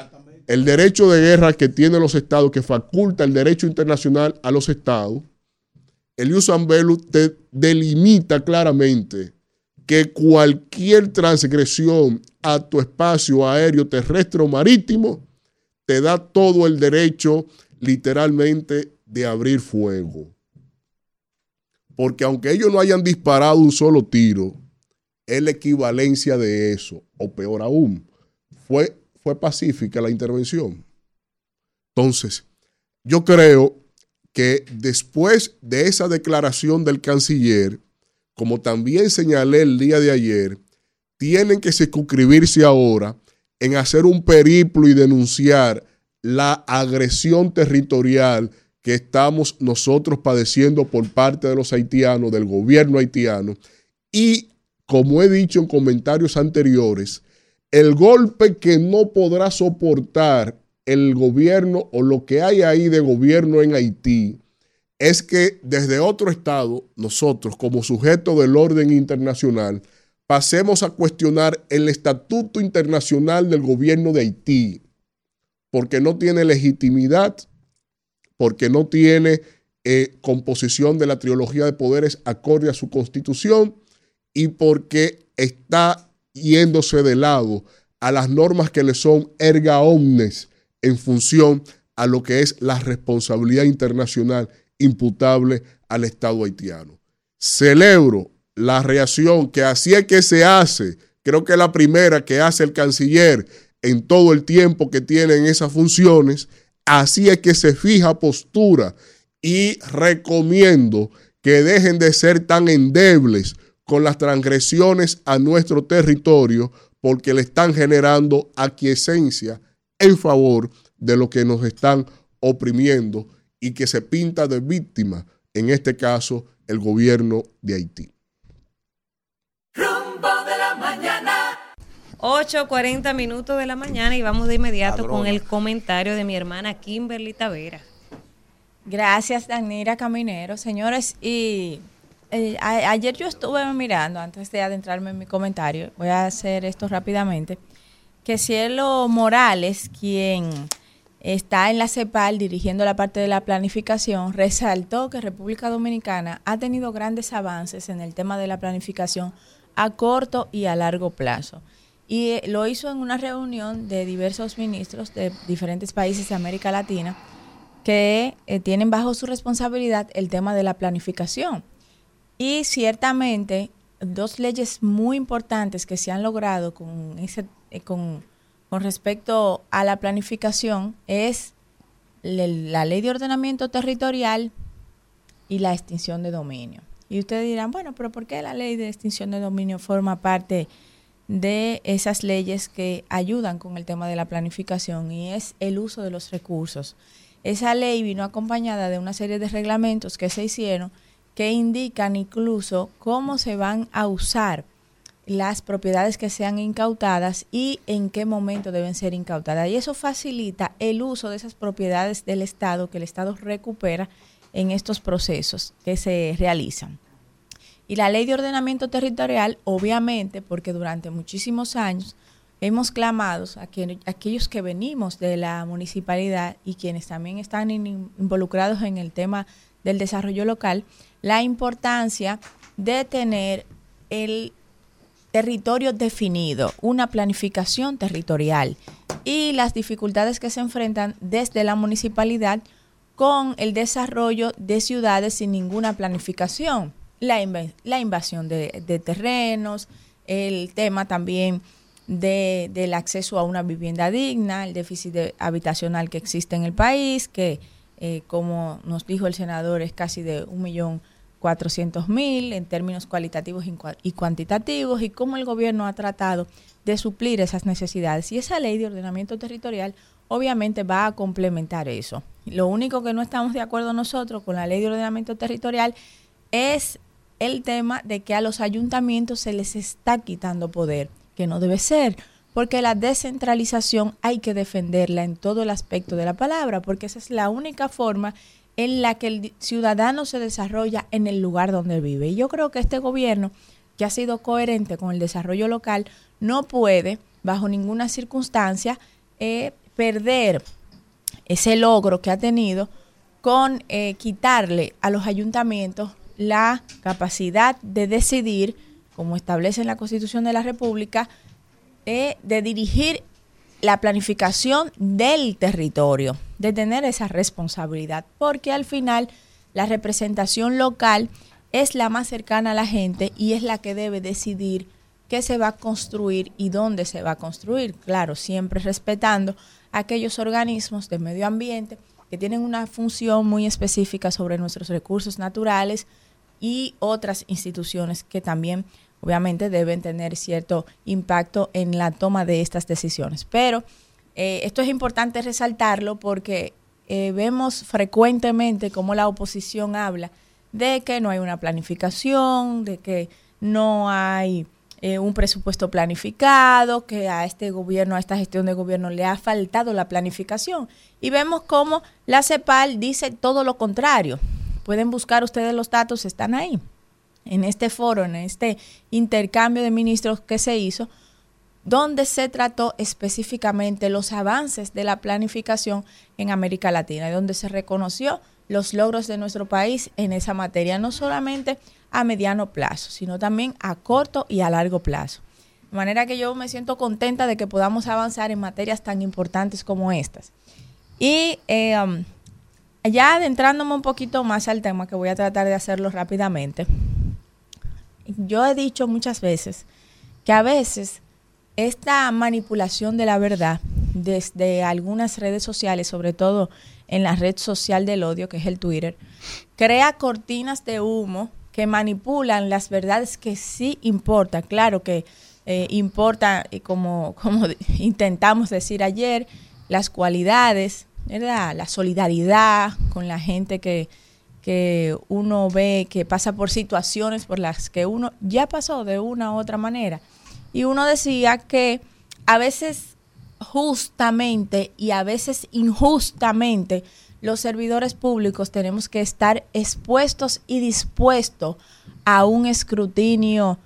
S2: El derecho de guerra que tienen los estados, que faculta el derecho internacional a los estados. El Ius ad bellum te delimita claramente que cualquier transgresión a tu espacio aéreo, terrestre o marítimo te da todo el derecho literalmente de abrir fuego. Porque aunque ellos no hayan disparado un solo tiro, es la equivalencia de eso, o peor aún, fue, fue pacífica la intervención. Entonces, yo creo que después de esa declaración del canciller, como también señalé el día de ayer, tienen que circunscribirse ahora en hacer un periplo y denunciar la agresión territorial que estamos nosotros padeciendo por parte de los haitianos, del gobierno haitiano. Y, como he dicho en comentarios anteriores, el golpe que no podrá soportar el gobierno o lo que hay ahí de gobierno en Haití es que desde otro estado, nosotros como sujeto del orden internacional, pasemos a cuestionar el estatuto internacional del gobierno de Haití, porque no tiene legitimidad, porque no tiene eh, composición de la trilogía de poderes acorde a su constitución y porque está yéndose de lado a las normas que le son erga omnes en función a lo que es la responsabilidad internacional imputable al Estado haitiano. Celebro la reacción que así es que se hace, creo que es la primera que hace el canciller en todo el tiempo que tiene en esas funciones, así es que se fija postura y recomiendo que dejen de ser tan endebles con las transgresiones a nuestro territorio porque le están generando aquiescencia en favor de lo que nos están oprimiendo y que se pinta de víctima, en este caso, el gobierno de Haití.
S1: Rumbo de la mañana.
S3: 8.40 minutos de la mañana y vamos de inmediato con el comentario de mi hermana Kimberly Tavera.
S5: Gracias, Danira Caminero. Señores, y eh, ayer yo estuve mirando, antes de adentrarme en mi comentario, voy a hacer esto rápidamente, que Cielo Morales, quien está en la CEPAL dirigiendo la parte de la planificación, resaltó que República Dominicana ha tenido grandes avances en el tema de la planificación a corto y a largo plazo. Y eh, lo hizo en una reunión de diversos ministros de diferentes países de América Latina que eh, tienen bajo su responsabilidad el tema de la planificación. Y ciertamente, dos leyes muy importantes que se han logrado con, ese, eh, con, con respecto a la planificación es la ley de ordenamiento territorial y la extinción de dominio. Y ustedes dirán, bueno, pero ¿por qué la ley de extinción de dominio forma parte de esas leyes que ayudan con el tema de la planificación? Y es el uso de los recursos. Esa ley vino acompañada de una serie de reglamentos que se hicieron que indican incluso cómo se van a usar las propiedades que sean incautadas y en qué momento deben ser incautadas. Y eso facilita el uso de esas propiedades del Estado que el Estado recupera en estos procesos que se realizan. Y la ley de ordenamiento territorial, obviamente, porque durante muchísimos años hemos clamado a que- aquellos que venimos de la municipalidad y quienes también están in- involucrados en el tema del desarrollo local, la importancia de tener el territorio definido, una planificación territorial y las dificultades que se enfrentan desde la municipalidad con el desarrollo de ciudades sin ninguna planificación, la, invasión de, terrenos, el tema también de- del acceso a una vivienda digna, el déficit habitacional que existe en el país, que eh, como nos dijo el senador es casi de un millón cuatrocientos mil en términos cualitativos y cua- y cuantitativos y cómo el gobierno ha tratado de suplir esas necesidades. Y esa ley de ordenamiento territorial obviamente va a complementar eso. Lo único que no estamos de acuerdo nosotros con la ley de ordenamiento territorial es el tema de que a los ayuntamientos se les está quitando poder, que no debe ser, porque la descentralización hay que defenderla en todo el aspecto de la palabra, porque esa es la única forma en la que el ciudadano se desarrolla en el lugar donde vive. Y yo creo que este gobierno, que ha sido coherente con el desarrollo local, no puede, bajo ninguna circunstancia, eh, perder ese logro que ha tenido con eh, quitarle a los ayuntamientos la capacidad de decidir, como establece en la Constitución de la República, eh, de dirigir la planificación del territorio, de tener esa responsabilidad, porque al final la representación local es la más cercana a la gente y es la que debe decidir qué se va a construir y dónde se va a construir. Claro, siempre respetando aquellos organismos de medio ambiente que tienen una función muy específica sobre nuestros recursos naturales y otras instituciones que también obviamente deben tener cierto impacto en la toma de estas decisiones. Pero eh, esto es importante resaltarlo porque eh, vemos frecuentemente cómo la oposición habla de que no hay una planificación, de que no hay eh, un presupuesto planificado, que a este gobierno, a esta gestión de gobierno le ha faltado la planificación. Y vemos cómo la CEPAL dice todo lo contrario. Pueden buscar ustedes los datos, están ahí. En este foro, en este intercambio de ministros que se hizo, donde se trató específicamente los avances de la planificación en América Latina donde se reconoció los logros de nuestro país en esa materia, no solamente a mediano plazo, sino también a corto y a largo plazo. De manera que yo me siento contenta de que podamos avanzar en materias tan importantes como estas. Y eh, um, ya adentrándome un poquito más al tema, que voy a tratar de hacerlo rápidamente, yo he dicho muchas veces que a veces esta manipulación de la verdad desde algunas redes sociales, sobre todo en la red social del odio, que es el Twitter, crea cortinas de humo que manipulan las verdades que sí importan. Claro que eh, importa, como, como intentamos decir ayer, las cualidades, ¿verdad? la solidaridad con la gente que, que uno ve que pasa por situaciones por las que uno ya pasó de una u otra manera. Y uno decía que a veces justamente y a veces injustamente los servidores públicos tenemos que estar expuestos y dispuestos a un escrutinio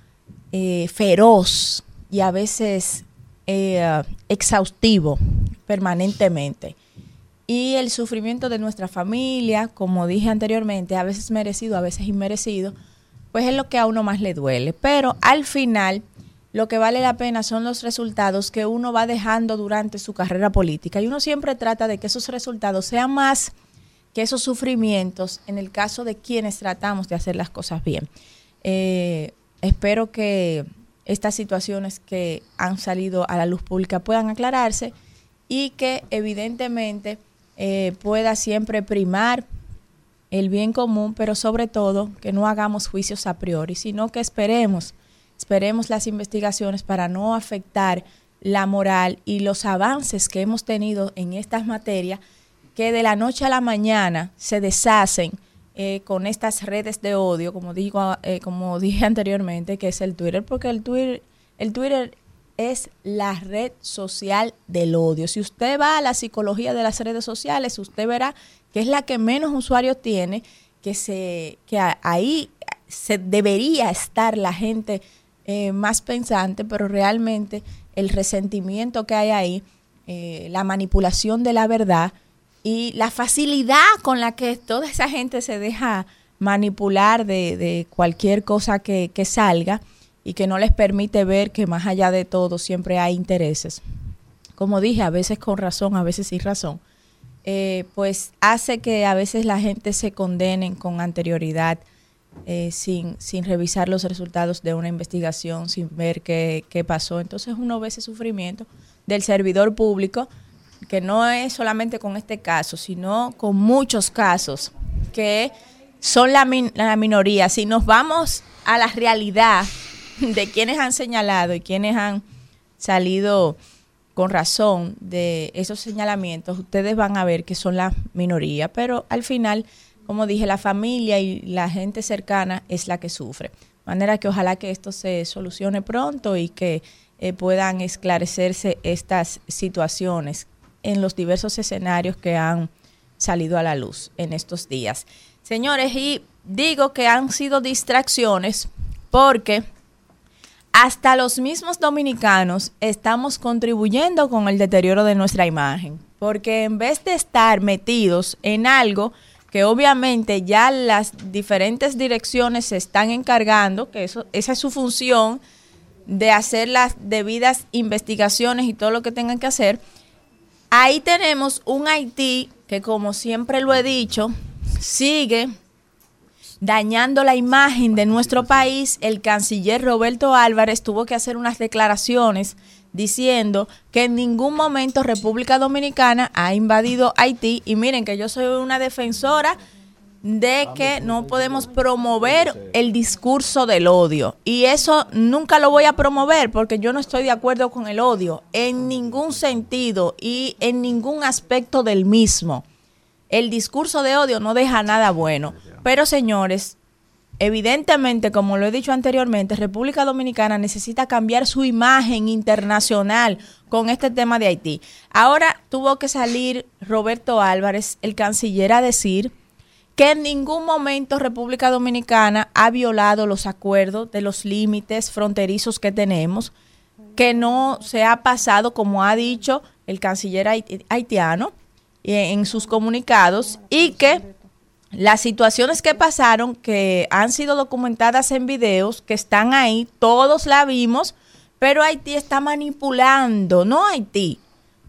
S5: eh, feroz y a veces eh, exhaustivo permanentemente. Y el sufrimiento de nuestra familia, como dije anteriormente, a veces merecido, a veces inmerecido, pues es lo que a uno más le duele. Pero al final lo que vale la pena son los resultados que uno va dejando durante su carrera política. Y uno siempre trata de que esos resultados sean más que esos sufrimientos en el caso de quienes tratamos de hacer las cosas bien. Eh, espero que estas situaciones que han salido a la luz pública puedan aclararse y que evidentemente eh, pueda siempre primar el bien común, pero sobre todo que no hagamos juicios a priori, sino que esperemos Esperemos las investigaciones para no afectar la moral y los avances que hemos tenido en estas materias que de la noche a la mañana se deshacen eh, con estas redes de odio, como digo, eh, como dije anteriormente, que es el Twitter, porque el Twitter, el Twitter es la red social del odio. Si usted va a la psicología de las redes sociales, usted verá que es la que menos usuarios tiene, que se, que ahí se debería estar la gente eh, más pensante, pero realmente el resentimiento que hay ahí, eh, la manipulación de la verdad y la facilidad con la que toda esa gente se deja manipular de, cualquier cosa que, salga y que no les permite ver que más allá de todo siempre hay intereses. Como dije, a veces con razón, a veces sin razón. Eh, pues hace que a veces la gente se condenen con anterioridad eh, sin, sin revisar los resultados de una investigación, sin ver qué, qué pasó. Entonces uno ve ese sufrimiento del servidor público, que no es solamente con este caso, sino con muchos casos que son la, la minoría. Si nos vamos a la realidad de quienes han señalado y quienes han salido con razón de esos señalamientos, ustedes van a ver que son la minoría, pero al final como dije, la familia y la gente cercana es la que sufre. De manera que ojalá que esto se solucione pronto y que eh, puedan esclarecerse estas situaciones en los diversos escenarios que han salido a la luz en estos días. Señores, y digo que han sido distracciones porque hasta los mismos dominicanos estamos contribuyendo con el deterioro de nuestra imagen, porque en vez de estar metidos en algo que obviamente ya las diferentes direcciones se están encargando, que eso, esa es su función, de hacer las debidas investigaciones y todo lo que tengan que hacer. Ahí tenemos un Haití que, como siempre lo he dicho, sigue dañando la imagen de nuestro país. El canciller Roberto Álvarez tuvo que hacer unas declaraciones diciendo que en ningún momento República Dominicana ha invadido Haití. Y miren que yo soy una defensora de que no podemos promover el discurso del odio. Y eso nunca lo voy a promover porque yo no estoy de acuerdo con el odio en ningún sentido y en ningún aspecto del mismo. El discurso de odio no deja nada bueno. Pero señores, evidentemente, como lo he dicho anteriormente, República Dominicana necesita cambiar su imagen internacional con este tema de Haití. Ahora tuvo que salir Roberto Álvarez, el canciller, a decir que en ningún momento República Dominicana ha violado los acuerdos de los límites fronterizos que tenemos, que no se ha pasado, como ha dicho el canciller haitiano eh, en sus comunicados, y que las situaciones que pasaron, que han sido documentadas en videos, que están ahí, todos la vimos, pero Haití está manipulando, no Haití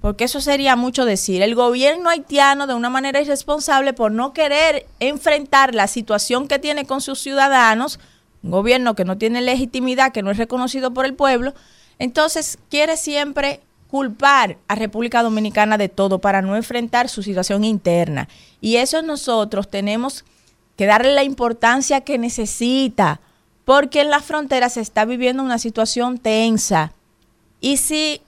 S5: porque eso sería mucho decir. El gobierno haitiano, de una manera irresponsable, por no querer enfrentar la situación que tiene con sus ciudadanos, un gobierno que no tiene legitimidad, que no es reconocido por el pueblo, entonces quiere siempre culpar a República Dominicana de todo para no enfrentar su situación interna. Y eso nosotros tenemos que darle la importancia que necesita, porque en la frontera se está viviendo una situación tensa. Y si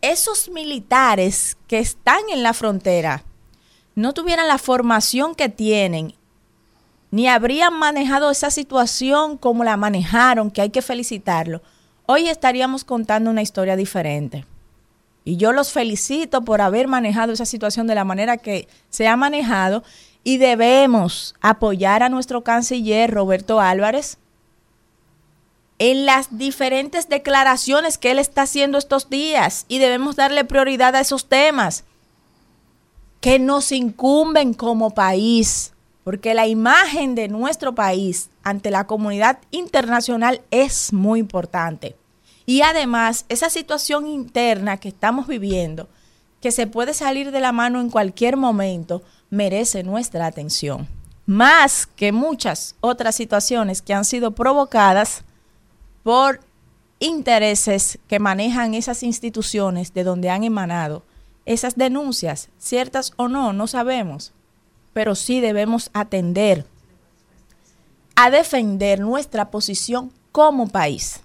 S5: esos militares que están en la frontera no tuvieran la formación que tienen, ni habrían manejado esa situación como la manejaron, que hay que felicitarlo, hoy estaríamos contando una historia diferente. Y yo los felicito por haber manejado esa situación de la manera que se ha manejado y debemos apoyar a nuestro canciller Roberto Álvarez en las diferentes declaraciones que él está haciendo estos días y debemos darle prioridad a esos temas que nos incumben como país, porque la imagen de nuestro país ante la comunidad internacional es muy importante. Y además, esa situación interna que estamos viviendo, que se puede salir de la mano en cualquier momento, merece nuestra atención. Más que muchas otras situaciones que han sido provocadas por intereses que manejan esas instituciones de donde han emanado esas denuncias, ciertas o no, no sabemos, pero sí debemos atender a defender nuestra posición como país.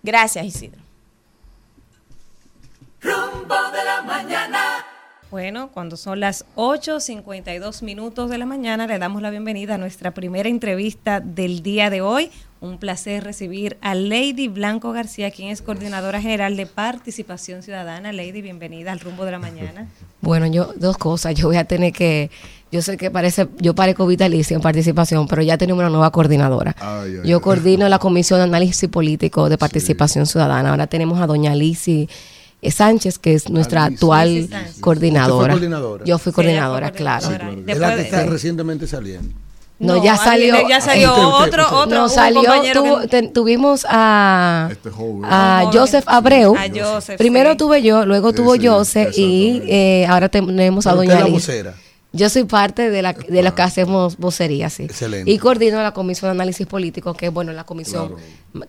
S5: Gracias, Isidro.
S1: Rumbo de la mañana.
S3: Bueno, cuando son las 8.52 minutos de la mañana, le damos la bienvenida a nuestra primera entrevista del día de hoy. Un placer recibir a Lady Blanco García, quien es coordinadora general de participación ciudadana. Lady, bienvenida al rumbo de la mañana.
S17: Bueno, yo dos cosas. Yo voy a tener que, yo sé que parece, yo parezco vitalicia en participación, pero ya tenemos una nueva coordinadora. yo coordino la Comisión de Análisis Político de Participación Ciudadana. Ahora tenemos a doña Alicia Sánchez, que es nuestra actual coordinadora. Yo fui coordinadora, claro.
S6: Es la que está recientemente saliendo.
S17: No, ya salió.
S3: Ya salió otro, otro.
S17: No, salió, tuvimos a, este a Joseph Abreu. Primero tuve yo, luego tuvo Joseph y eh, ahora tenemos a Doña Liz. Yo soy parte de la de los que hacemos vocería, sí. Excelente. Y coordino la Comisión de Análisis Político, que es bueno la comisión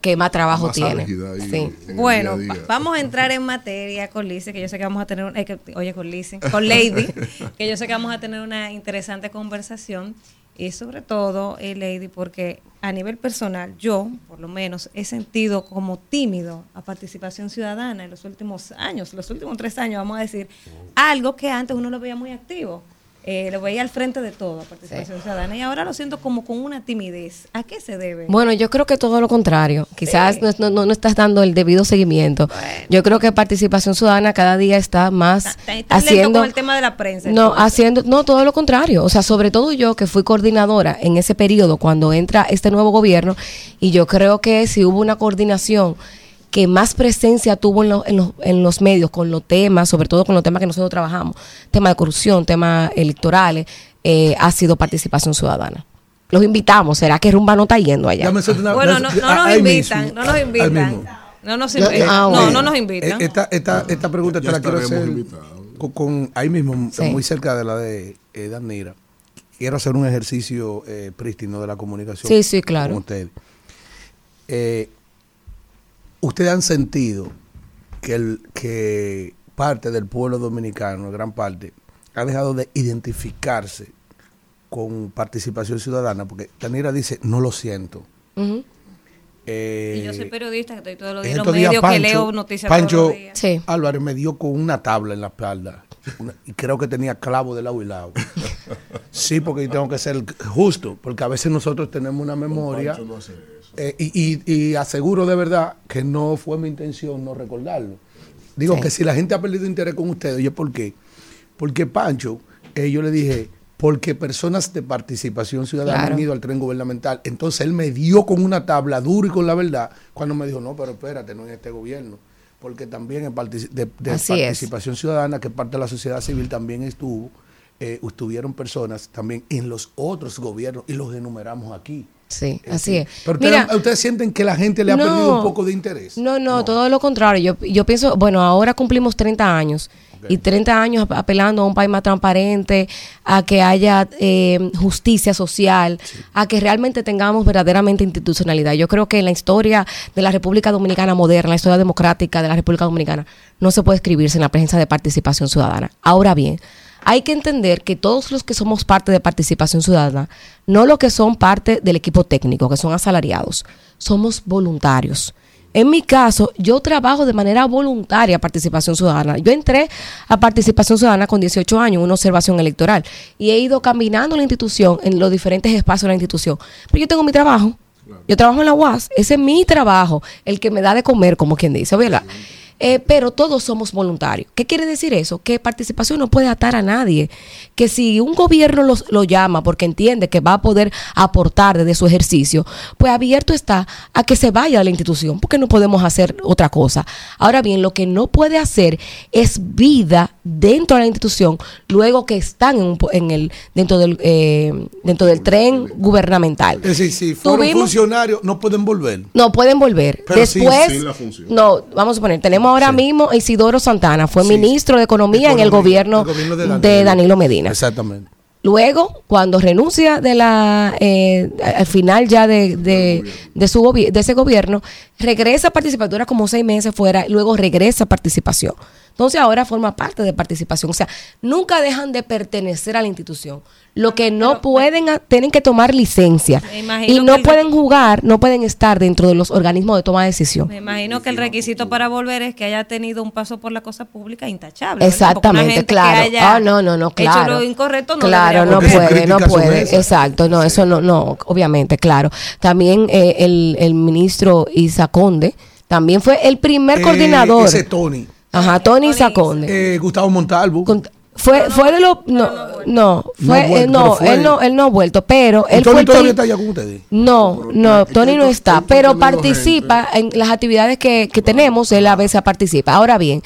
S17: que más trabajo tiene. Sí.
S3: Bueno, vamos a entrar en materia con Lice, que yo sé que vamos a tener, eh, oye, con Lice, con Lady, que yo sé que vamos a tener una interesante conversación. Y sobre todo, eh, Lady, porque a nivel personal, yo, por lo menos, he sentido como tímido a participación ciudadana en los últimos años, los últimos tres años, vamos a decir, algo que antes uno lo veía muy activo eh, lo veía al frente de todo, participación ciudadana, y ahora lo siento como con una timidez. ¿A qué se debe?
S17: Bueno, yo creo que todo lo contrario. Quizás no, no, no, estás dando el debido seguimiento. Yo creo que participación ciudadana cada día está más haciendo
S3: el tema de la prensa.
S17: No, haciendo no todo lo contrario. O sea, sobre todo yo que fui coordinadora en ese periodo cuando entra este nuevo gobierno, y yo creo que si hubo una coordinación que más presencia tuvo en, en, en, los medios con los temas, sobre todo con los temas que nosotros trabajamos, temas de corrupción, temas electorales, eh, ha sido participación ciudadana. Los invitamos, ¿será que Rumba no está yendo allá?
S3: bueno, no, nos invitan, no nos invitan. No nos invitan. Ah, no, no nos invitan.
S6: Esta, esta, esta pregunta te la quiero hacer con, ahí mismo, muy cerca de la de eh, Danira. Quiero hacer un ejercicio eh, prístino de la comunicación
S17: sí, sí, claro.
S6: con ustedes. Eh, ustedes han sentido que, el, que parte del pueblo dominicano, gran parte, ha dejado de identificarse con participación ciudadana, porque Tanira dice, no lo siento. Eh,
S3: Y yo soy periodista, que estoy todos los días en los medios que leo noticias
S6: Pancho
S3: todos los días.
S17: Sí.
S6: Álvarez me dio con una tabla en la espalda. Una- y creo que tenía clavo de lado y lado. Sí, porque tengo que ser justo, porque a veces nosotros tenemos una memoria. Eh, y, y- y aseguro de verdad que no fue mi intención no recordarlo. Digo
S17: Sí.
S6: que si la gente ha perdido interés con ustedes, ¿y por qué? Porque Pancho, eh, yo le dije, porque personas de participación ciudadana
S17: Claro.
S6: han ido al tren gubernamental. Entonces él me dio con una tabla duro y con la verdad, cuando me dijo, no, pero espérate, no en este gobierno. Porque también en de, de
S17: Así es.
S6: participación ciudadana, que parte de la sociedad civil también estuvo, eh, estuvieron personas también en los otros gobiernos y los enumeramos aquí.
S17: Sí, así es.
S6: Pero
S17: Mira,
S6: ustedes, ustedes sienten que la gente le ha
S17: No.
S6: perdido un poco de interés.
S17: No, no, todo lo contrario. Yo, yo pienso, bueno, ahora cumplimos 30 años y 30 años ap- apelando a un país más transparente, a que haya eh, justicia social, a que realmente tengamos verdaderamente institucionalidad. Yo creo que en la historia de la República Dominicana moderna, la historia democrática de la República Dominicana, no se puede escribirse en la presencia de participación ciudadana. Ahora bien, hay que entender que todos los que somos parte de participación ciudadana, no los que son parte del equipo técnico, que son asalariados, somos voluntarios. En mi caso, yo trabajo de manera voluntaria participación ciudadana. Yo entré a participación ciudadana con 18 años, una observación electoral, y he ido caminando la institución en los diferentes espacios de la institución. Pero yo tengo mi trabajo. Yo trabajo en la UAS, ese es mi trabajo, el que me da de comer, como quien dice, ¿verdad? Eh, pero todos somos voluntarios. ¿Qué quiere decir eso? Que participación no puede atar a nadie. Que si un gobierno los- lo llama porque entiende que va a poder aportar desde su ejercicio, pues abierto está a que se vaya a la institución, porque no podemos hacer otra cosa. Ahora bien, lo que no puede hacer es vida dentro de la institución, luego que están en, un en el dentro del eh, dentro del tren gubernamental.
S6: Es decir, si fueron funcionarios, no pueden volver.
S17: no pueden volver.
S6: Pero sin-
S17: Después,
S6: sin la función.
S17: no, vamos a poner, tenemos ahora mismo Isidoro Santana, fue ministro de Economía, en el gobierno,
S6: el gobierno de
S17: de,
S6: Danilo.
S17: Medina.
S6: Exactamente.
S17: Luego, cuando renuncia de la eh, al final ya de, de, de su de ese gobierno, regresa a participación, dura como seis meses fuera, y luego regresa a participación. Entonces ahora forma parte de participación. O sea, nunca dejan de pertenecer a la institución. Lo que no pueden, a- tienen que tomar licencia. Y no
S3: el-
S17: pueden jugar, no pueden estar dentro de los organismos de toma de decisión.
S3: Me imagino que el requisito para volver es que haya tenido un paso por la cosa pública intachable.
S17: Exactamente, claro. Ah, no, no, no,
S3: Hecho
S17: claro.
S3: lo incorrecto no
S17: Claro, no puede, no puede. Exacto, no, eso no, no, obviamente, claro. También eh, el, el ministro Isa Conde, también fue el primer
S6: Eh,
S17: coordinador.
S6: Ese Tony.
S17: Ajá, Tony Isa Conde.
S6: Eh, Gustavo Montalvo.
S17: Fue, fue de los, no, no, fue, eh, no,
S6: pero fue-
S17: él no, él no ha vuelto, pero
S6: ¿Y
S17: él
S6: Tony
S17: fue
S6: todavía está allá con ustedes?
S17: no, no, Tony no está, pero participa en las actividades que, que tenemos, él a veces participa. Ahora bien,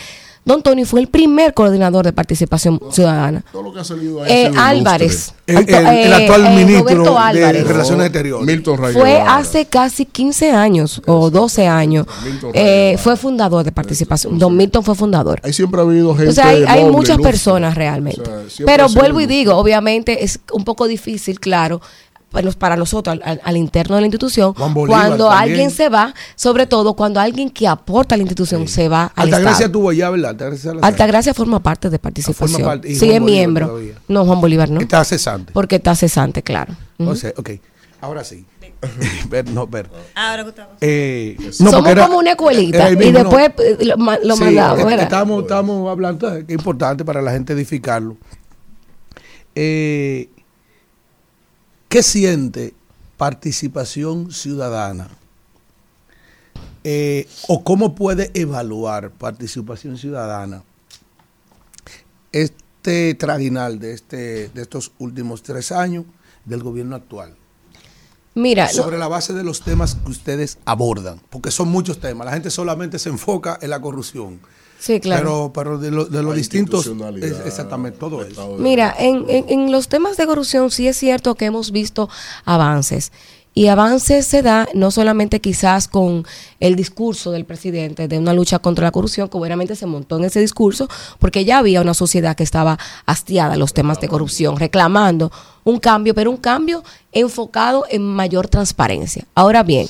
S17: Don Tony fue el primer coordinador de participación ciudadana.
S2: Todo lo que ha salido ahí
S17: Eh, Álvarez.
S6: El,
S17: Alto-
S6: el- el
S17: eh,
S6: actual
S17: eh,
S6: ministro de. Relaciones Exteriores.
S2: Milton Ray
S17: Fue hace casi 15 años o 12 años. Eh, fue fundador de participación. Don Milton fue fundador.
S2: Ahí siempre ha habido gente.
S17: O sea, hay, hay
S2: noble,
S17: muchas personas realmente.
S2: O sea, siempre
S17: Pero vuelvo y digo, obviamente es un poco difícil, claro, para los- para nosotros, al, al- al interno de la institución,
S6: Bolívar
S17: cuando
S6: también.
S17: alguien se va, sobre todo cuando alguien que aporta a la institución se va al
S6: Altagracia
S17: Estado.
S6: estuvo allá, ¿verdad? Altagracia.
S17: Altagracia forma parte de participación.
S6: forma parte-
S17: sí, es miembro.
S6: todavía.
S17: No, Juan Bolívar no.
S6: Está cesante.
S17: Porque está cesante, claro. Ujú.
S6: O sea, ok. Ahora sí. ver, no, ver.
S3: Ahora, Gustavo.
S6: Eh,
S17: Somos como una escuelita, y
S6: no.
S17: después, eh, lo ma- lo mandamos,
S6: eh. Estamos, estamos hablando, que es importante para la gente edificarlo. Eh, ¿Qué siente participación ciudadana? Eh, ¿O cómo puede evaluar participación ciudadana este traginal de, este, de estos últimos tres años del gobierno actual?
S17: Mira, no-
S6: sobre la base de los temas que ustedes abordan, porque son muchos temas. La gente solamente se enfoca en la corrupción.
S17: Sí, claro.
S6: Pero, pero de, lo- de los distintos. es- exactamente, todo eso.
S17: Mira, en, en- en los temas de corrupción sí es cierto que hemos visto avances. Y avances se da no solamente quizás con el discurso del presidente de una lucha contra la corrupción, que obviamente se montó en ese discurso, porque ya había una sociedad que estaba hastiada a los temas de corrupción, reclamando un cambio, pero un cambio enfocado en mayor transparencia. Ahora bien,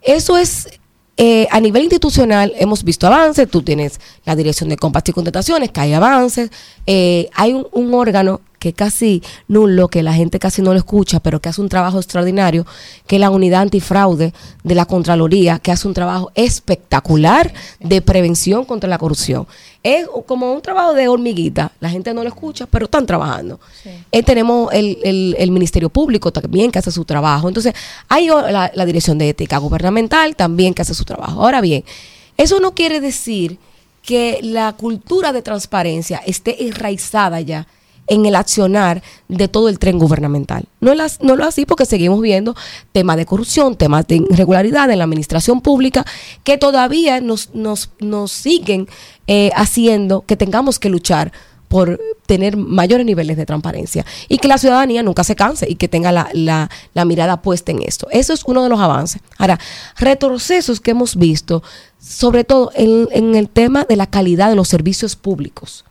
S17: eso es eh, a nivel institucional hemos visto avances, tú tienes la dirección de compras y contrataciones, que hay avances, eh, hay un órgano que casi nulo, que la gente casi no lo escucha, pero que hace un trabajo extraordinario, que es la unidad antifraude de la Contraloría, que hace un trabajo espectacular de prevención contra la corrupción. Es como un trabajo de hormiguita, la gente no lo escucha, pero están trabajando. Eh, tenemos el, el- el Ministerio Público también que hace su trabajo. Entonces, hay la, la Dirección de Ética Gubernamental también que hace su trabajo. Ahora bien, eso no quiere decir que la cultura de transparencia esté enraizada ya en el accionar de todo el tren gubernamental. No, es las- no lo es así porque seguimos viendo temas de corrupción, temas de irregularidad en la administración pública que todavía nos, nos, nos siguen eh, haciendo que tengamos que luchar por tener mayores niveles de transparencia y que la ciudadanía nunca se canse y que tenga la, la- la mirada puesta en esto. Eso es uno de los avances. Ahora, retrocesos que hemos visto, sobre todo en, en el tema de la calidad de los servicios públicos.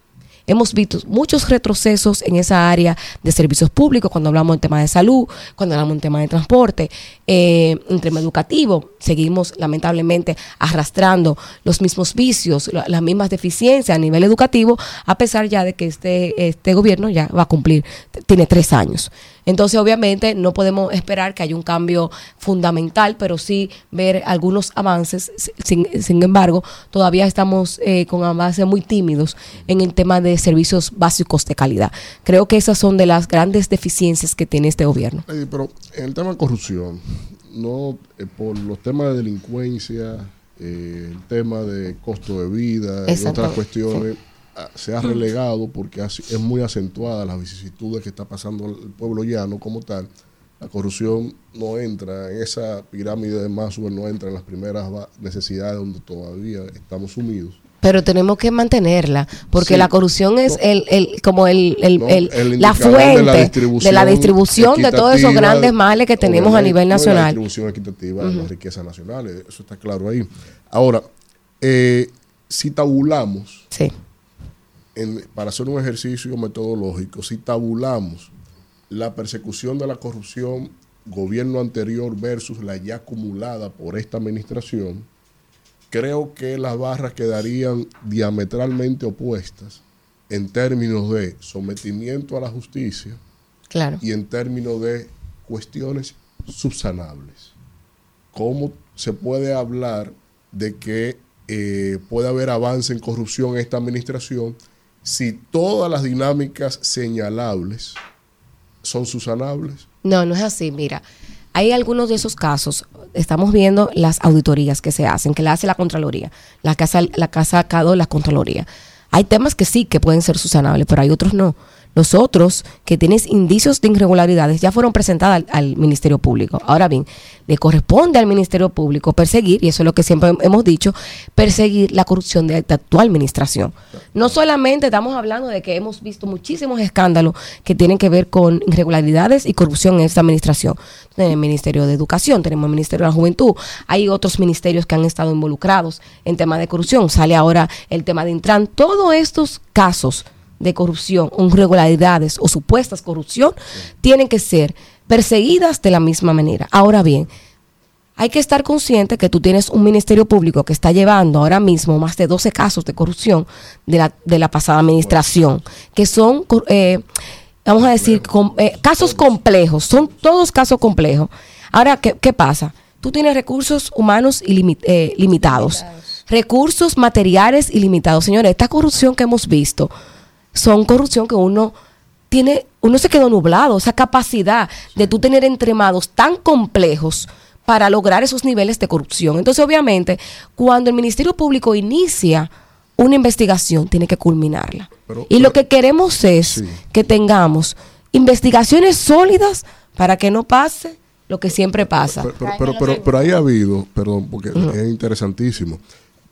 S17: Hemos visto muchos retrocesos en esa área de servicios públicos cuando hablamos en tema de salud, cuando hablamos en tema de transporte, eh, en tema educativo. Seguimos lamentablemente arrastrando los mismos vicios, la- las mismas deficiencias a nivel educativo, a pesar ya de que este, este gobierno ya va a cumplir, tiene tres años. Entonces, obviamente, no podemos esperar que haya un cambio fundamental, pero sí ver algunos avances. Sin, sin embargo, todavía estamos eh, con avances muy tímidos en el tema de servicios básicos de calidad. Creo que esas son de las grandes deficiencias que tiene este gobierno.
S2: Pero en el tema de corrupción, no eh, por los temas de delincuencia, eh, el tema de costo de vida y otras cuestiones, se ha relegado porque es muy acentuada las vicisitudes que está pasando el pueblo llano como tal. La corrupción no entra en esa pirámide de Maslow, no entra en las primeras necesidades donde todavía estamos sumidos.
S17: Pero tenemos que mantenerla, porque
S2: Sí.
S17: la corrupción es el, el como el, el-
S2: No,
S17: el-
S2: el
S17: la fuente
S2: de la
S17: de
S2: distribución
S17: la distribución de todos esos grandes males que tenemos a nivel
S2: y La
S17: nacional.
S2: distribución equitativa de las riquezas nacionales, eso está claro ahí. Ahora, eh, si tabulamos, en- para hacer un ejercicio metodológico, si tabulamos la persecución de la corrupción gobierno anterior versus la ya acumulada por esta administración, creo que las barras quedarían diametralmente opuestas en términos de sometimiento a la justicia
S17: Claro.
S2: y en términos de cuestiones subsanables. ¿Cómo se puede hablar de que eh, puede haber avance en corrupción en esta administración si todas las dinámicas señalables son subsanables?
S17: No, no es así. Mira, hay algunos de esos casos. Estamos viendo las auditorías que se hacen, que la hace la Contraloría, la casa, la que ha sacado la Contraloría. Hay temas que sí que pueden ser subsanables, pero hay otros no. Los otros que tienen indicios de irregularidades ya fueron presentadas al, Ministerio Público. Ahora bien, le corresponde al Ministerio Público perseguir, y eso es lo que siempre hemos dicho, perseguir la corrupción de esta actual administración. No solamente estamos hablando de que hemos visto muchísimos escándalos que tienen que ver con irregularidades y corrupción en esta administración. Tenemos el Ministerio de Educación, tenemos el Ministerio de la Juventud, hay otros ministerios que han estado involucrados en temas de corrupción. Sale ahora el tema de Intran. Todos estos casos de corrupción, o irregularidades o supuestas corrupción, tienen que ser perseguidas de la misma manera. Ahora bien, hay que estar consciente que tú tienes un ministerio público que está llevando ahora mismo más de 12 casos de corrupción de la, de la pasada administración, que son, eh, vamos a decir, com- eh, casos complejos, son todos casos complejos. Ahora, ¿qué, qué pasa? Tú tienes recursos humanos ilimi- eh, limitados, recursos materiales ilimitados. Señores, esta corrupción que hemos visto son corrupción que uno tiene, uno se quedó nublado, esa capacidad de tú tener entremados tan complejos para lograr esos niveles de corrupción. Entonces, obviamente, cuando el Ministerio Público inicia una investigación, tiene que culminarla.
S2: Pero-
S17: y lo que queremos es que tengamos investigaciones sólidas para que no pase lo que siempre pasa.
S2: Pero, pero, pero, pero, pero ahí ha habido, perdón, porque es interesantísimo,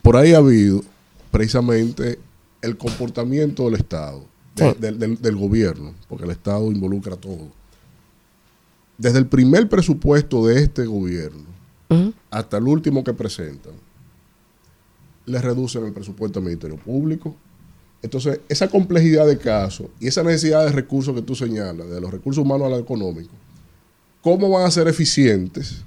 S2: por ahí ha habido precisamente el comportamiento del Estado, de-
S17: Sí.
S2: del, del- del gobierno, porque el Estado involucra todo. Desde el primer presupuesto de este gobierno hasta el último que presentan, le reducen el presupuesto al Ministerio Público. Entonces, esa complejidad de casos y esa necesidad de recursos que tú señalas, de los recursos humanos a lo económico, ¿cómo van a ser eficientes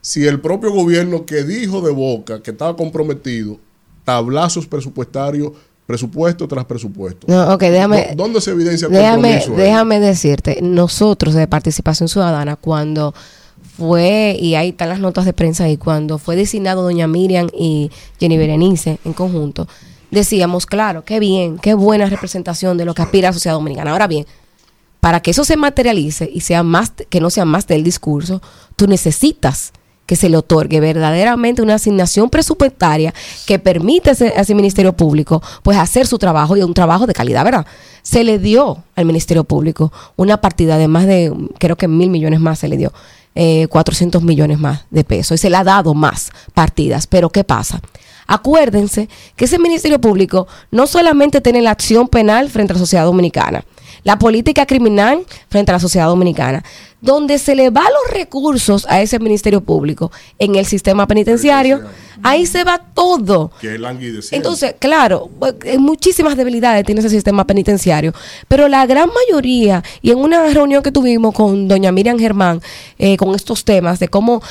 S2: si el propio gobierno que dijo de boca que estaba comprometido, tablazos presupuestarios presupuesto tras presupuesto.
S17: No, ok, déjame.
S2: ¿Dó- ¿Dónde se evidencia el
S17: Déjame,
S2: ahí?
S17: déjame decirte, nosotros de Participación Ciudadana, cuando fue, y ahí están las notas de prensa y cuando fue designado doña Miriam y Jenny Berenice en conjunto, decíamos, claro, qué bien, qué buena representación de lo que aspira la sociedad dominicana. Ahora bien, para que eso se materialice y sea más, que no sea más del discurso, tú necesitas que se le otorgue verdaderamente una asignación presupuestaria que permita a ese, Ministerio Público pues hacer su trabajo y un trabajo de calidad, ¿verdad? Se le dio al Ministerio Público una partida de más de, creo que mil millones más se le dio, eh, 400 millones más de pesos y se le ha dado más partidas. Pero ¿qué pasa? Acuérdense que ese Ministerio Público no solamente tiene la acción penal frente a la sociedad dominicana, la política criminal frente a la sociedad dominicana, donde se le va los recursos a ese Ministerio Público en el sistema penitenciario, ahí se va todo. Entonces, claro, eh, muchísimas debilidades tiene ese sistema penitenciario, pero la gran mayoría, y en una reunión que tuvimos con doña Miriam Germán, eh, con estos temas de cómo,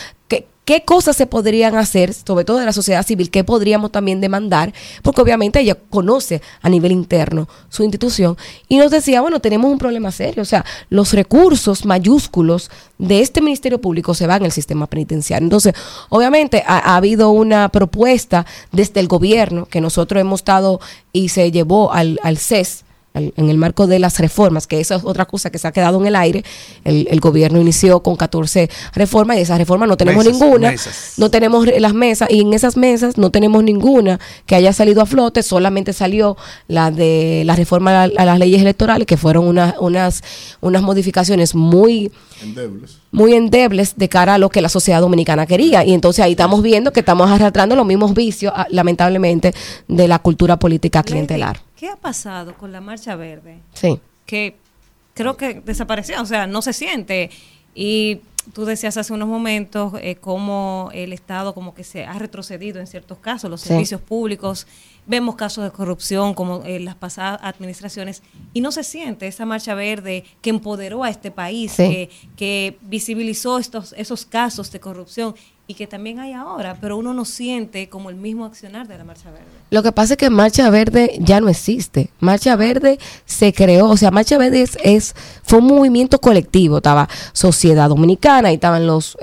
S17: qué cosas se podrían hacer, sobre todo de la sociedad civil, qué podríamos también demandar, porque obviamente ella conoce a nivel interno su institución, y nos decía, bueno, tenemos un problema serio, o sea, los recursos mayúsculos de este Ministerio Público se van al sistema penitenciario. Entonces, obviamente ha, ha habido una propuesta desde el gobierno que nosotros hemos estado y se llevó al, al CES, en el marco de las reformas, que esa es otra cosa que se ha quedado en el aire. El, el gobierno inició con 14 reformas y esas reformas no tenemos
S6: Mesas,
S17: ninguna.
S6: mesas.
S17: No tenemos las mesas y en esas mesas no tenemos ninguna que haya salido a flote, solamente salió la de la reforma a, a las leyes electorales, que fueron una- unas, unas modificaciones muy
S2: Endebles.
S17: muy endebles de cara a lo que la sociedad dominicana quería. Y entonces ahí estamos viendo que estamos arrastrando los mismos vicios, ah, lamentablemente, de la cultura política clientelar.
S3: ¿Qué ha pasado con la Marcha Verde?
S17: Sí.
S3: que creo que desapareció, o sea, no se siente. Y tú decías hace unos momentos eh, cómo el Estado como que se ha retrocedido en ciertos casos, los
S17: Sí.
S3: servicios públicos, vemos casos de corrupción como en las pasadas administraciones, y no se siente esa marcha verde que empoderó a este país,
S17: Sí.
S3: que, que visibilizó estos, esos casos de corrupción y que también hay ahora, pero uno no siente como el mismo accionar de la marcha verde.
S17: Lo que pasa es que Marcha Verde ya no existe. Marcha Verde se creó, o sea, Marcha Verde es, es- fue un movimiento colectivo. Estaba Sociedad Dominicana, y estaban las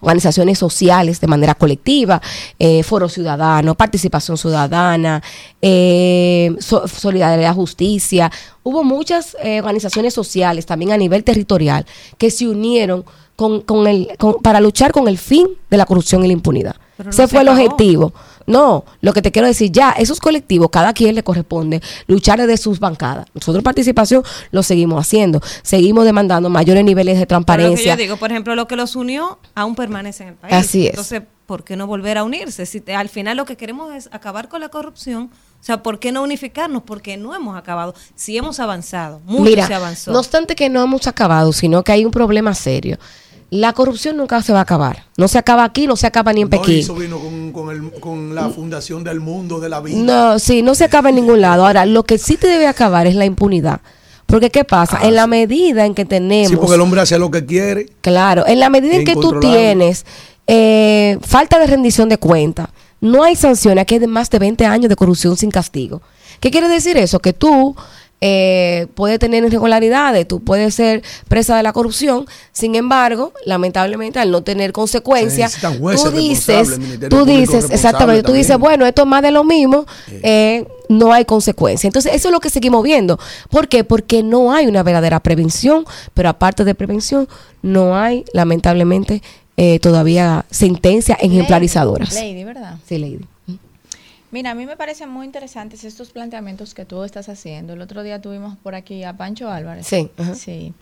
S17: organizaciones sociales de manera colectiva, eh, Foro Ciudadano, Participación Ciudadana, eh, So- Solidaridad Justicia. Hubo muchas eh, organizaciones sociales también a nivel territorial que se unieron con, con el, con- para luchar con el fin de la corrupción y la impunidad.
S3: Pero no
S17: Ese
S3: se
S17: fue el
S3: acabó.
S17: objetivo. No, lo que te quiero decir, ya, esos colectivos, cada quien le corresponde luchar desde sus bancadas. Nosotros participación lo seguimos haciendo. Seguimos demandando mayores niveles de
S3: Pero lo que
S17: transparencia.
S3: yo digo, por ejemplo, lo que los unió aún permanece en el país.
S17: Así es.
S3: Entonces, ¿por qué no volver a unirse? Si te- al final lo que queremos es acabar con la corrupción, o sea, ¿por qué no unificarnos? Porque no hemos acabado. Si hemos avanzado, mucho
S17: Mira,
S3: se avanzó.
S17: no obstante que no hemos acabado, sino que hay un problema serio. La corrupción nunca se va a acabar. No se acaba aquí, no se acaba ni en
S6: No,
S17: Pekín.
S6: eso vino con, con el- con la fundación del mundo de la vida.
S17: No, sí, no se acaba en ningún lado. Ahora, lo que sí te debe acabar es la impunidad. Porque, ¿qué pasa? en la medida en que tenemos...
S6: Ah, Sí, porque el hombre hace lo que quiere.
S17: Claro, en la medida en que tú tienes eh, falta de rendición de cuenta, no hay sanciones, aquí hay más de 20 años de corrupción sin castigo. ¿Qué quiere decir eso? Que tú eh, puedes tener irregularidades, tú puedes ser presa de la corrupción, sin embargo, lamentablemente al no tener consecuencias, tú dices, tú dices, exactamente, tú dices, bueno, esto es más de lo mismo, eh, no hay consecuencia. Entonces, eso es lo que seguimos viendo. ¿Por qué? Porque no hay una verdadera prevención, pero aparte de prevención, no hay, lamentablemente, eh, todavía sentencias ejemplarizadoras.
S5: Lady, ¿verdad?
S17: Sí, Lady.
S5: Mira, a mí me parecen muy interesantes estos planteamientos que tú estás haciendo. El otro día tuvimos por aquí a Pancho Álvarez.
S17: Sí.
S5: Sí.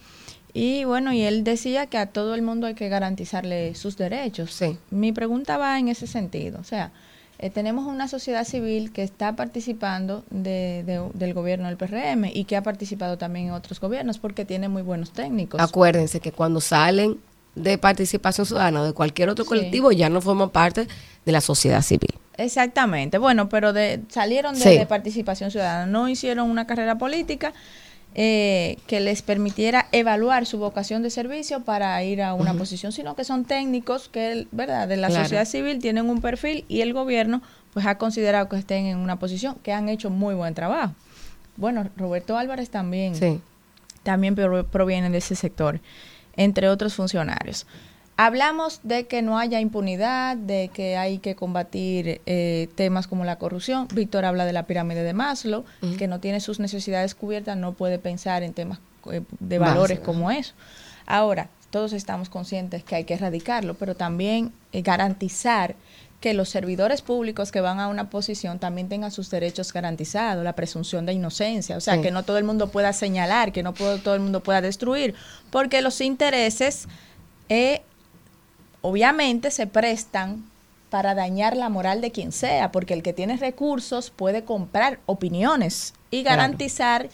S5: Y bueno, y él decía que a todo el mundo hay que garantizarle sus derechos.
S17: Sí.
S5: Mi pregunta va en ese sentido. O sea, eh, tenemos una sociedad civil que está participando de- de- del gobierno del PRM y que ha participado también en otros gobiernos porque tiene muy buenos técnicos.
S17: Acuérdense que cuando salen de participación ciudadana o de cualquier otro
S5: Sí.
S17: colectivo, ya no forman parte de la sociedad civil.
S5: Exactamente. Bueno, pero de, salieron de,
S17: Sí.
S5: de participación ciudadana, no hicieron una carrera política eh, que les permitiera evaluar su vocación de servicio para ir a una posición, sino que son técnicos que, ¿verdad?, de la
S17: Claro.
S5: sociedad civil tienen un perfil y el gobierno pues ha considerado que estén en una posición que han hecho muy buen trabajo. Bueno, Roberto Álvarez también,
S17: Sí.
S5: también pro- proviene de ese sector, entre otros funcionarios. Hablamos de que no haya impunidad, de que hay que combatir eh, temas como la corrupción. Víctor habla de la pirámide de Maslow, que no tiene sus necesidades cubiertas, no puede pensar en temas eh, de valores como eso. Ahora, todos estamos conscientes que hay que erradicarlo, pero también eh, garantizar que los servidores públicos que van a una posición también tengan sus derechos garantizados, la presunción de inocencia, o sea,
S17: Sí.
S5: que no todo el mundo pueda señalar, que no puedo- todo el mundo pueda destruir, porque los intereses eh, obviamente se prestan para dañar la moral de quien sea, porque el que tiene recursos puede comprar opiniones y
S17: Claro.
S5: garantizar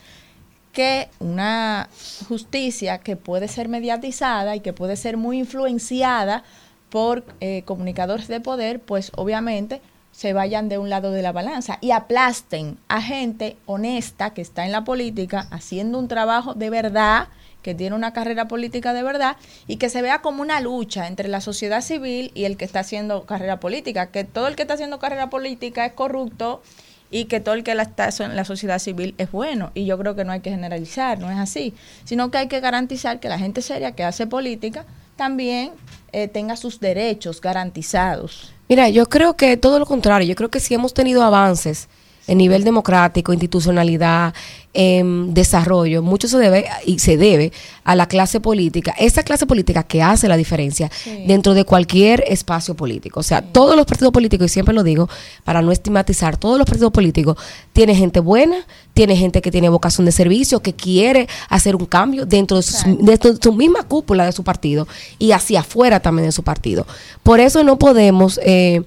S5: que una justicia que puede ser mediatizada y que puede ser muy influenciada por eh, comunicadores de poder, pues obviamente se vayan de un lado de la balanza y aplasten a gente honesta que está en la política haciendo un trabajo de verdad, que tiene una carrera política de verdad y que se vea como una lucha entre la sociedad civil y el que está haciendo carrera política, que todo el que está haciendo carrera política es corrupto y que todo el que la está en la sociedad civil es bueno. Y yo creo que no hay que generalizar, no es así, sino que hay que garantizar que la gente seria que hace política también eh, tenga sus derechos garantizados.
S17: Mira, yo creo que todo lo contrario, yo creo que si hemos tenido avances en nivel democrático, institucionalidad, em, desarrollo, mucho se debe y se debe a la clase política, esa clase política que hace la diferencia
S5: Sí.
S17: dentro de cualquier espacio político. O sea, todos los partidos políticos, y siempre lo digo, para no estigmatizar, todos los partidos políticos tienen gente buena, tiene gente que tiene vocación de servicio, que quiere hacer un cambio dentro de, sus- dentro de su misma cúpula de su partido y hacia afuera también de su partido. Por eso no podemos eh,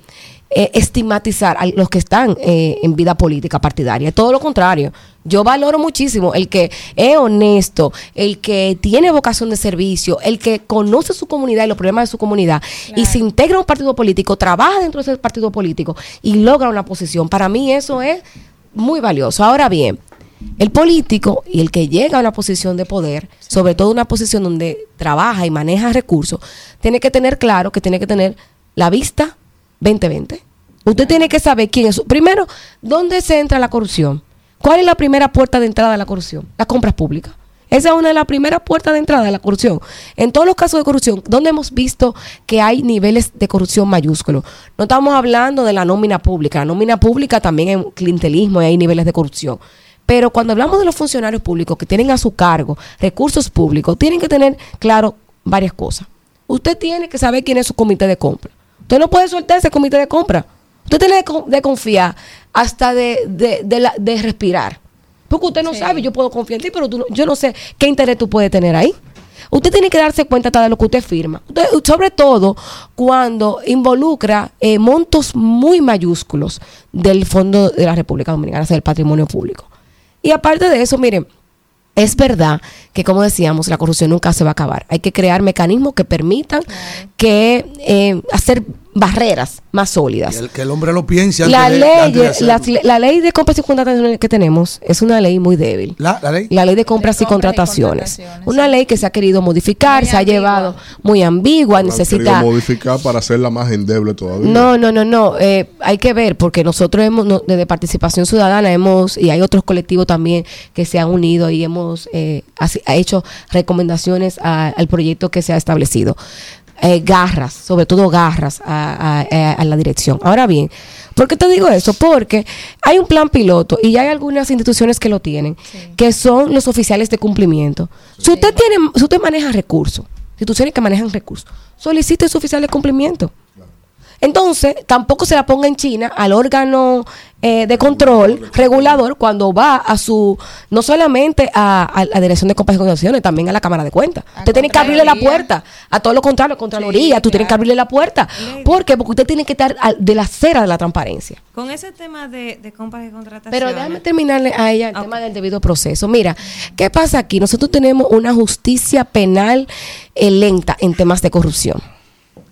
S17: eh, estigmatizar a los que están eh, en vida política partidaria. Todo lo contrario. Yo valoro muchísimo el que es honesto, el que tiene vocación de servicio, el que conoce su comunidad y los problemas de su comunidad y se integra a un partido político, trabaja dentro de ese partido político y logra una posición. Para mí eso es muy valioso. Ahora bien, el político y el que llega a una posición de poder, sobre todo una posición donde trabaja y maneja recursos, tiene que tener claro que tiene que tener la vista 2020. Usted tiene que saber quién es. Primero, ¿dónde se entra la corrupción? ¿Cuál es la primera puerta de entrada de la corrupción? Las compras públicas. Esa es una de las primeras puertas de entrada de la corrupción. En todos los casos de corrupción, donde hemos visto que hay niveles de corrupción mayúsculos. No estamos hablando de la nómina pública. La nómina pública también hay clientelismo y hay niveles de corrupción. Pero cuando hablamos de los funcionarios públicos que tienen a su cargo recursos públicos, tienen que tener claro varias cosas. Usted tiene que saber quién es su comité de compra. Usted no puede soltar ese comité de compra. Usted tiene que de confiar hasta de, de, de la- de respirar. Porque usted no sabe, yo puedo confiar en ti, pero tú yo no sé qué interés tú puedes tener ahí. Usted tiene que darse cuenta hasta de lo que usted firma. Usted- sobre todo cuando involucra eh, montos muy mayúsculos del Fondo de la República Dominicana, o sea, del patrimonio público. Y aparte de eso, miren, es verdad que, como decíamos, la corrupción nunca se va a acabar. Hay que crear mecanismos que permitan que eh, hacer barreras más sólidas.
S6: Que el, que el hombre lo piense antes
S17: La
S6: de-
S17: ley,
S6: antes de
S17: la, la ley de compras y contrataciones que tenemos es una ley muy débil.
S6: La, la ley.
S17: La ley de compras y contrataciones. Una ley que se ha querido modificar, se ha llevado muy ambigua,
S2: La han
S17: necesita...
S2: querido modificar para hacerla más endeble todavía.
S17: No, no, no, no. eh, hay que ver porque nosotros hemos, no, desde Participación Ciudadana hemos, y hay otros colectivos también que se han unido y hemos eh, así- ha hecho recomendaciones a- al proyecto que se ha establecido. Eh, garras, sobre todo garras a, a- a la dirección. Ahora bien, ¿por qué te digo eso? Porque hay un plan piloto y ya hay algunas instituciones que lo tienen, que son los oficiales de cumplimiento. Si usted tiene, si usted maneja recursos, instituciones que manejan recursos, solicite su oficial de cumplimiento. Entonces, tampoco se la ponga en China al órgano eh, de control regulador cuando va a su, no solamente a, a la Dirección de Compras y Contrataciones, también a la Cámara de Cuentas. Usted tiene que abrirle la puerta. A todo lo contrario, Contraloría, tú tienes que abrirle la puerta. ¿Por qué? Porque usted tiene que estar al- de la acera de la transparencia.
S3: Con ese tema de, de compras y contrataciones.
S17: Pero déjame terminarle a ella el tema del debido proceso. Mira, ¿qué pasa aquí? Nosotros tenemos una justicia penal eh, lenta en temas de corrupción.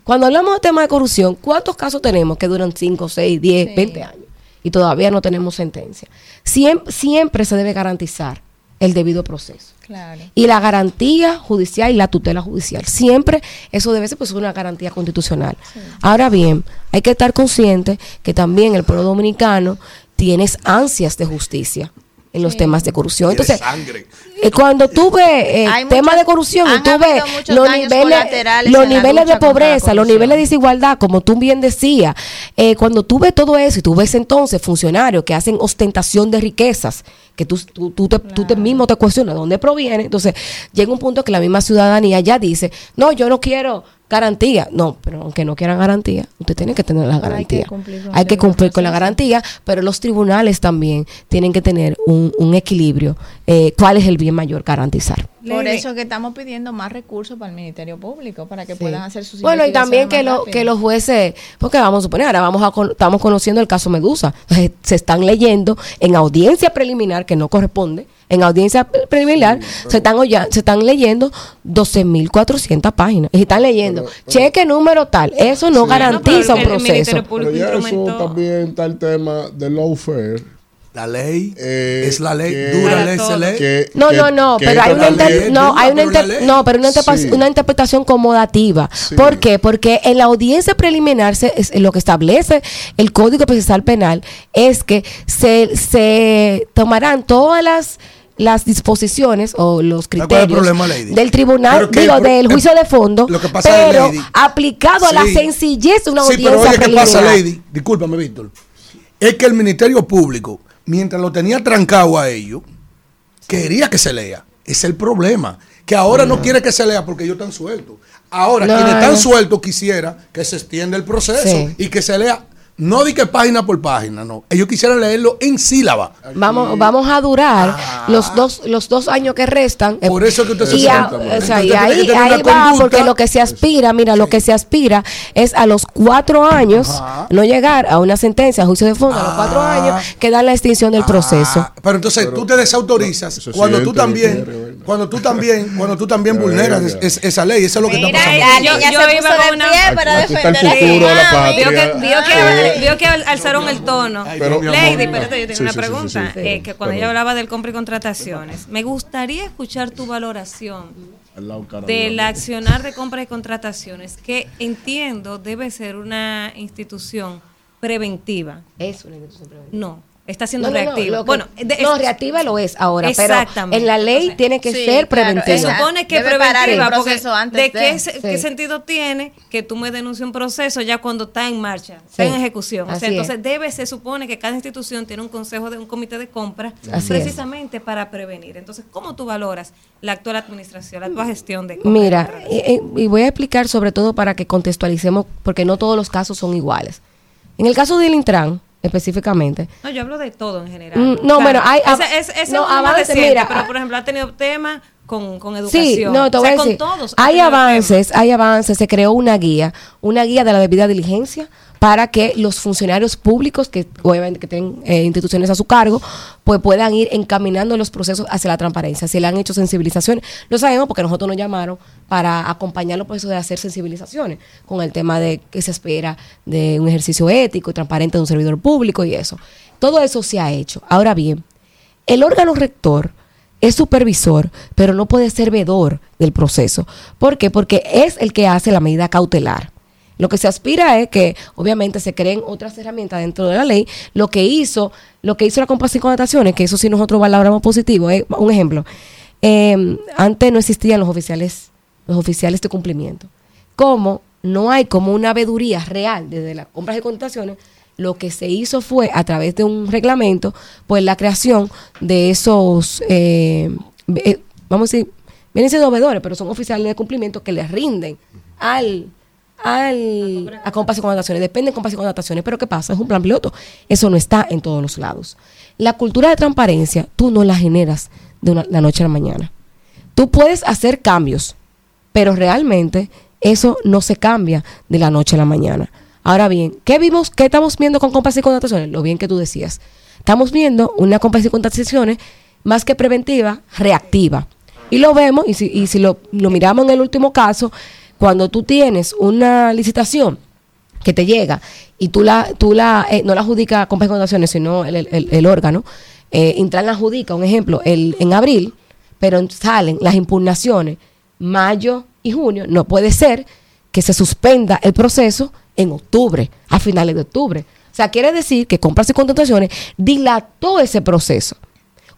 S17: Cuando hablamos de temas de corrupción, ¿cuántos casos tenemos que duran 5, 6, 10, 20 años? Y todavía no tenemos sentencia. Siempre, siempre se debe garantizar el debido proceso.
S5: Claro.
S17: Y la garantía judicial y la tutela judicial. Siempre eso debe ser pues una garantía constitucional. Ahora bien, hay que estar consciente que también el pueblo dominicano tiene ansias de justicia en los temas de corrupción. Entonces,
S6: sangre.
S17: eh, cuando tú ves eh,
S5: Hay
S17: temas de corrupción y tú ves los niveles, los niveles de pobreza, los niveles de desigualdad, como tú bien decías, eh, cuando tú ves todo eso y tú ves entonces funcionarios que hacen ostentación de riquezas, que tú, tú, tú te, tú te mismo te cuestionas de dónde proviene, entonces llega un punto que la misma ciudadanía ya dice, no, yo no quiero garantía. No, pero aunque no quieran garantía, usted tiene que tener la garantía.
S5: cumplir con
S17: Hay que cumplir con la garantía, pero los tribunales también tienen que tener un, un equilibrio. Eh, ¿Cuál es el bien mayor garantizar?
S5: Por eso que estamos pidiendo más recursos para el Ministerio Público, para que
S17: Sí.
S5: puedan hacer sus
S17: Bueno, y también que, lo, que los jueces, porque vamos a suponer, ahora vamos a con- estamos conociendo el caso Medusa, Entonces, se están leyendo en audiencia preliminar, que no corresponde, en audiencia pre- preliminar, se, están oya- se están leyendo 12.400 páginas, y están leyendo, cheque número tal, eso no garantiza un proceso.
S2: Pero ya eso también está el tema del lawfare.
S6: La ley
S2: eh,
S6: es la ley,
S2: que-
S6: dura ley, se lee.
S2: que-
S17: No,
S2: que-
S17: no, no,
S2: que
S17: pero hay una,
S2: ley-
S17: no, hay una
S6: ley-
S17: no, pero una,
S2: Sí.
S17: una interpretación conmodativa.
S2: Sí.
S17: ¿Por qué? Porque en la audiencia preliminar se, es- lo que establece el Código Procesal Penal es que se, se tomarán todas las las disposiciones o los
S6: ¿Cuál es el
S17: criterios
S6: problema,
S17: del tribunal,
S6: que
S17: digo, del juicio de fondo,
S6: lo que pasa,
S17: pero
S6: Lady-
S17: aplicado a la sencillez de una
S6: Sí,
S17: audiencia
S6: pero oye, ¿qué pasa, Lady? Discúlpame, Víctor. Es que el Ministerio Público, mientras lo tenía trancado a ellos, quería que se lea. Es el problema. Que ahora no quiere que se lea porque ellos están sueltos. Ahora,
S17: No,
S6: quienes están
S17: no.
S6: sueltos quisiera que se extienda el proceso
S17: Sí.
S6: y que se lea, no di que página por página, no. Ellos quisieran leerlo en sílaba.
S17: Vamos, vamos a durar los dos los dos años que restan.
S6: Ah. Por eso que usted se
S17: y, a- o sea, y ahí, va,
S6: conducta.
S17: porque lo que se aspira, mira, lo que se aspira es a los cuatro años
S6: Ajá.
S17: no llegar a una sentencia, a juicio de fondo, a los cuatro
S6: Ah.
S17: años que dan la extinción del proceso.
S6: Ah, pero entonces tú te desautorizas cuando tú también, cuando tú también, cuando tú también
S2: Ya,
S6: vulneras
S2: ya.
S6: es- es- esa ley. Eso es lo que está pasando.
S5: la
S3: Yo- yo
S5: se
S3: iba
S5: puso
S3: con
S5: de
S3: una-
S5: pie para defender a su
S2: futuro de la
S5: mami.
S3: Vio que,
S2: patria.
S3: vio que, Vio que al- alzaron el tono.
S2: Pero-
S3: Lady, espérate, yo tengo
S2: Sí,
S3: una
S2: sí, sí,
S3: pregunta.
S2: sí, sí.
S3: eh, que cuando ella hablaba del compra y contrataciones, me gustaría escuchar tu valoración del accionar de compra y contrataciones, que entiendo debe ser una institución preventiva.
S17: Es una institución preventiva.
S3: No, está siendo
S17: No, no, no,
S3: reactiva.
S17: que-
S3: bueno, de-
S17: no,
S3: es-
S17: reactiva lo es ahora, pero en la ley tiene que
S5: sí,
S17: ser
S5: claro,
S3: Se
S17: preventiva.
S5: esa-
S3: supone que
S5: Debe el
S3: preventiva, porque
S5: proceso antes
S3: ¿de
S5: de-
S3: qué, se- sentido tiene que tú me denuncies un proceso ya cuando está en marcha, está en ejecución? O sea, entonces
S17: es.
S3: debe, se supone que cada institución tiene un consejo de un comité de compra
S17: Así es.
S3: precisamente para prevenir. Entonces, ¿cómo tú valoras la actual administración, la actual gestión de compra
S17: Mira, y voy a explicar sobre todo para que contextualicemos, porque no todos los casos son iguales. En el caso del Intran, específicamente,
S3: No, yo hablo de todo en general.
S17: Mm, no, bueno, hay-
S3: Ese, ese- ese es
S17: no, avances, mira,
S3: pero
S17: ah,
S3: por ejemplo ha tenido temas con, con educación.
S17: Sí, no, te
S3: O
S17: voy
S3: sea,
S17: a
S3: con
S17: decir.
S3: todos ha
S17: hay avances, hay avances. Se creó una guía, una guía de la debida diligencia para que los funcionarios públicos que obviamente que tienen eh, instituciones a su cargo, pues puedan ir encaminando los procesos hacia la transparencia. Si le han hecho sensibilizaciones, lo sabemos porque nosotros nos llamaron para acompañar los procesos de hacer sensibilizaciones con el tema de que se espera de un ejercicio ético y transparente de un servidor público y eso. Todo eso se ha hecho. Ahora bien, el órgano rector es supervisor, pero no puede ser vedor del proceso. ¿Por qué? Porque es el que hace la medida cautelar. Lo que se aspira es que, obviamente, se creen otras herramientas dentro de la ley. Lo que hizo, lo que hizo la compra sin connotaciones, que eso sí nosotros valoramos positivo. es un ejemplo. Eh, antes no existían los oficiales, los oficiales de cumplimiento. Como no hay como una veeduría real desde las compras y connotaciones, lo que se hizo fue, a través de un reglamento, pues la creación de esos, eh, eh, vamos a decir, vienen siendo veedores, pero son oficiales de cumplimiento que les rinden al a compras y contrataciones, depende de compras y contrataciones, pero ¿qué pasa? Es un plan piloto. Eso no está en todos los lados. La cultura de transparencia, tú no la generas de una- la noche a la mañana. Tú puedes hacer cambios, pero realmente eso no se cambia de la noche a la mañana. Ahora bien, ¿qué vimos? ¿Qué estamos viendo con compras y contrataciones? Lo bien que tú decías. Estamos viendo una compras y contrataciones más que preventiva, reactiva. Y lo vemos, y si, y si lo, lo miramos en el último caso, cuando tú tienes una licitación que te llega y tú la, tú la, eh, no la adjudica y contrataciones, sino el, el- órgano, eh, Intran adjudica, un ejemplo, el, en abril, pero salen las impugnaciones mayo y junio, no puede ser que se suspenda el proceso en octubre, a finales de octubre. O sea, quiere decir que compras y contrataciones dilató ese proceso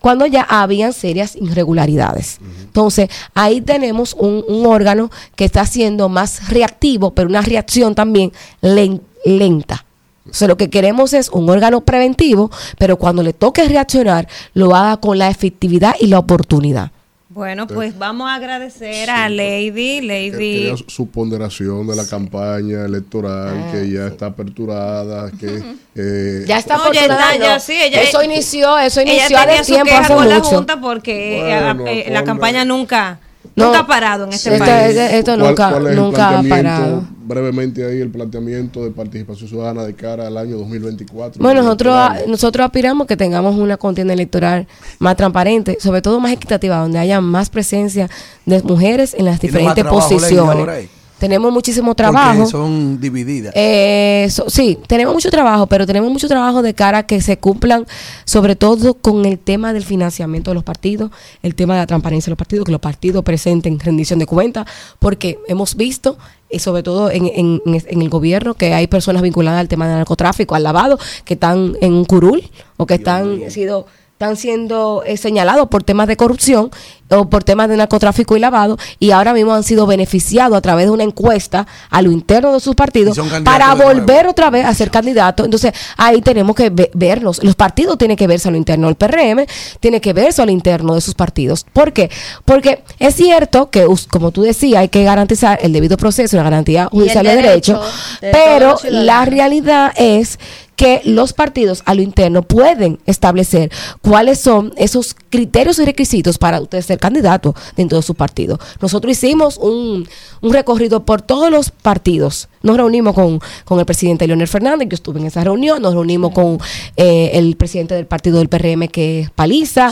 S17: cuando ya habían serias irregularidades. Entonces, ahí tenemos un, un órgano que está siendo más reactivo, pero una reacción también len- lenta. O sea, lo que queremos es un órgano preventivo, pero cuando le toque reaccionar, lo haga con la efectividad y la oportunidad.
S3: Bueno, pues vamos a agradecer a Lady,
S2: Que
S3: Lady.
S2: quería su ponderación de la campaña electoral, que ya está aperturada, que... eh,
S17: Ya está
S3: No, ya está,
S17: afortunado.
S3: ya sí, ella-
S17: eso inició, eso
S3: Ella
S17: inició
S3: tenía
S17: de
S3: su
S17: tiempo
S3: queja
S17: hace
S3: con la
S17: mucho.
S3: Junta porque
S2: Bueno,
S3: eh, eh, la campaña nunca,
S17: No.
S3: nunca ha parado en este
S17: Esto-
S3: país.
S17: esto
S2: ¿Cuál-
S17: nunca,
S2: cuál es el
S17: nunca ha parado.
S2: Brevemente ahí el planteamiento de participación ciudadana de cara al año 2024.
S17: Bueno, nosotros, nosotros aspiramos que tengamos una contienda electoral más transparente, sobre todo más equitativa, donde haya más presencia de mujeres en las diferentes posiciones. Tenemos muchísimo
S6: Porque
S17: trabajo.
S6: son divididas.
S17: Eh, so- sí, tenemos mucho trabajo, pero tenemos mucho trabajo de cara a que se cumplan, sobre todo con el tema del financiamiento de los partidos, el tema de la transparencia de los partidos, que los partidos presenten rendición de cuentas, porque hemos visto, y sobre todo en, en- en- en el gobierno, que hay personas vinculadas al tema del narcotráfico, al lavado, que están en un curul o que están sido están siendo eh, señalados por temas de corrupción o por temas de narcotráfico y lavado y ahora mismo han sido beneficiados a través de una encuesta a lo interno de sus partidos para volver otra vez a ser candidatos. Entonces ahí tenemos que ve- vernos. Los partidos tienen que verse a lo interno. El PRM tiene que verse a lo interno de sus partidos. ¿Por qué? Porque es cierto que, como tú decías, hay que garantizar el debido proceso y la garantía judicial de derecho,
S5: derecho de
S17: pero la realidad es que los partidos a lo interno pueden establecer cuáles son esos criterios y requisitos para usted ser candidato dentro de su partido. Nosotros hicimos un, un recorrido por todos los partidos. Nos reunimos con, con el presidente Leonel Fernández, yo estuve en esa reunión, nos reunimos con eh, el presidente del partido del PRM que es Paliza,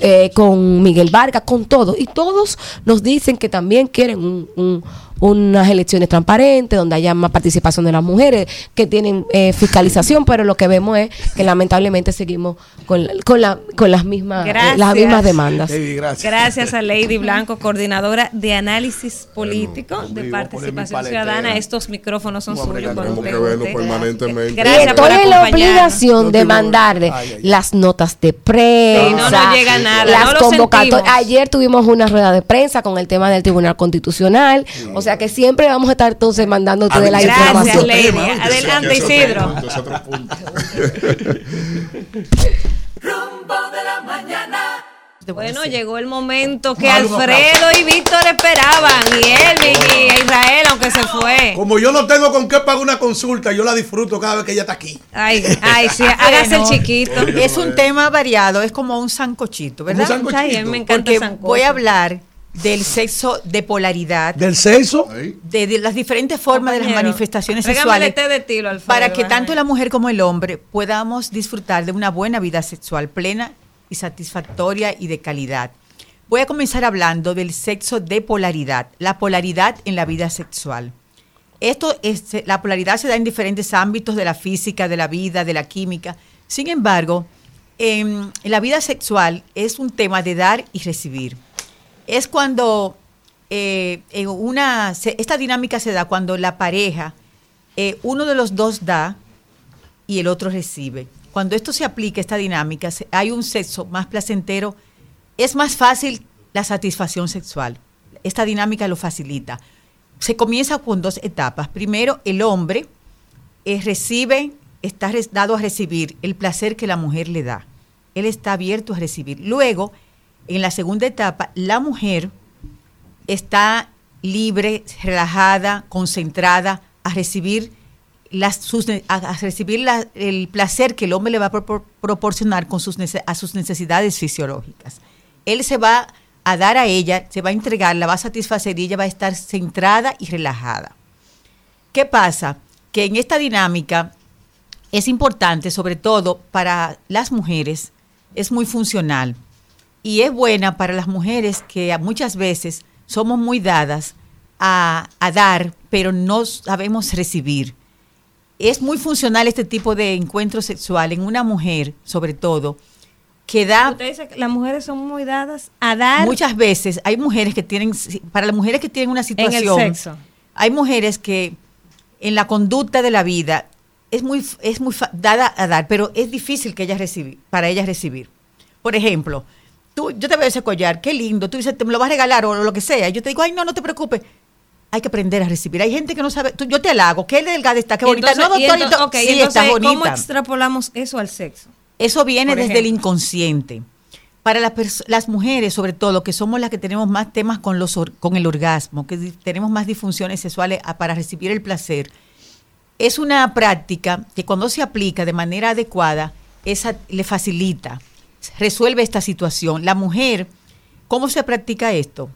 S17: eh, con Miguel Vargas, con todos. Y todos nos dicen que también quieren un- un- unas elecciones transparentes, donde haya más participación de las mujeres, que tienen eh, fiscalización, pero lo que vemos es que lamentablemente seguimos con, la- con, la, con las, mismas, eh, las
S3: Gracias.
S17: mismas demandas.
S6: Lady, gracias.
S3: Gracias a Lady Blanco, coordinadora de análisis político de participación ciudadana. Estos micrófonos son suyos. cuando
S2: permanentemente.
S3: Gracias por
S17: la obligación de mandarle
S6: Ay, ay, ay.
S17: las notas de prensa.
S3: Sí, no nos llega nada,
S17: Las
S3: no
S17: convocatorias. Ayer tuvimos una rueda de prensa con el tema del Tribunal Constitucional. O sea que siempre vamos a estar entonces mandando
S6: A
S17: de la
S3: Gracias,
S17: información.
S3: Lady.
S6: tema, ¿oíste?
S3: Adelante, Isidro.
S1: Rumbo de la mañana.
S3: Bueno, llegó el momento que Alfredo y Víctor esperaban. Y Elvin y Israel, aunque se fue.
S6: Como yo no tengo con qué pagar una consulta, yo la disfruto cada vez que ella está aquí.
S3: Ay, ay, sí, hágase el chiquito.
S18: Es un tema variado, es como un sancochito, ¿verdad?
S6: Un sancochito.
S3: Ay, a mí me encanta
S18: Porque voy a hablar del sexo de polaridad,
S6: Del sexo,
S18: de, de las diferentes formas de las manifestaciones sexuales,
S3: té de tilo, Alfredo,
S18: para que tanto la mujer como el hombre podamos disfrutar de una buena vida sexual plena y satisfactoria y de calidad. Voy a comenzar hablando del sexo de polaridad, la polaridad en la vida sexual. Esto es, la polaridad se da en diferentes ámbitos de la física, de la vida, de la química. Sin embargo, en, en la vida sexual es un tema de dar y recibir. Es cuando eh, una, esta dinámica se da cuando la pareja, eh, uno de los dos da y el otro recibe. Cuando esto se aplica, esta dinámica, hay un sexo más placentero, es más fácil la satisfacción sexual. Esta dinámica lo facilita. Se comienza con dos etapas. Primero, el hombre eh, recibe, está dado a recibir el placer que la mujer le da. Él está abierto a recibir. Luego, en la segunda etapa, la mujer está libre, relajada, concentrada a recibir a, recibir el placer que el hombre le va a propor- proporcionar con sus a sus necesidades fisiológicas. Él se va a dar a ella, se va a entregar, la va a satisfacer y ella va a estar centrada y relajada. ¿Qué pasa? Que en esta dinámica es importante, sobre todo para las mujeres, es muy funcional y es buena para las mujeres que muchas veces somos muy dadas a, a dar, pero no sabemos recibir. Es muy funcional este tipo de encuentro sexual en una mujer, sobre todo, que da
S3: Usted dice que las mujeres son muy dadas a dar
S18: muchas veces hay mujeres que tienen para las mujeres que tienen una situación
S3: sexo.
S18: hay mujeres que en la conducta de la vida es muy es muy dada a dar pero es difícil que ellas recibir para ellas recibir por ejemplo tú yo te veo ese collar qué lindo tú dices te me lo vas a regalar o lo que sea y yo te digo ay no no te preocupes hay que aprender a recibir. Hay gente que no sabe. tú- yo te la hago. Qué delgada está, qué bonita.
S3: entonces-
S18: no, doctor,
S3: entonces-
S18: sí, está
S3: ¿Cómo
S18: bonita.
S3: extrapolamos eso al sexo?
S18: Eso viene desde el inconsciente. Para las, las mujeres, sobre todo, que somos las que tenemos más temas con, los or- con el orgasmo, que tenemos más disfunciones sexuales a- para recibir el placer, es una práctica que cuando se aplica de manera adecuada, esa le facilita, resuelve esta situación. La mujer, ¿cómo se practica esto?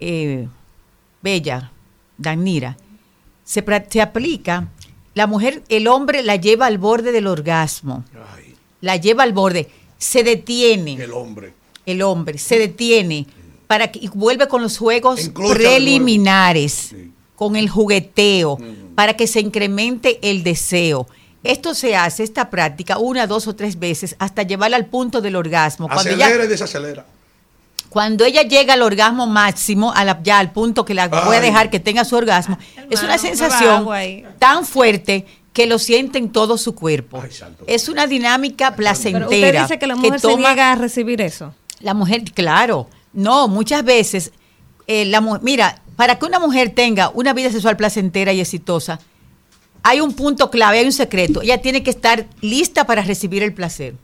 S18: Eh, Bella, Danira, se, se aplica, la mujer, el hombre la lleva al borde del orgasmo, la lleva al borde, se detiene.
S6: El hombre.
S18: El hombre se detiene para que y vuelve con los juegos
S6: Enclocha
S18: preliminares, con el jugueteo, para que se incremente el deseo. Esto se hace, esta práctica, una, dos o tres veces, hasta llevarla al punto del orgasmo. Cuando ella-
S6: Acelera y desacelera.
S18: cuando ella llega al orgasmo máximo, a la- ya al punto que la voy a
S6: Ay.
S18: dejar que tenga su orgasmo, es una sensación tan fuerte que lo siente en todo su cuerpo. Es una dinámica
S3: Pero
S18: placentera.
S3: usted dice que la mujer se
S18: toma-
S3: niega a recibir eso.
S18: La mujer, claro, no, muchas veces, eh, la mira, para que una mujer tenga una vida sexual placentera y exitosa, hay un punto clave, hay un secreto. Ella tiene que estar lista para recibir el placer.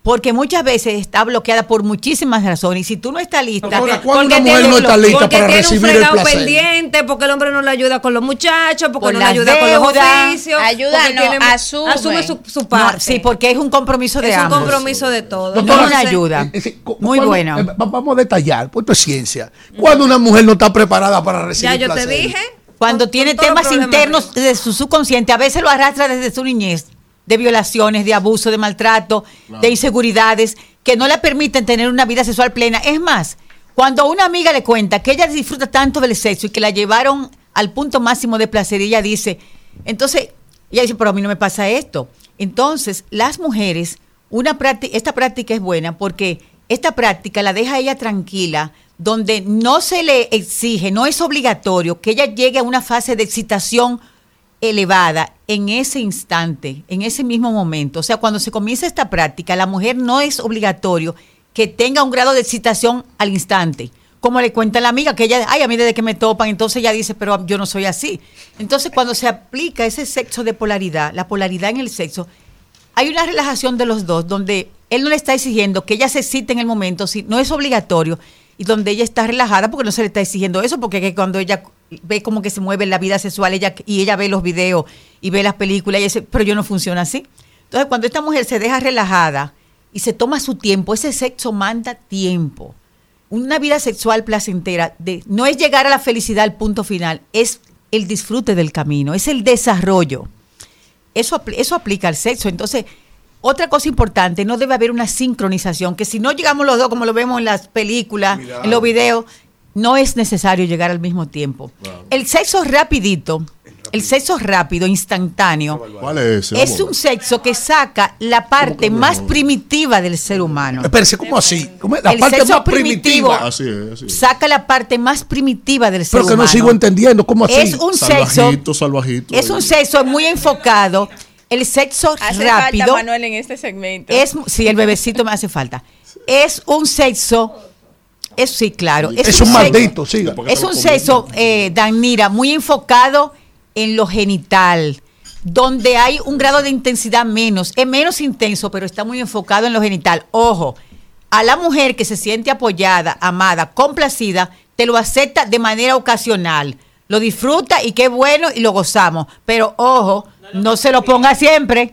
S18: Porque muchas veces está bloqueada por muchísimas razones. Y si tú no estás lista,
S6: Ahora, ¿cuándo
S3: Porque
S6: una mujer
S3: tiene-
S6: no está lista
S3: porque
S6: para
S3: tiene un
S6: recibir el
S3: fregado
S6: placer?
S3: pendiente, porque el hombre no le ayuda con los muchachos, porque
S18: Con
S3: no le ayuda con los oficios.
S5: Ayuda,
S3: porque
S5: no, asume.
S3: asume su, su
S18: No,
S3: parte.
S18: sí, porque es un compromiso de
S3: es un
S18: ambos.
S3: compromiso de todos.
S18: No
S6: Doctora,
S18: es una ayuda. Muy buena.
S6: eh, va- vamos a detallar, pues esto es ciencia. Cuando una mujer no está preparada para recibir
S3: Ya yo te
S6: placer?
S3: dije.
S18: Cuando tiene temas internos de su subconsciente, a veces lo arrastra desde su niñez, de violaciones, de abuso, de maltrato, de inseguridades, que no le permiten tener una vida sexual plena. Es más, cuando una amiga le cuenta que ella disfruta tanto del sexo y que la llevaron al punto máximo de placer, y ella dice, entonces, ella dice, pero a mí no me pasa esto. Entonces, las mujeres, una práctica, esta práctica es buena porque esta práctica la deja a ella tranquila, donde no se le exige, no es obligatorio que ella llegue a una fase de excitación elevada en ese instante, en ese mismo momento. O sea, cuando se comienza esta práctica, la mujer no es obligatorio que tenga un grado de excitación al instante. Como le cuenta la amiga, que ella, ay, a mí desde que me topan, entonces ella dice, pero yo no soy así. Entonces, cuando se aplica ese sexo de polaridad, la polaridad en el sexo, hay una relajación de los dos, donde él no le está exigiendo que ella se excite en el momento, si no es obligatorio, y donde ella está relajada porque no se le está exigiendo eso, porque que cuando ella ve como que se mueve en la vida sexual ella y ella ve los videos y ve las películas y dice, pero yo no funciona así. Entonces, cuando esta mujer se deja relajada y se toma su tiempo, ese sexo manda tiempo. Una vida sexual placentera no es llegar a la felicidad al punto final, es el disfrute del camino, es el desarrollo. Eso, eso aplica al sexo. Entonces, otra cosa importante, no debe haber una sincronización, que si no llegamos los dos como lo vemos en las películas,
S6: Cuidado.
S18: en los videos, no es necesario llegar al mismo tiempo. El sexo rapidito, el sexo rápido, instantáneo,
S2: ¿Cuál es ese?
S18: un sexo que saca la parte más primitiva del ser humano.
S6: Espérese, ¿cómo así? ¿Cómo es? La
S18: El
S6: parte
S18: sexo
S6: más
S18: primitivo.
S6: primitiva.
S2: Así es, así es.
S18: Saca la parte más primitiva del ser
S6: Pero que
S18: humano.
S6: no sigo entendiendo, ¿cómo así?
S18: Es un sexo,
S2: Salvajito, salvajito.
S18: es un sexo muy enfocado. El sexo
S5: Hace
S18: rápido
S5: falta Manuel en este segmento.
S18: es, sí, el bebecito me hace falta. Es un sexo, es sí, claro.
S6: Es un
S18: sexo-
S6: maldito, siga.
S18: Es un sexo, eh, Danira, muy enfocado en lo genital, donde hay un grado de intensidad menos, es menos intenso, pero está muy enfocado en lo genital. Ojo, a la mujer que se siente apoyada, amada, complacida, te lo acepta de manera ocasional. Lo disfruta y qué bueno y lo gozamos. Pero ojo, no se lo ponga siempre,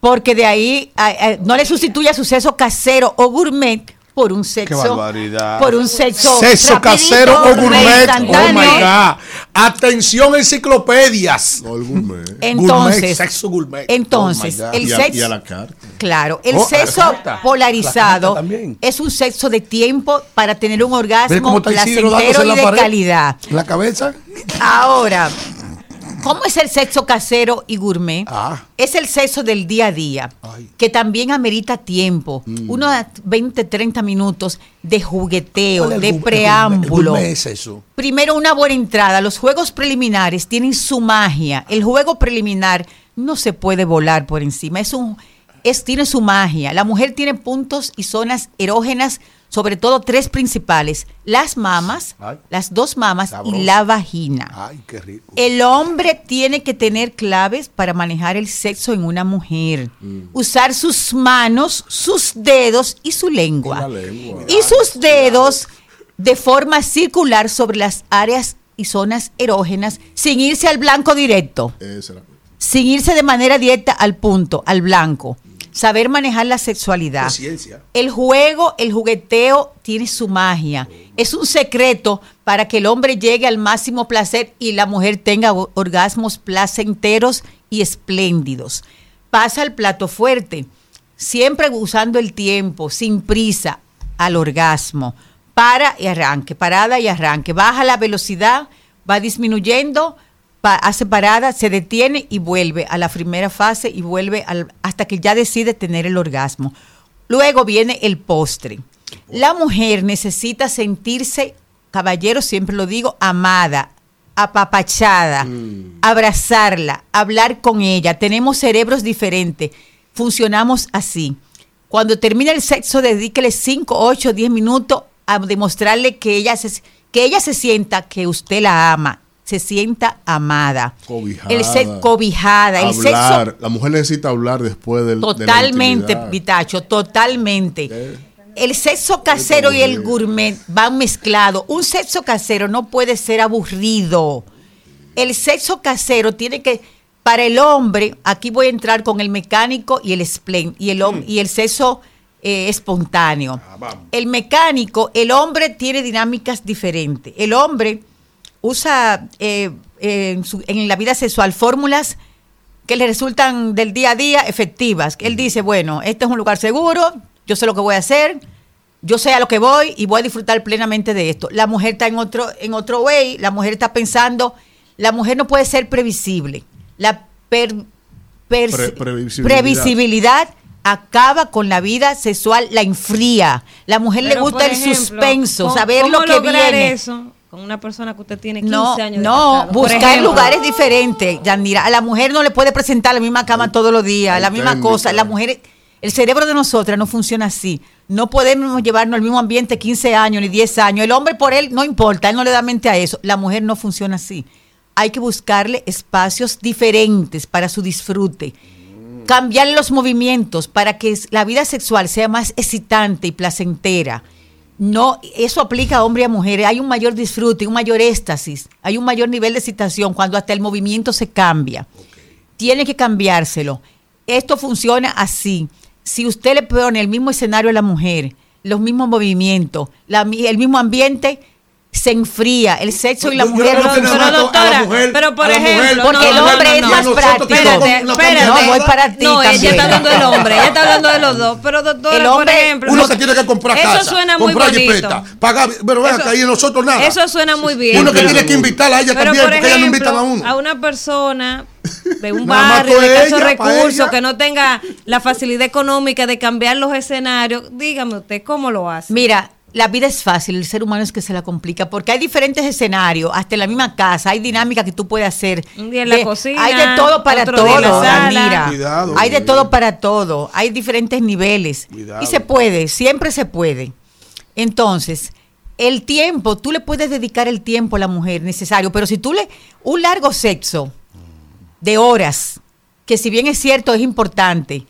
S18: porque de ahí a- a- no le sustituya su sexo casero o gourmet por un sexo.
S4: barbaridad.
S18: Por un sexo.
S6: Sexo
S18: rapidito,
S6: casero o gourmet. Oh my God. Atención, enciclopedias.
S2: No, el gourmet.
S18: Entonces,
S6: Gourmet, sexo gourmet.
S18: Entonces,
S6: Oh God.
S18: el
S2: y, a,
S18: sexo.
S2: y a la carta.
S18: Claro, el
S6: Oh,
S18: sexo
S6: la
S18: polarizado
S6: La
S18: es un sexo de tiempo para tener un
S6: ¿Ves cómo
S18: orgasmo placentero y
S6: la
S18: de
S6: pared?
S18: calidad.
S6: ¿En la cabeza?
S18: Ahora, ¿Cómo es el sexo casero y gourmet?
S6: Ah.
S18: Es el sexo del día a día, que también amerita tiempo,
S6: Mm.
S18: unos 20, 30 minutos de jugueteo,
S6: ¿Cuál es el
S18: de
S6: el
S18: preámbulo.
S6: gourmet es eso?
S18: Primero, una buena entrada. Los juegos preliminares tienen su magia. El juego preliminar no se puede volar por encima. Es un, es, tiene su magia. La mujer tiene puntos y zonas erógenas, sobre todo tres principales: las mamas,
S6: Ay.
S18: las dos mamas
S6: Sabroso.
S18: y la vagina.
S6: Ay, qué rico.
S18: El hombre tiene que tener claves para manejar el sexo en una mujer. Usar sus manos, sus dedos y su lengua. Y sus dedos de forma circular sobre las áreas y zonas erógenas sin irse al blanco directo.
S2: Esa era.
S18: Sin irse de manera directa al punto, al blanco. Saber manejar la sexualidad. El juego, el jugueteo tiene su magia. Es un secreto para que el hombre llegue al máximo placer y la mujer tenga orgasmos placenteros y espléndidos. Pasa al plato fuerte, siempre usando el tiempo, sin prisa, al orgasmo. Para y arranque, parada y arranque. Baja la velocidad, va disminuyendo, pa- hace parada, se detiene y vuelve a la primera fase y vuelve al- hasta que ya decide tener el orgasmo. Luego viene el postre. La mujer necesita sentirse, caballero, siempre lo digo, amada, apapachada, abrazarla, hablar con ella. Tenemos cerebros diferentes, funcionamos así. Cuando termina el sexo, dedíquele 5, 8, 10 minutos a demostrarle que ella se, que ella se sienta que usted la ama, se sienta amada.
S2: Cobijada.
S18: El se- cobijada. El sexo.
S2: La mujer necesita hablar después del. de
S18: Totalmente. Vitacho, totalmente. El sexo casero y el gourmet van mezclados. Un sexo casero no puede ser aburrido. El sexo casero tiene que, para el hombre, aquí voy a entrar con el mecánico y el splen, y el, y el sexo eh, espontáneo. El mecánico, el hombre tiene dinámicas diferentes. El hombre usa eh, eh, en, su- en la vida sexual fórmulas que le resultan del día a día efectivas. Él dice, bueno, este es un lugar seguro, yo sé lo que voy a hacer, yo sé a lo que voy y voy a disfrutar plenamente de esto. La mujer está en otro, en otro way, la mujer está pensando, la mujer no puede ser previsible. La per- per-
S2: Pre- previsibilidad.
S18: previsibilidad acaba con la vida sexual, la enfría. La mujer le gusta el suspenso,
S3: ¿cómo-
S18: saber lo que viene.
S3: eso con una persona que usted tiene 15
S18: No,
S3: años de
S18: no,
S3: casado?
S18: Buscar lugares diferentes, Yanira. A la mujer no le puede presentar la misma cama todos los días, la misma
S2: técnica.
S18: cosa. La mujer, el cerebro de nosotras no funciona así. No podemos llevarnos al mismo ambiente 15 años ni 10 años. El hombre por él no importa, él no le da mente a eso. La mujer no funciona así. Hay que buscarle espacios diferentes para su disfrute. Cambiar los movimientos para que la vida sexual sea más excitante y placentera. No, eso aplica a hombre y a mujer. Hay un mayor disfrute, un mayor éxtasis, hay un mayor nivel de excitación cuando hasta el movimiento se cambia. Tiene que cambiárselo. Esto funciona así. Si usted le pone el mismo escenario a la mujer, los mismos movimientos, la el mismo ambiente, se enfría. El sexo y la mujer no
S6: que nada
S18: funcionan.
S6: más a la mujer-
S3: pero por ejemplo,
S18: porque el
S3: no,
S18: hombre
S3: no,
S18: es
S3: no.
S18: más práctico.
S6: que
S3: Espérate, espérate.
S18: No, voy para ti
S3: No, ella
S18: también.
S3: está hablando del hombre, ella está hablando de los dos. Pero doctora,
S18: El
S3: por ejemplo,
S6: Uno
S3: no-
S6: que tiene que comprar
S3: eso
S6: casa,
S3: suena muy
S6: comprar
S3: bonito.
S6: jipeta, pagar, pero
S3: Eso-
S6: acá y nosotros nada.
S3: Eso suena muy bien.
S6: Uno que
S3: pero-
S6: tiene que invitarla a ella
S3: pero,
S6: también,
S3: por
S6: porque ella no invitan a
S3: ejemplo,
S6: uno.
S3: A una persona de un barrio de
S6: ella,
S3: escasos
S6: pa'
S3: recursos
S6: ella.
S3: que no tenga la facilidad económica de cambiar los escenarios, dígame usted cómo lo hace.
S18: Mira, la vida es fácil, el ser humano es que se la complica, porque hay diferentes escenarios, hasta en la misma casa, hay dinámica que tú puedes hacer.
S3: Un día en la
S18: De-
S3: cocina,
S18: Hay de todo para todo. Mira.
S6: Cuidado,
S18: hay de todo para todo, hay diferentes niveles.
S6: Cuidado.
S18: Y se puede, siempre se puede. Entonces, el tiempo, tú le puedes dedicar el tiempo a la mujer necesario, pero si tú le, un largo sexo de horas, que si bien es cierto, es importante,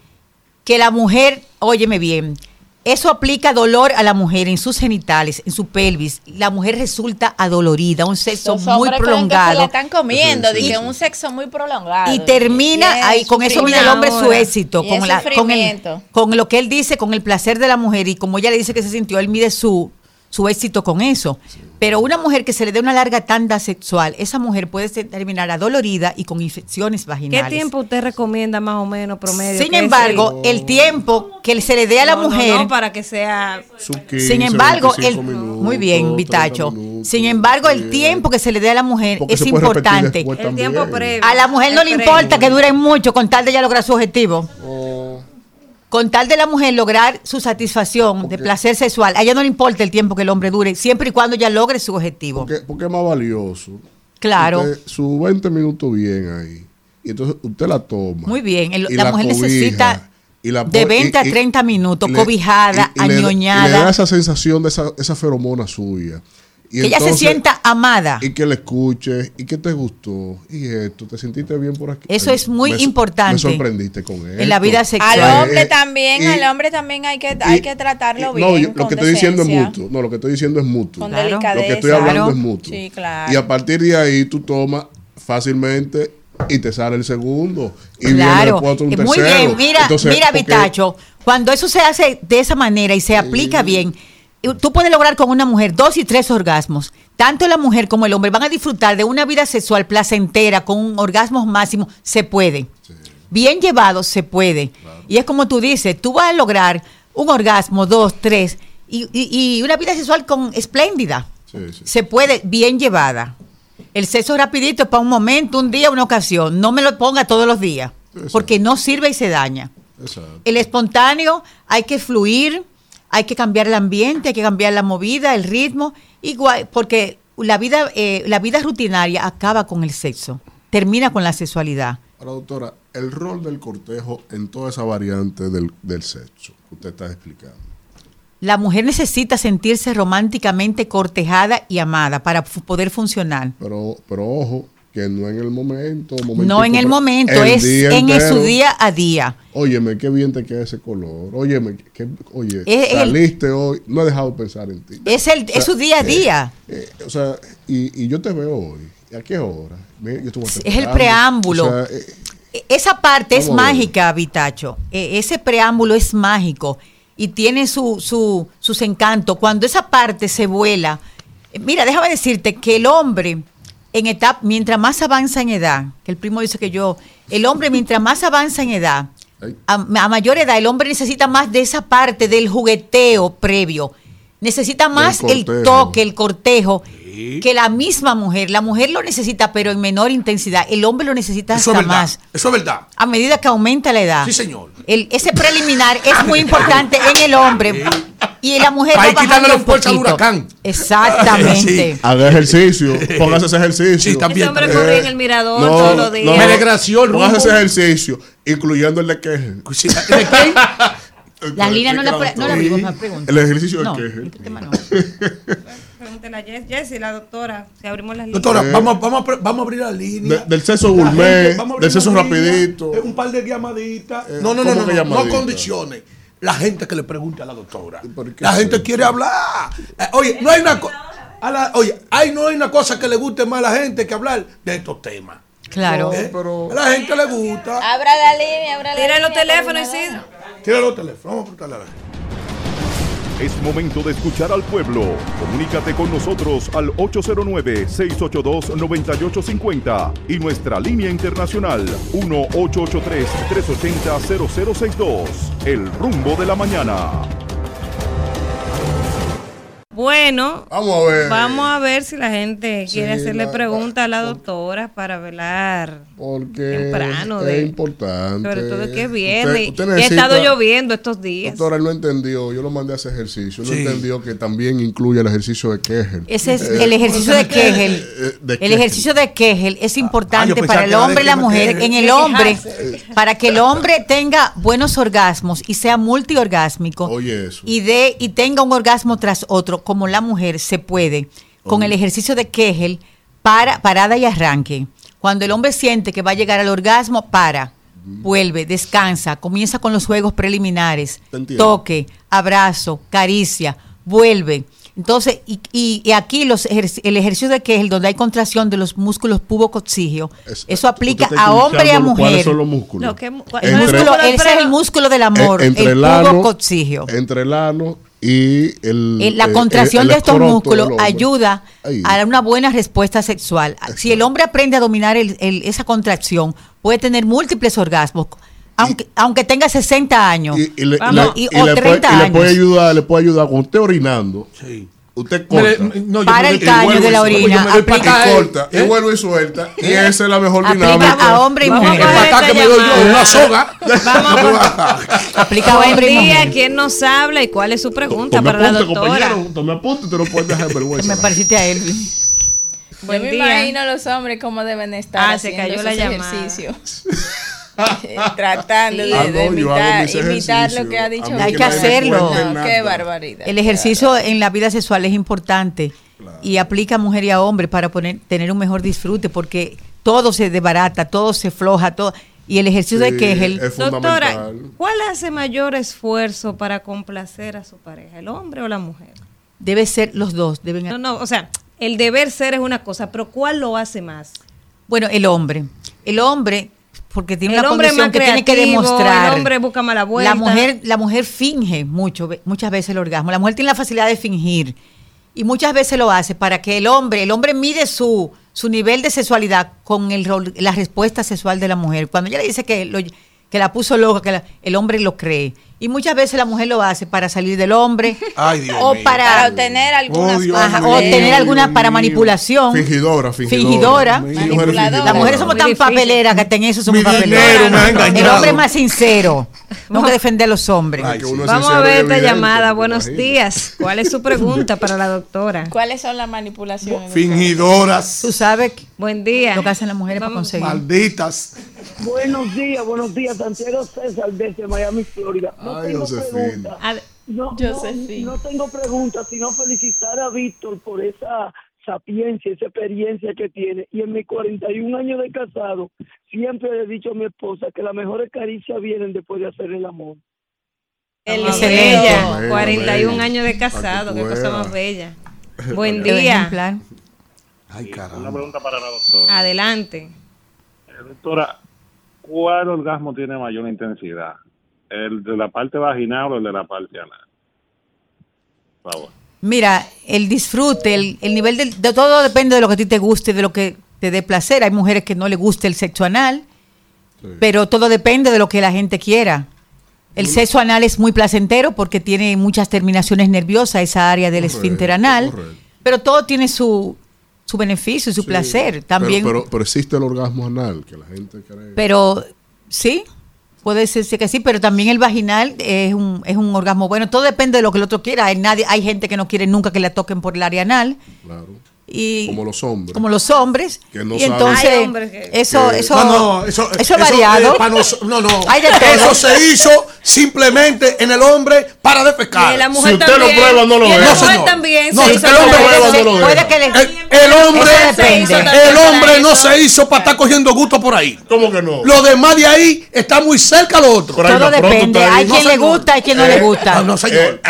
S18: que la mujer, óyeme bien, eso aplica dolor a la mujer en sus genitales, en su pelvis. La mujer resulta adolorida, un sexo
S5: Los
S18: muy
S5: hombres creen que se
S18: prolongado.
S5: la están comiendo,
S18: Sí,
S5: de
S18: sí,
S5: que
S18: sí.
S5: un sexo muy prolongado.
S18: Y termina
S5: Y
S18: ahí, con eso mide el hombre su éxito,
S5: Y
S18: con, la, con, el,
S5: sufrimiento.
S18: con lo que él dice, con el placer de la mujer y como ella le dice que se sintió, él mide su, su éxito con eso. Pero una mujer que se le dé una larga tanda sexual, esa mujer puede ser- terminar adolorida y con infecciones
S3: ¿Qué
S18: vaginales.
S3: tiempo usted recomienda más o menos promedio?
S18: Sin
S3: ¿Qué
S18: embargo, el tiempo que se le dé a la
S3: No,
S18: mujer
S3: no, para que sea
S18: Sin embargo, el, muy bien, Vitacho. Sin embargo, el tiempo que se le dé a la mujer
S2: Porque
S18: es importante.
S2: El también. tiempo previo.
S18: A la mujer no le
S3: previo.
S18: importa que duren mucho con tal de ella lograr su objetivo. Con tal de la mujer lograr su satisfacción de placer sexual, a ella no le importa el tiempo que el hombre dure, siempre y cuando ella logre su objetivo.
S2: Porque, porque es más valioso.
S18: Claro.
S2: Usted, su 20 minutos bien ahí. Y entonces usted la toma.
S18: Muy bien, el- la, mujer
S2: cobija,
S18: necesita
S2: la
S18: de
S2: pon-
S18: 20 a
S2: y- y-
S18: 30 minutos,
S2: y
S18: cobijada,
S2: y- y le-
S18: añoñada.
S2: Le da esa sensación de esa, esa feromona suya. Y
S18: que ella se sienta amada.
S2: Y que le escuche. Y que te gustó. Y esto, te sentiste bien por aquí.
S18: Eso es muy
S2: Me-
S18: importante
S2: Me sorprendiste con él.
S18: en la vida sexual.
S5: Al hombre
S2: Eh,
S5: también,
S2: y-
S5: al hombre también hay que, hay que tratarlo bien.
S2: No, yo- lo
S5: con
S2: que estoy diciendo es mutuo. No, lo que estoy diciendo es mutuo.
S5: Con
S2: Lo que
S5: delicadeza.
S2: estoy hablando
S5: Claro.
S2: es mutuo.
S5: Sí, claro.
S2: Y a partir de ahí tú tomas fácilmente y te sale el segundo. Y viene
S18: Claro,
S2: después otro, un
S18: Eh, muy
S2: tercero.
S18: bien, mira,
S2: Entonces,
S18: mira,
S2: porque-
S18: Vitacho, cuando eso se hace de esa manera y se aplica bien, tú puedes lograr con una mujer dos y tres orgasmos. Tanto la mujer como el hombre van a disfrutar de una vida sexual placentera con un orgasmo máximo, se puede. Bien llevado, se puede. Y es como tú dices, tú vas a lograr un orgasmo, dos, tres, y, y- y una vida sexual con espléndida.
S2: Sí, sí.
S18: Se puede, bien llevada. El sexo rapidito es para un momento, un día, una ocasión. No me lo ponga todos los días, porque no sirve y se daña.
S2: Exacto.
S18: El espontáneo hay que fluir, hay que cambiar el ambiente, hay que cambiar la movida, el ritmo, igual, porque la vida, eh, la vida rutinaria acaba con el sexo, termina con la sexualidad.
S2: Ahora, doctora, el rol del cortejo en toda esa variante del, del sexo que usted está explicando.
S18: La mujer necesita sentirse románticamente cortejada y amada para poder funcionar.
S2: Pero, pero ojo, que no en el momento.
S18: No en el momento,
S2: el
S18: es en
S2: entero.
S18: su día a día.
S2: Óyeme, qué bien te queda ese color. Óyeme, que, oye,
S18: Es el-
S2: saliste hoy. No he dejado de pensar en ti.
S18: Es, el,
S2: O sea,
S18: es su día a
S2: eh,
S18: día.
S2: eh, o sea, y, y yo te veo hoy. ¿Y ¿A qué hora? Yo estuve
S18: Es el preámbulo.
S2: O sea, eh,
S18: E- Esa parte es mágica, Vitacho. E- ese preámbulo es mágico y tiene su, su, sus encantos. Cuando esa parte se vuela, mira, déjame decirte que el hombre, en etapa, mientras más avanza en edad, que el primo dice que yo, el hombre mientras más avanza en edad, a, a mayor edad, el hombre necesita más de esa parte del jugueteo previo. Necesita más el toque, el cortejo, que la misma mujer. La mujer lo necesita, pero en menor intensidad. El hombre lo necesita
S6: Eso es
S18: hasta
S6: verdad.
S18: más.
S6: Eso es verdad.
S18: A medida que aumenta la edad.
S6: Sí, señor.
S18: El, ese preliminar es muy importante en el hombre. Y la mujer
S6: Para
S18: va
S6: quitándole
S18: un
S6: fuerza al huracán.
S18: Exactamente.
S2: Haga ejercicio, póngase ese ejercicio.
S6: Sí, también.
S3: Ese hombre corría en el mirador
S2: No,
S3: todos los días.
S2: no,
S6: Me desgració el
S2: Póngase ese ejercicio, incluyendo el de Kegel.
S6: ¿De quién?
S18: Las líneas no la, no la abrimos más preguntas.
S2: El ejercicio de
S18: No,
S2: Kegel.
S18: este tema no.
S3: Pregúntele a Jess- Jessy, la doctora, si abrimos las líneas.
S6: Doctora,
S2: Eh,
S6: vamos, vamos, a, vamos a abrir la línea.
S2: De- del sexo gourmet, del sexo rapidito.
S6: Un par de llamaditas.
S2: Eh,
S6: no, no, no,
S2: ¿cómo
S6: no, no, no condiciones. La gente que le pregunte a la doctora. La gente quiere hablar. Eh, oye, no hay una co- a la- oye, hay, no hay una cosa que le guste más a la gente que hablar de estos temas.
S18: Claro.
S6: ¿Eh? A la gente le gusta.
S5: Abra la línea, abra la
S3: Tira
S5: línea.
S3: los teléfonos. Isidro.
S6: Tira los teléfonos. Vamos a preguntarle a la gente.
S19: Es momento de escuchar al pueblo. Comunícate con nosotros al 809-682-9850 y nuestra línea internacional 1-883-380-0062. El rumbo de la mañana.
S3: Bueno,
S2: Vamos a ver.
S3: vamos a ver si la gente quiere
S2: Sí,
S3: hacerle
S2: la-
S3: preguntas a la doctora para velar
S2: Porque
S3: temprano
S2: es
S3: de
S2: importante.
S3: sobre todo que viene
S2: Usted- usted
S3: y ha estado lloviendo estos días.
S2: Doctora, él no entendió. Yo lo mandé a ese ejercicio. Él
S6: Sí.
S2: no entendió que también incluye el ejercicio de Kegel.
S18: Ese es
S2: Eh,
S18: el ejercicio de Kegel.
S2: eh, de
S18: El ejercicio de Kegel es
S6: Ah, yo
S18: importante para el hombre y la
S6: Kegel.
S18: mujer. En el hombre,
S3: quejarse.
S18: para que el hombre tenga buenos orgasmos y sea multiorgásmico
S2: Oye, eso.
S18: y de y tenga un orgasmo tras otro, como la mujer se puede con el ejercicio de Kegel para parada y arranque. Cuando el hombre siente que va a llegar al orgasmo, para, vuelve, descansa, comienza con los juegos preliminares, toque, abrazo, caricia, vuelve. Entonces, y, y- y aquí los ejerc- el ejercicio de Kegel, donde hay contracción de los músculos pubococcígeo,
S2: Es-
S18: eso aplica a hombre y a
S2: escuchando ¿Cuáles
S18: mujer.
S2: son los músculos?
S3: Que-
S18: El músculo- ese es el músculo del amor,
S2: Eh, entre
S18: el
S2: el entre el ano y el,
S18: Eh, La
S2: eh,
S18: contracción
S2: el- el
S18: de estos músculos ayuda
S2: Ahí.
S18: a una buena respuesta sexual. Si el hombre aprende a dominar el- el- esa contracción, puede tener múltiples orgasmos, aunque, aunque tenga 60 años
S2: y le,
S18: Vamos, y- o
S2: le puede,
S18: 30
S2: y le
S18: años.
S2: puede ayudar, le puede ayudar cuando esté orinando. Usted corta.
S6: Me- no, yo
S18: Para el caño de
S6: y
S18: la orina,
S6: Yo me
S2: y
S6: eh,
S2: corta, y
S6: ¿eh?
S2: vuelve y suelta. Y esa es la mejor
S18: Aplica
S2: dinámica.
S18: a hombre y
S3: Vamos a
S18: mujer.
S3: esta
S6: que me doy yo, una soga.
S3: Vamos
S18: Aplica a hombre y mujer.
S3: ¿quién nos habla y cuál es su pregunta
S2: Tome
S3: para la
S2: apunte,
S3: doctora?
S2: compañero. Tome apunte, te lo puedes dejar vergüenza.
S18: Me pareciste a Elvin.
S5: Yo me
S3: día.
S5: imagino los hombres cómo deben estar
S3: Ah, se
S5: haciendo
S3: cayó la llamada.
S5: ejercicios. Eh, Tratando de,
S2: no,
S5: imitar, lo que ha dicho.
S18: Hay
S2: que
S18: hacerlo.
S5: No, qué barbaridad.
S18: El ejercicio en la vida sexual es importante y aplica a mujer y a hombre para poner, tener un mejor disfrute porque todo se desbarata, todo se floja, todo. Y el ejercicio de que es el...
S2: es
S3: Doctora. ¿cuál hace mayor esfuerzo para complacer a su pareja, el hombre o la mujer?
S18: Debe ser los dos. Deben,
S3: No, no, o sea, el deber ser es una cosa, pero ¿cuál lo hace más?
S18: Bueno, el hombre. El hombre, porque tiene
S3: El
S18: una
S3: hombre
S18: condición
S3: más
S18: que tiene que demostrar.
S3: el hombre busca mala vuelta.
S18: La mujer, la mujer finge mucho, muchas veces el orgasmo. La mujer tiene la facilidad de fingir y muchas veces lo hace para que el hombre, el hombre mide su, su nivel de sexualidad con el, rol- la respuesta sexual de la mujer. Cuando ella le dice que, lo- que la puso loca, que la- el hombre lo cree. Y muchas veces la mujer lo hace para salir del hombre
S6: Ay, Dios
S18: o
S6: mío.
S18: para,
S5: Para obtener algunas
S2: Oh, mío,
S18: o tener
S2: Dios
S18: alguna para
S2: mío.
S18: manipulación.
S2: Fingidora, fingidora.
S18: Fingidora. Las mujeres somos tan papeleras que en eso somos papeleras. El hombre es más sincero. Tengo que defender a los hombres.
S2: Ay, que uno es
S3: Vamos a ver esta llamada.
S2: ¿te
S3: Buenos días. ¿Cuál es su pregunta para la doctora?
S5: ¿Cuáles son las manipulaciones?
S6: Fingidoras,
S18: Tú sabes
S3: Buen día.
S18: lo que hacen las mujeres para conseguir.
S6: malditas.
S9: Buenos días, buenos días, Santiago César desde Miami, Florida. No
S2: Ay,
S9: tengo
S2: Josefina.
S9: pregunta.
S3: Ad-
S9: No, no, no tengo preguntas, sino felicitar a Víctor por esa sapiencia, esa experiencia que tiene. Y en mis 41 años de casado, siempre le he dicho a mi esposa que las mejores caricias vienen después de hacer el amor.
S5: El
S3: Más bella.
S2: Bella,
S3: 41
S2: bella.
S3: años de casado.
S2: que
S3: Qué cosa más bella. Buen día.
S6: Ay,
S20: Una
S6: caramba.
S20: pregunta para la doctora.
S3: Adelante.
S20: Eh, Doctora, ¿cuál orgasmo tiene mayor intensidad? ¿El de la parte vaginal o el de la parte anal? Por favor.
S18: Mira, el disfrute, el, el nivel del- de todo depende de lo que a ti te guste, de lo que te dé placer. Hay mujeres que no le gusta el sexo anal, pero todo depende de lo que la gente quiera. El sexo anal es muy placentero porque tiene muchas terminaciones nerviosas, esa área del
S2: Correcto,
S18: esfínter anal,
S2: correcto.
S18: pero todo tiene su, su beneficio y su
S2: Sí,
S18: placer también.
S2: Pero, pero, pero existe el orgasmo anal, que la gente cree.
S18: Pero sí, puede ser que sí, pero también el vaginal es un, es un orgasmo bueno. Todo depende de lo que el otro quiera. Hay, nadie, hay gente que no quiere nunca que la toquen por el área anal.
S2: claro.
S18: Y
S2: Como los hombres.
S18: como los hombres.
S2: Que no
S18: y
S2: saben.
S18: entonces,
S3: Hay hombres que-
S18: eso,
S2: que-
S18: eso,
S6: No, no, eso,
S18: eso es variado.
S6: eh, nos- no, no.
S18: Hay de todo.
S6: Eso se hizo simplemente en el hombre para defecar.
S3: la mujer
S2: Si usted lo prueba, no lo ve. No,
S6: señor.
S3: también.
S6: No,
S3: se
S6: si
S3: hizo
S6: el hombre prueba, no lo ve.
S18: puede que le-
S6: El, el hombre, el hombre no
S3: Eso.
S6: se hizo para estar cogiendo gusto por ahí.
S2: ¿Cómo que no?
S6: Lo demás de ahí está muy cerca a lo otro.
S18: Todo depende. Hay
S6: No,
S18: quien le gusta, hay quien no le gusta.
S6: No, no, señor.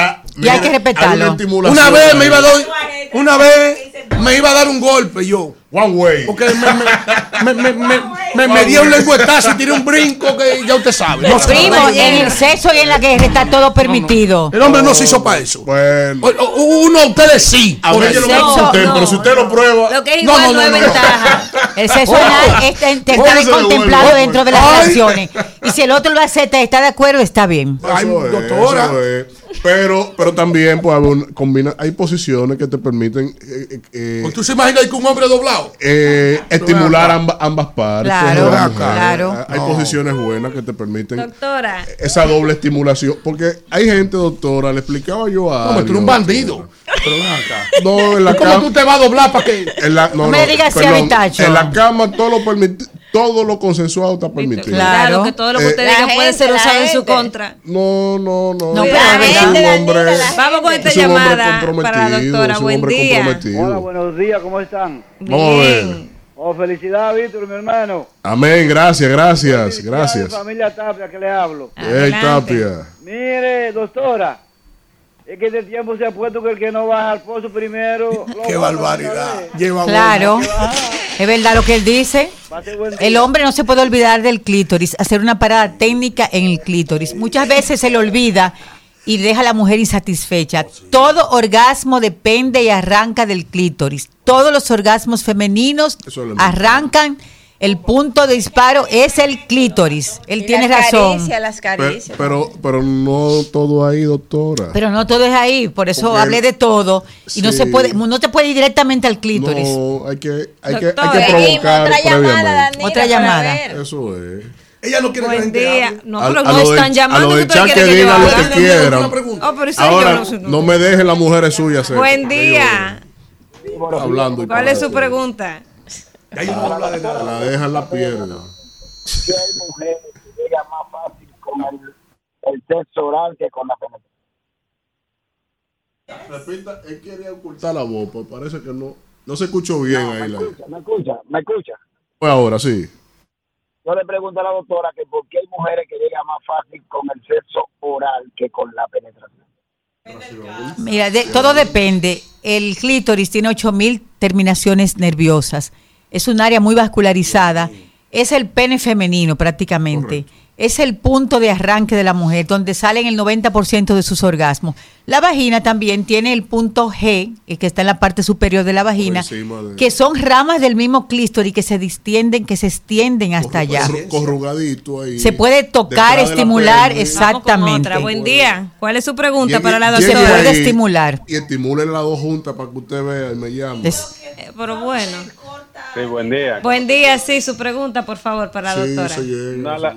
S18: Y hay que respetarlo.
S2: hay una
S6: vez me iba a dar, una vez me iba a dar un golpe yo.
S2: One way.
S6: Porque me, me, me, me, me, me, me dio un lengüetazo y tiré un brinco que ya usted sabe. No
S18: Primo,
S6: sabe.
S18: en el sexo y en la guerra está todo permitido.
S6: El hombre no se hizo para eso.
S2: Bueno.
S6: O- o- Uno, ustedes sí.
S2: A ver, yo lo voy a
S18: Sexo,
S2: usted,
S18: no,
S2: pero si usted lo prueba.
S3: Lo que es
S6: No,
S3: igual
S6: no,
S3: no,
S6: no,
S3: es ventaja.
S18: El sexo
S6: Oh.
S18: está, contemplado dentro de las
S6: Ay.
S18: relaciones. Y si el otro lo acepta y está de acuerdo, está bien.
S6: Ay, doctora.
S2: Pero, pero también pues, un- combina, hay posiciones que te permiten eh, eh, eh,
S6: Pues ¿Tú se imaginas que un hombre doblado?
S2: Eh, estimular ambas, ambas partes.
S18: Claro, claro.
S2: Hay
S6: No.
S2: posiciones buenas que te permiten
S3: Doctora,
S2: esa doble estimulación. Porque hay gente, doctora, le explicaba yo a.
S6: No, pero tú eres un bandido. Pero ven acá.
S2: No, en la
S6: ¿Cómo
S2: cama.
S6: tú te vas a doblar para que.?
S2: En la, no,
S18: No me
S2: no,
S18: digas
S2: perdón,
S18: Avitacho.
S2: En la cama todo lo permiti- todo lo consensuado está permitido.
S3: claro, que todo lo que
S2: Eh,
S3: usted diga puede
S5: gente,
S3: ser usado en su
S5: gente.
S3: contra.
S2: No, no, no.
S18: No,
S2: un hombre-
S5: la
S3: Vamos con esta
S2: es un hombre
S3: llamada para la
S2: comprometido,
S3: doctora. Buen
S2: hombre
S3: día.
S2: comprometido.
S21: Hola, buenos días, ¿cómo están?
S3: Bien.
S21: Oh, felicidades, Víctor, mi hermano.
S2: Amén, gracias, gracias, gracias.
S21: familia Tapia, que le hablo.
S2: Ey,
S3: Adelante.
S2: Tapia.
S21: Mire, doctora, es que este tiempo se ha puesto que el que no baja al pozo primero...
S6: Qué barbaridad. Lleva
S18: Claro. Es verdad lo que él dice. El hombre no se puede olvidar del clítoris, hacer una parada técnica en el clítoris. Muchas veces se le olvida y deja a la mujer insatisfecha. Todo orgasmo depende y arranca del clítoris. Todos los orgasmos femeninos arrancan, el punto de disparo es el clítoris. Él
S5: Y
S18: tiene
S5: las
S18: razón.
S5: caricias, las caricias.
S2: Pero, pero no todo ahí, doctora.
S18: Pero no todo es ahí, por eso
S2: Porque-
S18: hablé de todo y no se puede, no te puede ir directamente al clítoris.
S2: No, hay que, hay que, hay que provocar
S18: otra llamada, Otra llamada.
S2: Eso es.
S6: Ella no quiere
S3: Buen
S6: que la gente
S3: día.
S6: hable.
S3: No,
S2: A-
S3: pero no están llamando.
S2: A lo
S3: ¿qué
S2: del
S3: usted
S2: chat
S3: quiere
S2: que
S3: que yo
S2: digan lo
S3: haga?
S2: que quieran.
S3: Oh, pero
S2: Ahora,
S3: no
S2: no me dejen las mujeres suyas.
S3: Buen día.
S2: Hablando
S3: ¿Cuál es su
S2: La dejan la pierna.
S22: que hay mujeres que llegan más fácil con el, el sexo oral que con la penetración.
S2: Repita, él quería ocultar la voz, pues parece que no, no se escuchó bien
S22: No,
S2: ahí.
S22: me
S2: La,
S22: escucha, me escucha, me escucha.
S2: pues ahora sí.
S22: Yo le pregunto a la doctora que por qué hay mujeres que llegan más fácil con el sexo oral que con la penetración.
S18: Mira, de- todo depende. El clítoris tiene 8000 terminaciones nerviosas. Es un área muy vascularizada. Es el pene femenino prácticamente. Es el punto de arranque de la mujer, donde salen el 90% de sus orgasmos. La vagina también tiene el punto G, el que está en la parte superior de la vagina,
S2: encima de-
S18: que son ramas del mismo clítoris que se distienden, que se extienden hasta allá.
S2: Corru- Corrugadito ahí.
S18: Se puede tocar, estimular, exactamente.
S3: Otra. Buen día. ¿Cuál es su pregunta para la doctora?
S2: ahí
S18: estimular.
S2: Y estimulen las dos juntas para que usted vea y me llame.
S3: Eh, Pero bueno.
S20: Sí, buen día.
S3: Buen día, sí, su pregunta, por favor, para la doctora.
S20: No, la-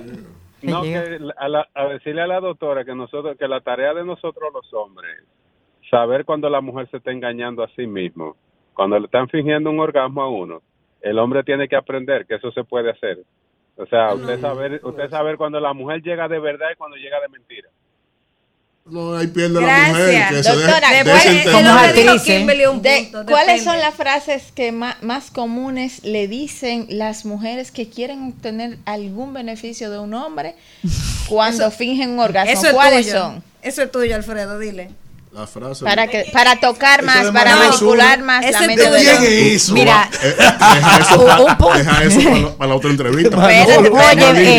S20: no, que a, la- a decirle a la doctora que nosotros que la tarea de nosotros los hombres saber cuando la mujer se está engañando a sí mismo, cuando le están fingiendo un orgasmo a uno, el hombre tiene que aprender que eso se puede hacer. O sea, usted saber, usted saber cuando la mujer llega de verdad y cuando llega de mentira.
S2: No, ahí pierde la mujer.
S5: Gracias.
S2: Que se
S5: Doctora,
S2: deje-
S5: ¿cuál-
S18: actriz,
S5: Kimberly, un
S3: De-
S5: punto, ¿Cuáles son las frases que más comunes le dicen las mujeres que quieren obtener algún beneficio de un hombre cuando fingen un orgasmo?
S3: Eso es
S5: ¿Cuáles
S3: tuyo.
S5: son?
S3: Eso es tuyo, Alfredo, dile.
S2: La frase.
S5: Para que para tocar más,
S2: de
S5: para manipular más la mente de
S3: ¿Quién
S5: los-
S3: es eso?
S18: Mira,
S2: Eh, deja eso, deja para, la- para la otra entrevista.
S18: Oye,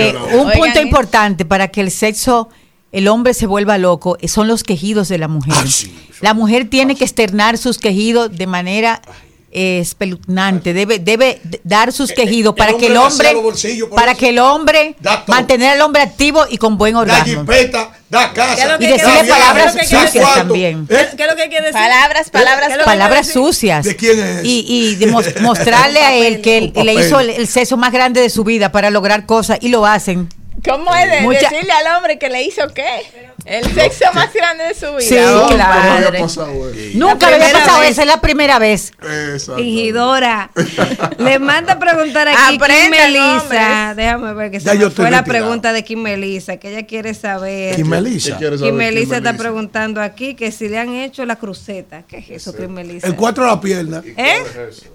S18: eh, un punto
S5: eh.
S18: importante para que el sexo, el hombre se vuelva loco, eh, son los quejidos de la mujer.
S2: Ah,
S18: la mujer tiene que externar sus quejidos de manera eh, espeluznante, debe, debe dar sus quejidos para que el hombre, para
S6: eso.
S18: que el hombre mantener al hombre activo y con buen
S6: Da
S18: orgasmo.
S6: jipeta, da casa.
S3: ¿Qué es lo que
S18: Y decirle
S3: decir?
S18: palabras
S3: ¿Qué es lo que hay que
S18: sucias también.
S3: ¿Qué es lo que hay que decir?
S5: Palabras, palabras,
S3: ¿Qué es lo que hay que
S18: Palabras sucias.
S6: ¿De quién es?
S18: Y, y demos- mostrarle a él que él, le hizo el, el sexo más grande de su vida para lograr cosas y lo hacen.
S5: ¿Cómo es de
S18: Mucha-
S5: decirle al hombre que le hizo qué? El sexo más grande de su vida.
S18: Sí,
S5: Oh,
S18: claro.
S2: Nunca me
S5: padre.
S2: había pasado eso.
S18: Nunca le había pasado eso, es la primera vez.
S2: Exacto.
S3: Fingidora. Le manda a preguntar aquí Kim
S5: hombres.
S3: Déjame ver que
S6: Ya
S3: se
S6: yo
S3: me
S6: estoy
S3: fue la pregunta de Kim Melissa, que ella quiere saber.
S6: Kim Melissa.
S2: ¿Qué quiere saber
S3: Kim Melissa
S2: Kim
S3: está preguntando aquí que si le han hecho la cruceta. ¿Qué es eso, Kim Melissa?
S6: El cuatro a la pierna.
S3: ¿Eh?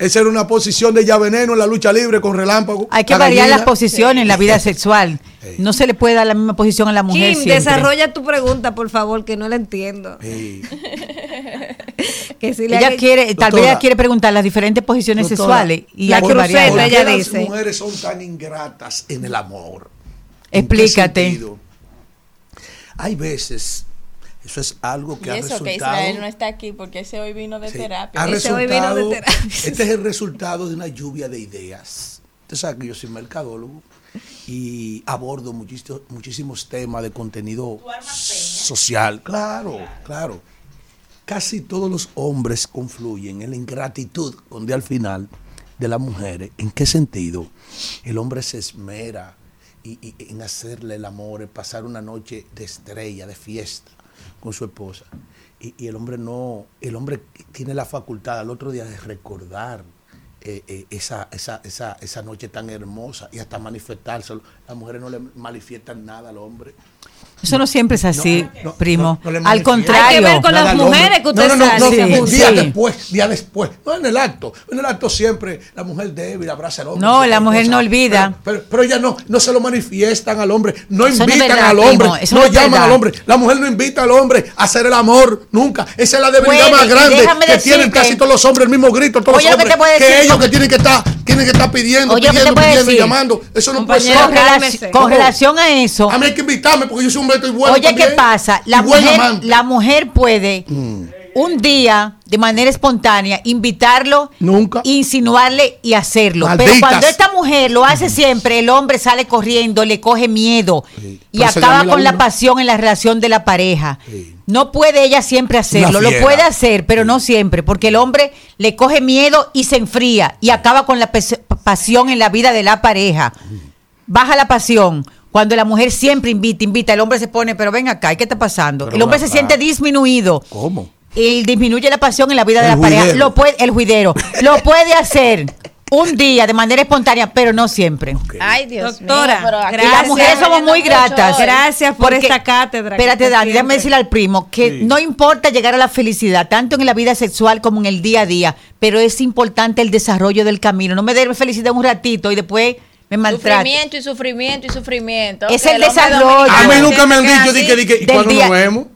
S6: Esa era una posición de ya veneno en la lucha libre con relámpago.
S18: Hay que
S6: La
S18: variar las posiciones en la vida sexual. No se le puede dar la misma posición a la mujer
S3: Kim,
S18: siempre.
S3: desarrolla tu pregunta, por favor, que no la entiendo.
S6: Sí.
S3: que si le
S18: Ella
S3: han-
S18: quiere, tal vez ella quiere preguntar las diferentes posiciones
S6: Doctora,
S18: sexuales y
S3: la cruceta,
S18: variarlas.
S6: ¿Por qué
S3: ella
S6: las
S3: dice.
S6: mujeres son tan ingratas en el amor? ¿En qué
S18: Explícate.
S6: Hay veces, eso es algo que
S5: Y
S6: ha
S5: eso que
S6: resultado.
S5: Israel no está aquí porque ese hoy vino de
S6: Sí,
S5: terapia.
S6: ha
S3: Ese hoy vino de
S6: resultado-
S3: terapia.
S6: este es el resultado de una lluvia de ideas. Usted sabe que yo soy mercadólogo y abordo muchísimos, muchísimos temas de contenido social. Claro, claro. Casi todos los hombres confluyen en la ingratitud, donde al final de las mujeres. ¿En qué sentido? El hombre se esmera y, y- en hacerle el amor, en pasar una noche de estrella, de fiesta con su esposa. Y, y el hombre no, el hombre tiene la facultad al otro día de recordar eh, eh, esa, esa, esa, esa noche tan hermosa y hasta manifestárselo. Las mujeres no le manifiestan nada al hombre.
S18: Eso no siempre es así,
S6: no,
S18: primo.
S6: no
S18: Al contrario.
S3: Hay que ver con
S6: Nada
S3: las mujeres que usted
S6: no, no, no,
S3: sale,
S6: no,
S3: se
S6: no,
S3: junta.
S6: día
S18: Sí.
S6: después, día después. No en el acto. En el acto siempre la mujer débil abraza al hombre.
S18: No, la mujer no olvida.
S6: Pero, pero, pero ellas no, no se lo manifiestan al hombre, no
S18: Eso no es
S6: invitan
S18: verdad,
S6: al hombre,
S18: primo,
S6: no llaman
S18: verdad.
S6: al hombre. La mujer no invita al hombre a hacer el amor nunca. Esa es la debilidad
S18: Bueno,
S6: más grande que tienen casi todos los hombres, el mismo grito, todos
S18: Oye,
S6: los
S18: lo que
S6: hombres.
S18: te puedo decir,
S6: que ellos que tienen que estar, tienen que estar pidiendo,
S18: Oye, ¿qué te
S6: pidiendo, pidiendo y
S18: decir?
S6: llamando. Eso no puede ser.
S18: con relación a eso.
S6: A mí hay que invitarme porque yo soy un hombre estoy bueno.
S18: Oye, ¿qué pasa? La mujer, la mujer puede un día, de manera espontánea, invitarlo,
S6: Nunca.
S18: insinuarle y hacerlo.
S6: Malditas.
S18: Pero cuando esta mujer lo hace siempre, el hombre sale corriendo, le coge miedo y acaba
S6: la
S18: con la pasión en la relación de la pareja. No puede ella siempre hacerlo, lo puede hacer, pero no siempre, porque el hombre le coge miedo y se enfría y acaba con la pasión en la vida de la pareja. Baja la pasión. Cuando la mujer siempre invita, invita, el hombre se pone, pero ven acá, ¿y ¿qué está pasando?
S6: Pero
S18: el hombre se
S6: acá.
S18: siente disminuido.
S6: ¿Cómo?
S18: Y disminuye la pasión en la vida de la pareja.
S6: juidero.
S18: Lo puede, el juidero. lo puede hacer un día de manera espontánea, pero no siempre.
S5: Ay, Dios
S3: Doctora,
S5: mío. pero aquí
S18: Y las
S3: Gracias.
S18: mujeres somos muy gratas.
S3: Gracias por
S18: Porque-
S3: esta cátedra.
S18: Espérate, Dani, déjame decirle al primo que no importa llegar a la felicidad, tanto en la vida sexual como en el día a día, pero es importante el desarrollo del camino. No me dé felicidad un ratito y después me maltrate.
S5: Sufrimiento y sufrimiento y sufrimiento.
S18: Es el desarrollo. A mí
S6: nunca me han dicho, di que, di que, ¿y cuándo nos vemos?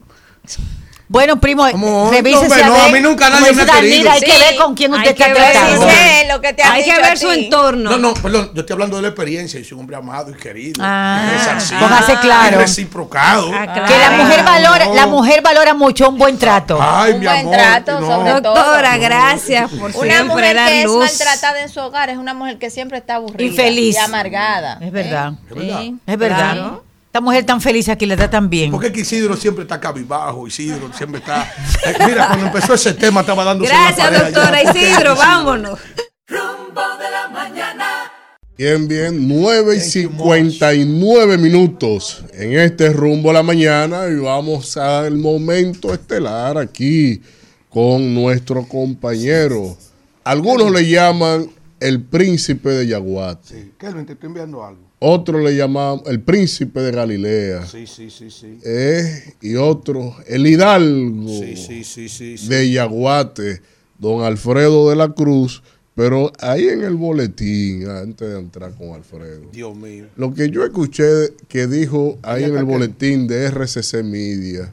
S18: Bueno, primo, revísese
S6: no,
S18: a
S6: no, a mí nunca nadie me ha querido.
S18: Hay que ver con quién usted está
S3: que ver si
S18: tratando.
S5: lo que te
S3: Hay que ver su entorno.
S6: No, no, perdón, yo estoy hablando de la experiencia. Yo soy un hombre amado y querido.
S18: Ah,
S6: y resarcido,
S18: póngase claro.
S6: y reciprocado.
S3: Ah, claro.
S18: Que la mujer valora,
S6: no.
S18: la mujer valora mucho un buen trato.
S6: Ay,
S5: Un
S6: mi
S5: buen
S6: amor.
S5: trato,
S6: no.
S5: sobre todo.
S3: Doctora, gracias por
S5: Una
S3: siempre
S5: mujer
S3: dar
S5: que es
S3: luz.
S5: maltratada en su hogar es una mujer que siempre está aburrida
S18: Infeliz.
S5: y amargada.
S18: Es verdad.
S5: ¿Eh?
S6: Es verdad.
S5: Sí.
S18: Es verdad. Esta mujer tan feliz aquí le tratan bien.
S6: Porque es que Isidro siempre está cabizbajo, Isidro siempre está... Eh, mira, cuando empezó ese tema estaba dando
S3: Gracias, doctora Isidro. Vámonos.
S1: Rumbo de la mañana.
S2: Bien, bien, 9 y 59 minutos en este rumbo a la mañana y vamos al momento estelar aquí con nuestro compañero. Algunos le llaman el príncipe de Yaguate,
S6: Kelvin, te estoy enviando algo.
S2: otros le llaman el príncipe de Galilea
S6: Sí, sí, sí, sí.
S2: eh, y otros el hidalgo
S6: Sí, sí, sí, sí. sí.
S2: de Yaguate, don Alfredo de la Cruz, pero ahí en el boletín, antes de entrar con Alfredo.
S6: Dios mío.
S2: Lo que yo escuché que dijo ahí en el boletín de RCC Media,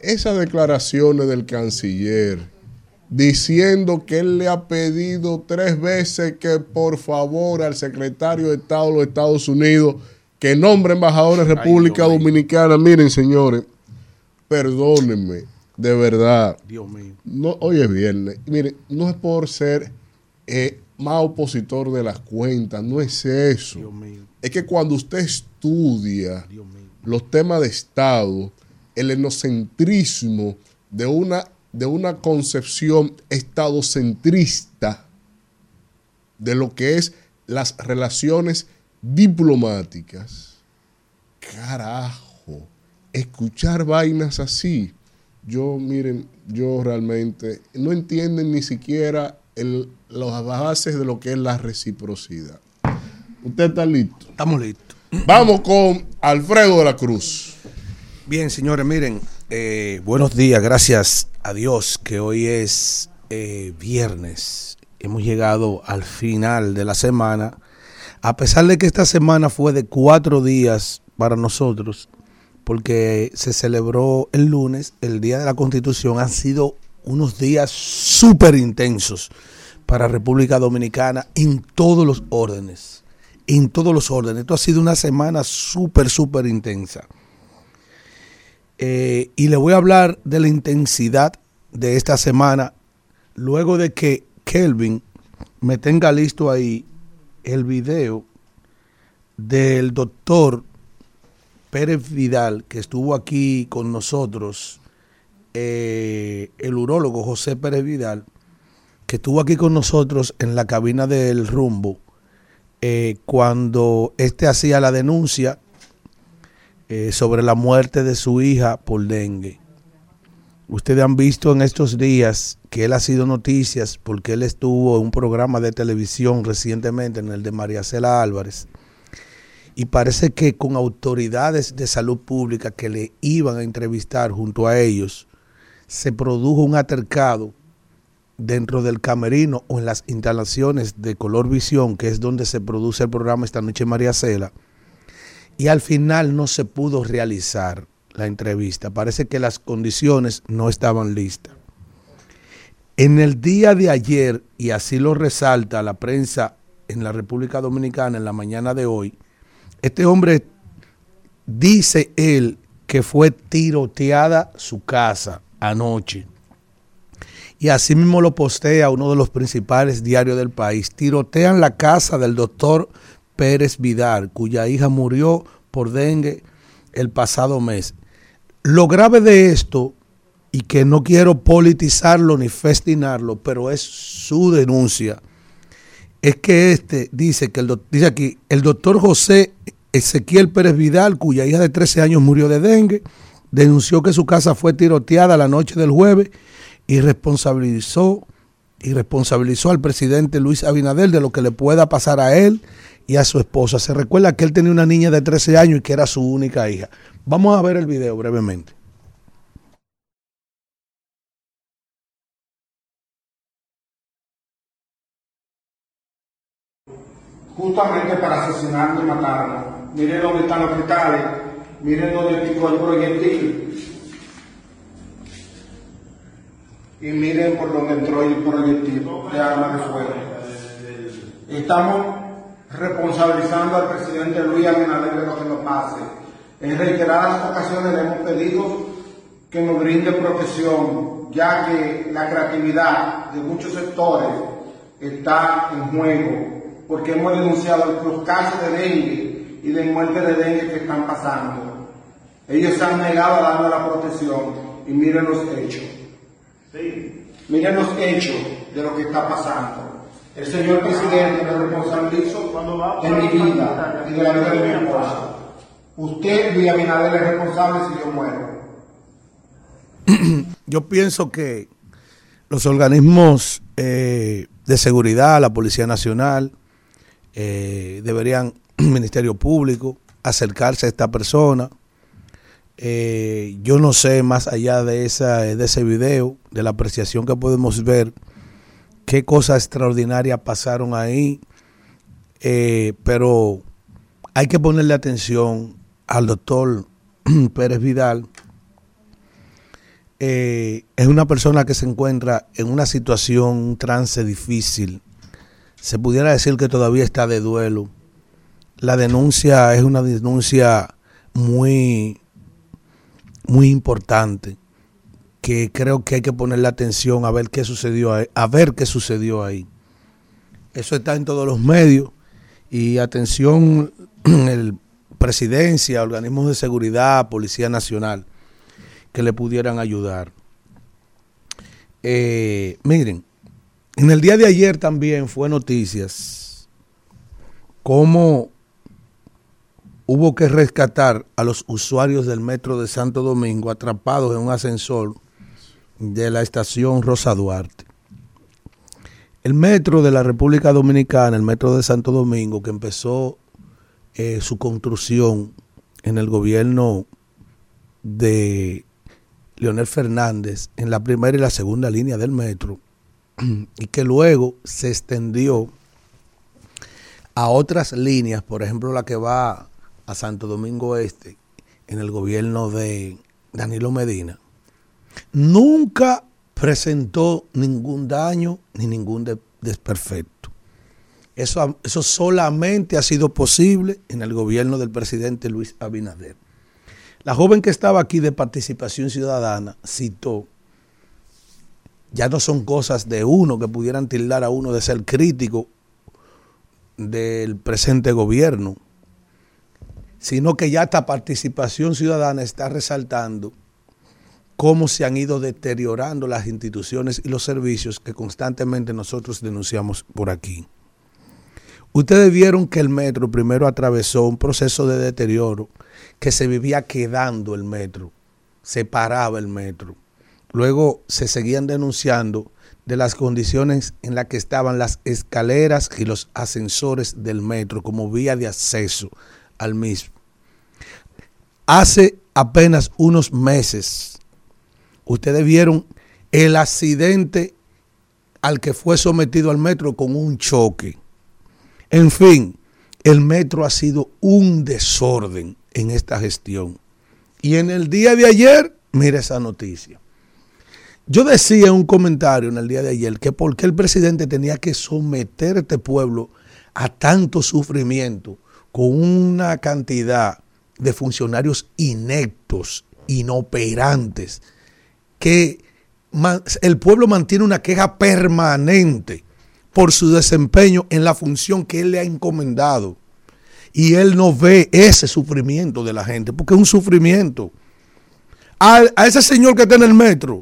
S2: esas declaraciones del canciller diciendo que él le ha pedido tres veces que por favor al secretario de Estado de los Estados Unidos que nombre embajador de República Dominicana. Miren, señores, perdónenme, de verdad.
S6: Dios mío.
S2: No, hoy es viernes. Mire, no es por ser eh, más opositor de las cuentas, no es eso.
S6: Dios mío.
S2: Es que cuando usted estudia los temas de Estado, el etnocentrismo de una, de una concepción estadocentrista de lo que es las relaciones diplomáticas, carajo, escuchar vainas así, yo, miren, yo realmente no entienden ni siquiera el, las bases de lo que es la reciprocidad. ¿Usted está listo?
S6: Estamos listos.
S2: Vamos con Alfredo de la Cruz.
S6: Bien, señores, miren, eh, buenos días, gracias a Dios que hoy es eh, viernes. Hemos llegado al final de la semana. A pesar de que esta semana fue de cuatro días para nosotros, porque se celebró el lunes, el Día de la Constitución, han sido unos días súper intensos para República Dominicana en todos los órdenes. En todos los órdenes. Esto ha sido una semana súper, súper intensa. Eh, y le voy a hablar de la intensidad de esta semana luego de que Kelvin me tenga listo ahí el video del doctor Pérez Vidal que estuvo aquí con nosotros, eh, el urólogo José Pérez Vidal, que estuvo aquí con nosotros en la cabina del rumbo eh, cuando este hacía la denuncia eh, sobre la muerte de su hija por dengue. Ustedes han visto en estos días que él ha sido noticias porque él estuvo en un programa de televisión recientemente, en el de María Cela Álvarez. Y parece que con autoridades de salud pública que le iban a entrevistar junto a ellos, se produjo un altercado dentro del camerino o en las instalaciones de Color Visión, que es donde se produce el programa esta noche María Cela, y al final no se pudo realizar la entrevista. Parece que las condiciones no estaban listas. En el día de ayer, y así lo resalta la prensa en la República Dominicana en la mañana de hoy, este hombre dice él que fue tiroteada su casa anoche. Y así mismo lo postea uno de los principales diarios del país. Tirotean la casa del doctor Pérez Vidal, cuya hija murió por dengue el pasado mes. Lo grave de esto, y que no quiero politizarlo ni festinarlo, pero es su denuncia, es que este dice que el, dice aquí, el doctor José Ezequiel Pérez Vidal, cuya hija de 13 años murió de dengue, denunció que su casa fue tiroteada la noche del jueves y responsabilizó, y responsabilizó al presidente Luis Abinader de lo que le pueda pasar a él y a su esposa. Se recuerda que él tenía una niña de 13 años y que era su única hija. Vamos a ver el video brevemente.
S23: justamente para asesinarlo y matarlo. Miren dónde están los cristales, miren dónde picó el proyectil. Y miren por dónde entró el proyectil de arma de fuego. Estamos responsabilizando al presidente Luis Abinader de lo que nos pase. En reiteradas ocasiones le hemos pedido que nos brinde protección, ya que la creatividad de muchos sectores está en juego porque hemos denunciado los casos de dengue y de muerte de dengue que están pasando. Ellos se han negado a darnos la protección y miren los hechos. Miren los hechos de lo que está pasando. El señor presidente me responsabilizo de mi vida y de la vida de mi esposa. Usted, Luis Abinader, es responsable si yo muero.
S6: Yo pienso que los organismos eh, de seguridad, la Policía Nacional, eh, deberían, Ministerio Público, acercarse a esta persona. Eh, yo no sé, más allá de, esa, de ese video, de la apreciación que podemos ver, qué cosas extraordinarias pasaron ahí, eh, pero hay que ponerle atención al doctor Pérez Vidal. Eh, es una persona que se encuentra en una situación, un trance difícil. Se pudiera decir que todavía está de duelo. La denuncia es una denuncia muy, muy importante que creo que hay que ponerle atención a ver qué sucedió ahí, a ver qué sucedió ahí. Eso está en todos los medios y atención el presidencia, organismos de seguridad, Policía Nacional que le pudieran ayudar. Eh, miren, en el día de ayer también fue noticias cómo hubo que rescatar a los usuarios del metro de Santo Domingo atrapados en un ascensor de la estación Rosa Duarte. El metro de la República Dominicana, el metro de Santo Domingo, que empezó eh, su construcción en el gobierno de Leonel Fernández en la primera y la segunda línea del metro y que luego se extendió a otras líneas, por ejemplo la que va a Santo Domingo Este en el gobierno de Danilo Medina, nunca presentó ningún daño ni ningún de- desperfecto. Eso, eso solamente ha sido posible en el gobierno del presidente Luis Abinader. La joven que estaba aquí de participación ciudadana citó, ya no son cosas de uno que pudieran tildar a uno de ser crítico del presente gobierno, sino que ya esta participación ciudadana está resaltando cómo se han ido deteriorando las instituciones y los servicios que constantemente nosotros denunciamos por aquí. Ustedes vieron que el metro primero atravesó un proceso de deterioro, que se vivía quedando el metro, se paraba el metro. Luego se seguían denunciando de las condiciones en las que estaban las escaleras y los ascensores del metro como vía de acceso al mismo. Hace apenas unos meses, ustedes vieron el accidente al que fue sometido al metro con un choque. En fin, el metro ha sido un desorden en esta gestión. Y en el día de ayer, mira esa noticia. Yo decía en un comentario en el día de ayer que por qué el presidente tenía que someter este pueblo a tanto sufrimiento con una cantidad de funcionarios ineptos, inoperantes, que el pueblo mantiene una queja permanente por su desempeño en la función que él le ha encomendado. Y él no ve ese sufrimiento de la gente, porque es un sufrimiento. A, a ese señor que está en el metro,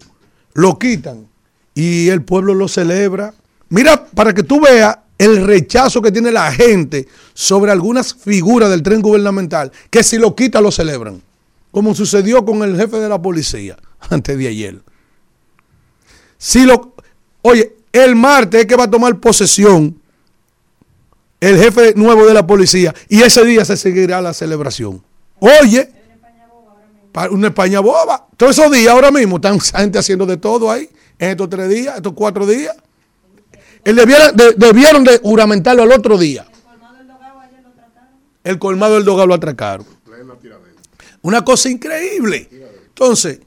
S6: lo quitan y el pueblo lo celebra. Mira, para que tú veas el rechazo que tiene la gente sobre algunas figuras del tren gubernamental, que si lo quita lo celebran, como sucedió con el jefe de la policía antes de ayer. Si lo, oye, el martes es que va a tomar posesión el jefe nuevo de la policía y ese día se seguirá la celebración. Oye, una España boba. Todos esos días ahora mismo están gente haciendo de todo ahí, en estos tres días, estos cuatro días. Él debiera- de- debieron de juramentarlo al otro día. El colmado del Dogado lo atracaron. Una cosa increíble. Entonces,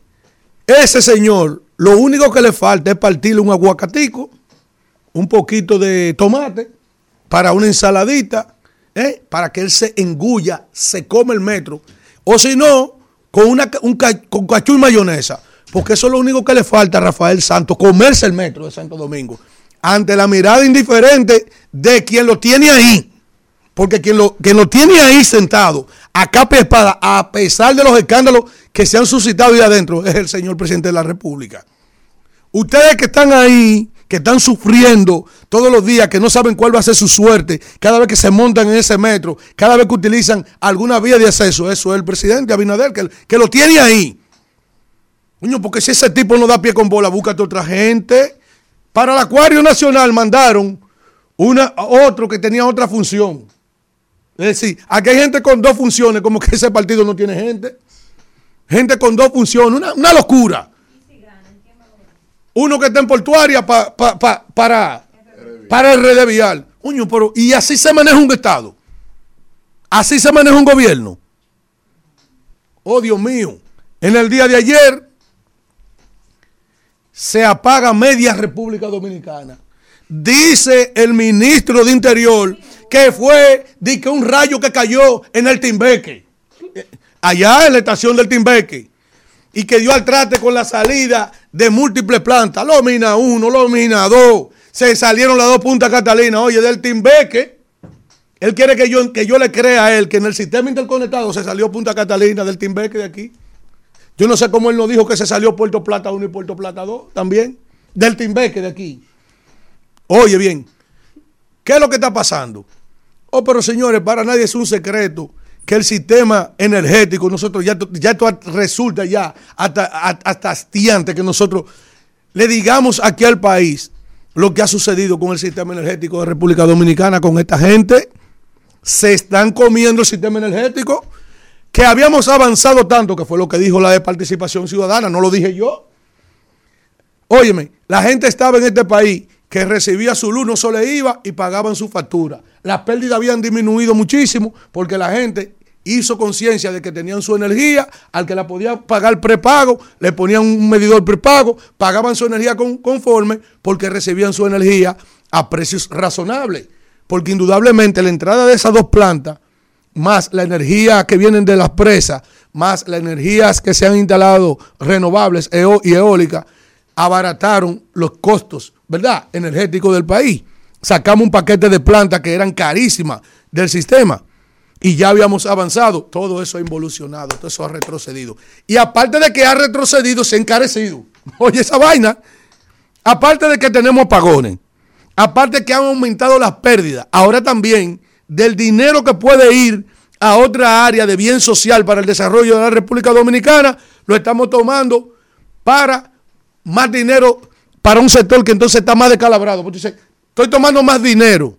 S6: ese señor, lo único que le falta es partirle un aguacatico, un poquito de tomate, para una ensaladita, ¿eh? para que él se engulla, se come el metro. O si no, con, una, con cachú y mayonesa. Porque eso es lo único que le falta a Rafael Santos, comerse el metro de Santo Domingo. Ante la mirada indiferente de quien lo tiene ahí. Porque quien lo, quien lo tiene ahí sentado, a capa espada, a pesar de los escándalos que se han suscitado ahí adentro, es el señor presidente de la República. Ustedes que están ahí, que están sufriendo todos los días, que no saben cuál va a ser su suerte, cada vez que se montan en ese metro, cada vez que utilizan alguna vía de acceso, eso es el presidente Abinader, que, que lo tiene ahí. Coño, porque si ese tipo no da pie con bola, búscate otra gente. Para el Acuario Nacional mandaron una, otro que tenía otra función. Es decir, aquí hay gente con dos funciones, como que ese partido no tiene gente. Gente con dos funciones, una, una locura. Uno que está en portuaria pa- pa- pa- para, para el red vial. Coño, pero, y así se maneja un Estado. Así se maneja un gobierno. Oh, Dios mío. En el día de ayer se apaga media República Dominicana. Dice el ministro de Interior que fue de que un rayo que cayó en el Timbeque, allá en la estación del Timbeque, y que dio al trate con la salida de múltiples plantas. Lomina 1, Lomina 2, se salieron las dos puntas Catalina. Oye, del Timbeque, él quiere que yo, que yo le crea a él que en el sistema interconectado se salió Punta Catalina del Timbeque de aquí. Yo no sé cómo él nos dijo que se salió Puerto Plata 1 y Puerto Plata 2 también. Del Timbeque de aquí. Oye bien, ¿qué es lo que está pasando? Oh, pero señores, para nadie es un secreto que el sistema energético, nosotros ya, ya esto resulta ya hasta, hasta hastiante que nosotros le digamos aquí al país lo que ha sucedido con el sistema energético de República Dominicana, con esta gente. Se están comiendo el sistema energético que habíamos avanzado tanto, que fue lo que dijo la de participación ciudadana, no lo dije yo. Óyeme, la gente estaba en este país que recibía su luz, no se le iba y pagaban su factura. Las pérdidas habían disminuido muchísimo porque la gente hizo conciencia de que tenían su energía, al que la podía pagar prepago, le ponían un medidor prepago, pagaban su energía con- conforme porque recibían su energía a precios razonables. Porque indudablemente la entrada de esas dos plantas, más la energía que vienen de las presas, más las energías que se han instalado renovables y eólicas, abarataron los costos, ¿verdad?, energéticos del país. Sacamos un paquete de plantas que eran carísimas del sistema y ya habíamos avanzado. Todo eso ha involucionado, todo eso ha retrocedido. Y aparte de que ha retrocedido, se ha encarecido. Oye, esa vaina. Aparte de que tenemos apagones, aparte de que han aumentado las pérdidas, ahora también del dinero que puede ir a otra área de bien social para el desarrollo de la República Dominicana, lo estamos tomando para más dinero para un sector que entonces está más descalabrado. Porque dice, estoy tomando más dinero.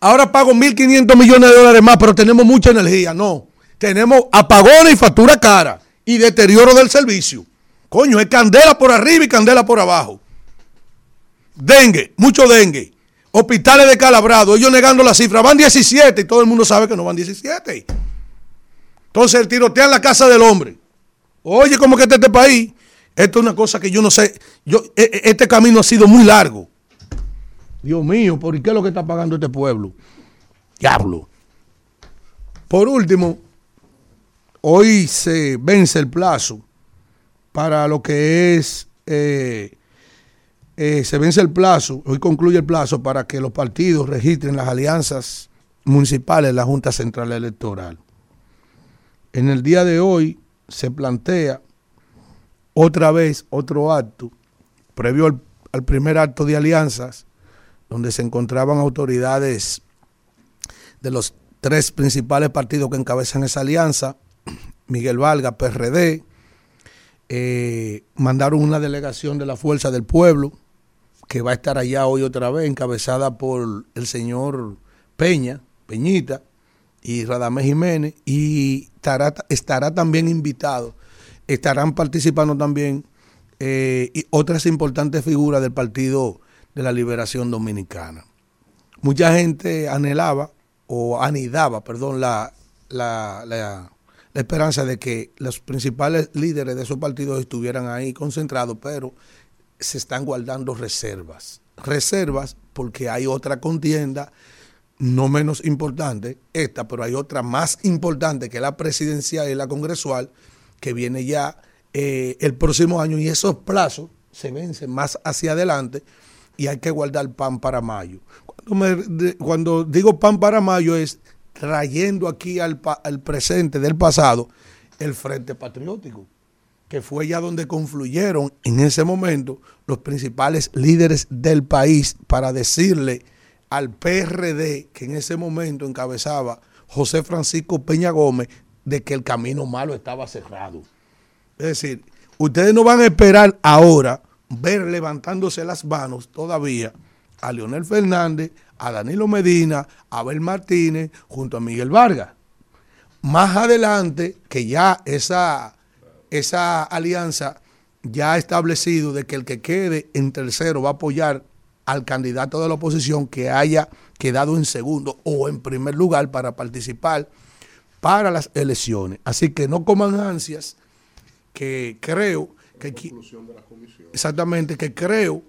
S6: Ahora pago 1.500 millones de dólares más, pero tenemos mucha energía. No, tenemos apagones y factura cara y deterioro del servicio. Coño, es candela por arriba y candela por abajo. Dengue, mucho dengue. Hospitales descalabrados, ellos negando la cifra. Van 17 y todo el mundo sabe que no van 17. Entonces el la casa del hombre. Oye, ¿cómo que está este país? Esto es una cosa que yo no sé. Yo, e- e- este camino ha sido muy largo. Dios mío, ¿por qué es lo que está pagando este pueblo? Diablo. Por último, hoy se vence el plazo para lo que es, eh, eh, se vence el plazo, hoy concluye el plazo para que los partidos registren las alianzas municipales en la Junta Central Electoral. En el día de hoy se plantea otra vez otro acto, previo al, primer acto de alianzas, donde se encontraban autoridades de los tres principales partidos que encabezan esa alianza, Miguel Valga, PRD, eh, mandaron una delegación de la Fuerza del Pueblo, que va a estar allá hoy otra vez, encabezada por el señor Peña, Peñita, y Radamés Jiménez, y estará, estará también invitado, estarán participando también eh, otras importantes figuras del Partido de la Liberación Dominicana. Mucha gente anhelaba o anidaba, perdón, la, la, la- la esperanza de que los principales líderes de esos partidos estuvieran ahí concentrados, pero se están guardando reservas. Reservas porque hay otra contienda no menos importante, esta, pero hay otra más importante que la presidencial y la congresual, que viene ya eh, el próximo año y esos plazos se vencen más hacia adelante y hay que guardar pan para mayo. Cuando, me- cuando digo pan para mayo es trayendo aquí al, al presente del pasado el Frente Patriótico, que fue ya donde confluyeron en ese momento los principales líderes del país para decirle al PRD, que en ese momento encabezaba José Francisco Peña Gómez, de que el camino malo estaba cerrado. Es decir, ustedes no van a esperar ahora ver levantándose las manos todavía a Leonel Fernández, a Danilo Medina, a Abel Martínez, junto a Miguel Vargas. Más adelante, que ya esa, esa alianza ya ha establecido de que el que quede en tercero va a apoyar al candidato de la oposición que haya quedado en segundo o en primer lugar para participar para las elecciones. Así que no coman ansias, que creo que aquí- exactamente que creo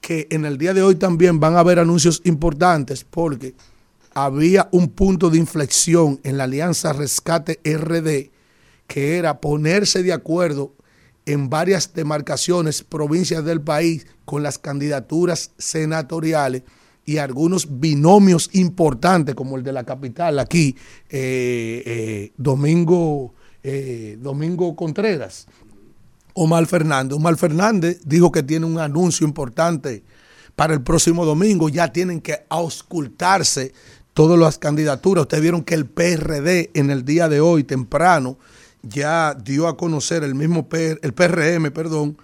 S6: que en el día de hoy también van a haber anuncios importantes porque había un punto de inflexión en la alianza Rescate RD que era ponerse de acuerdo en varias demarcaciones, provincias del país con las candidaturas senatoriales y algunos binomios importantes como el de la capital aquí, eh, eh, Domingo, eh, Domingo Contreras, Omar Fernández. Omar Fernández dijo que tiene un anuncio importante para el próximo domingo. Ya tienen que auscultarse todas las candidaturas. Ustedes vieron que el PRD en el día de hoy, temprano, ya dio a conocer el mismo el PRM, perdón,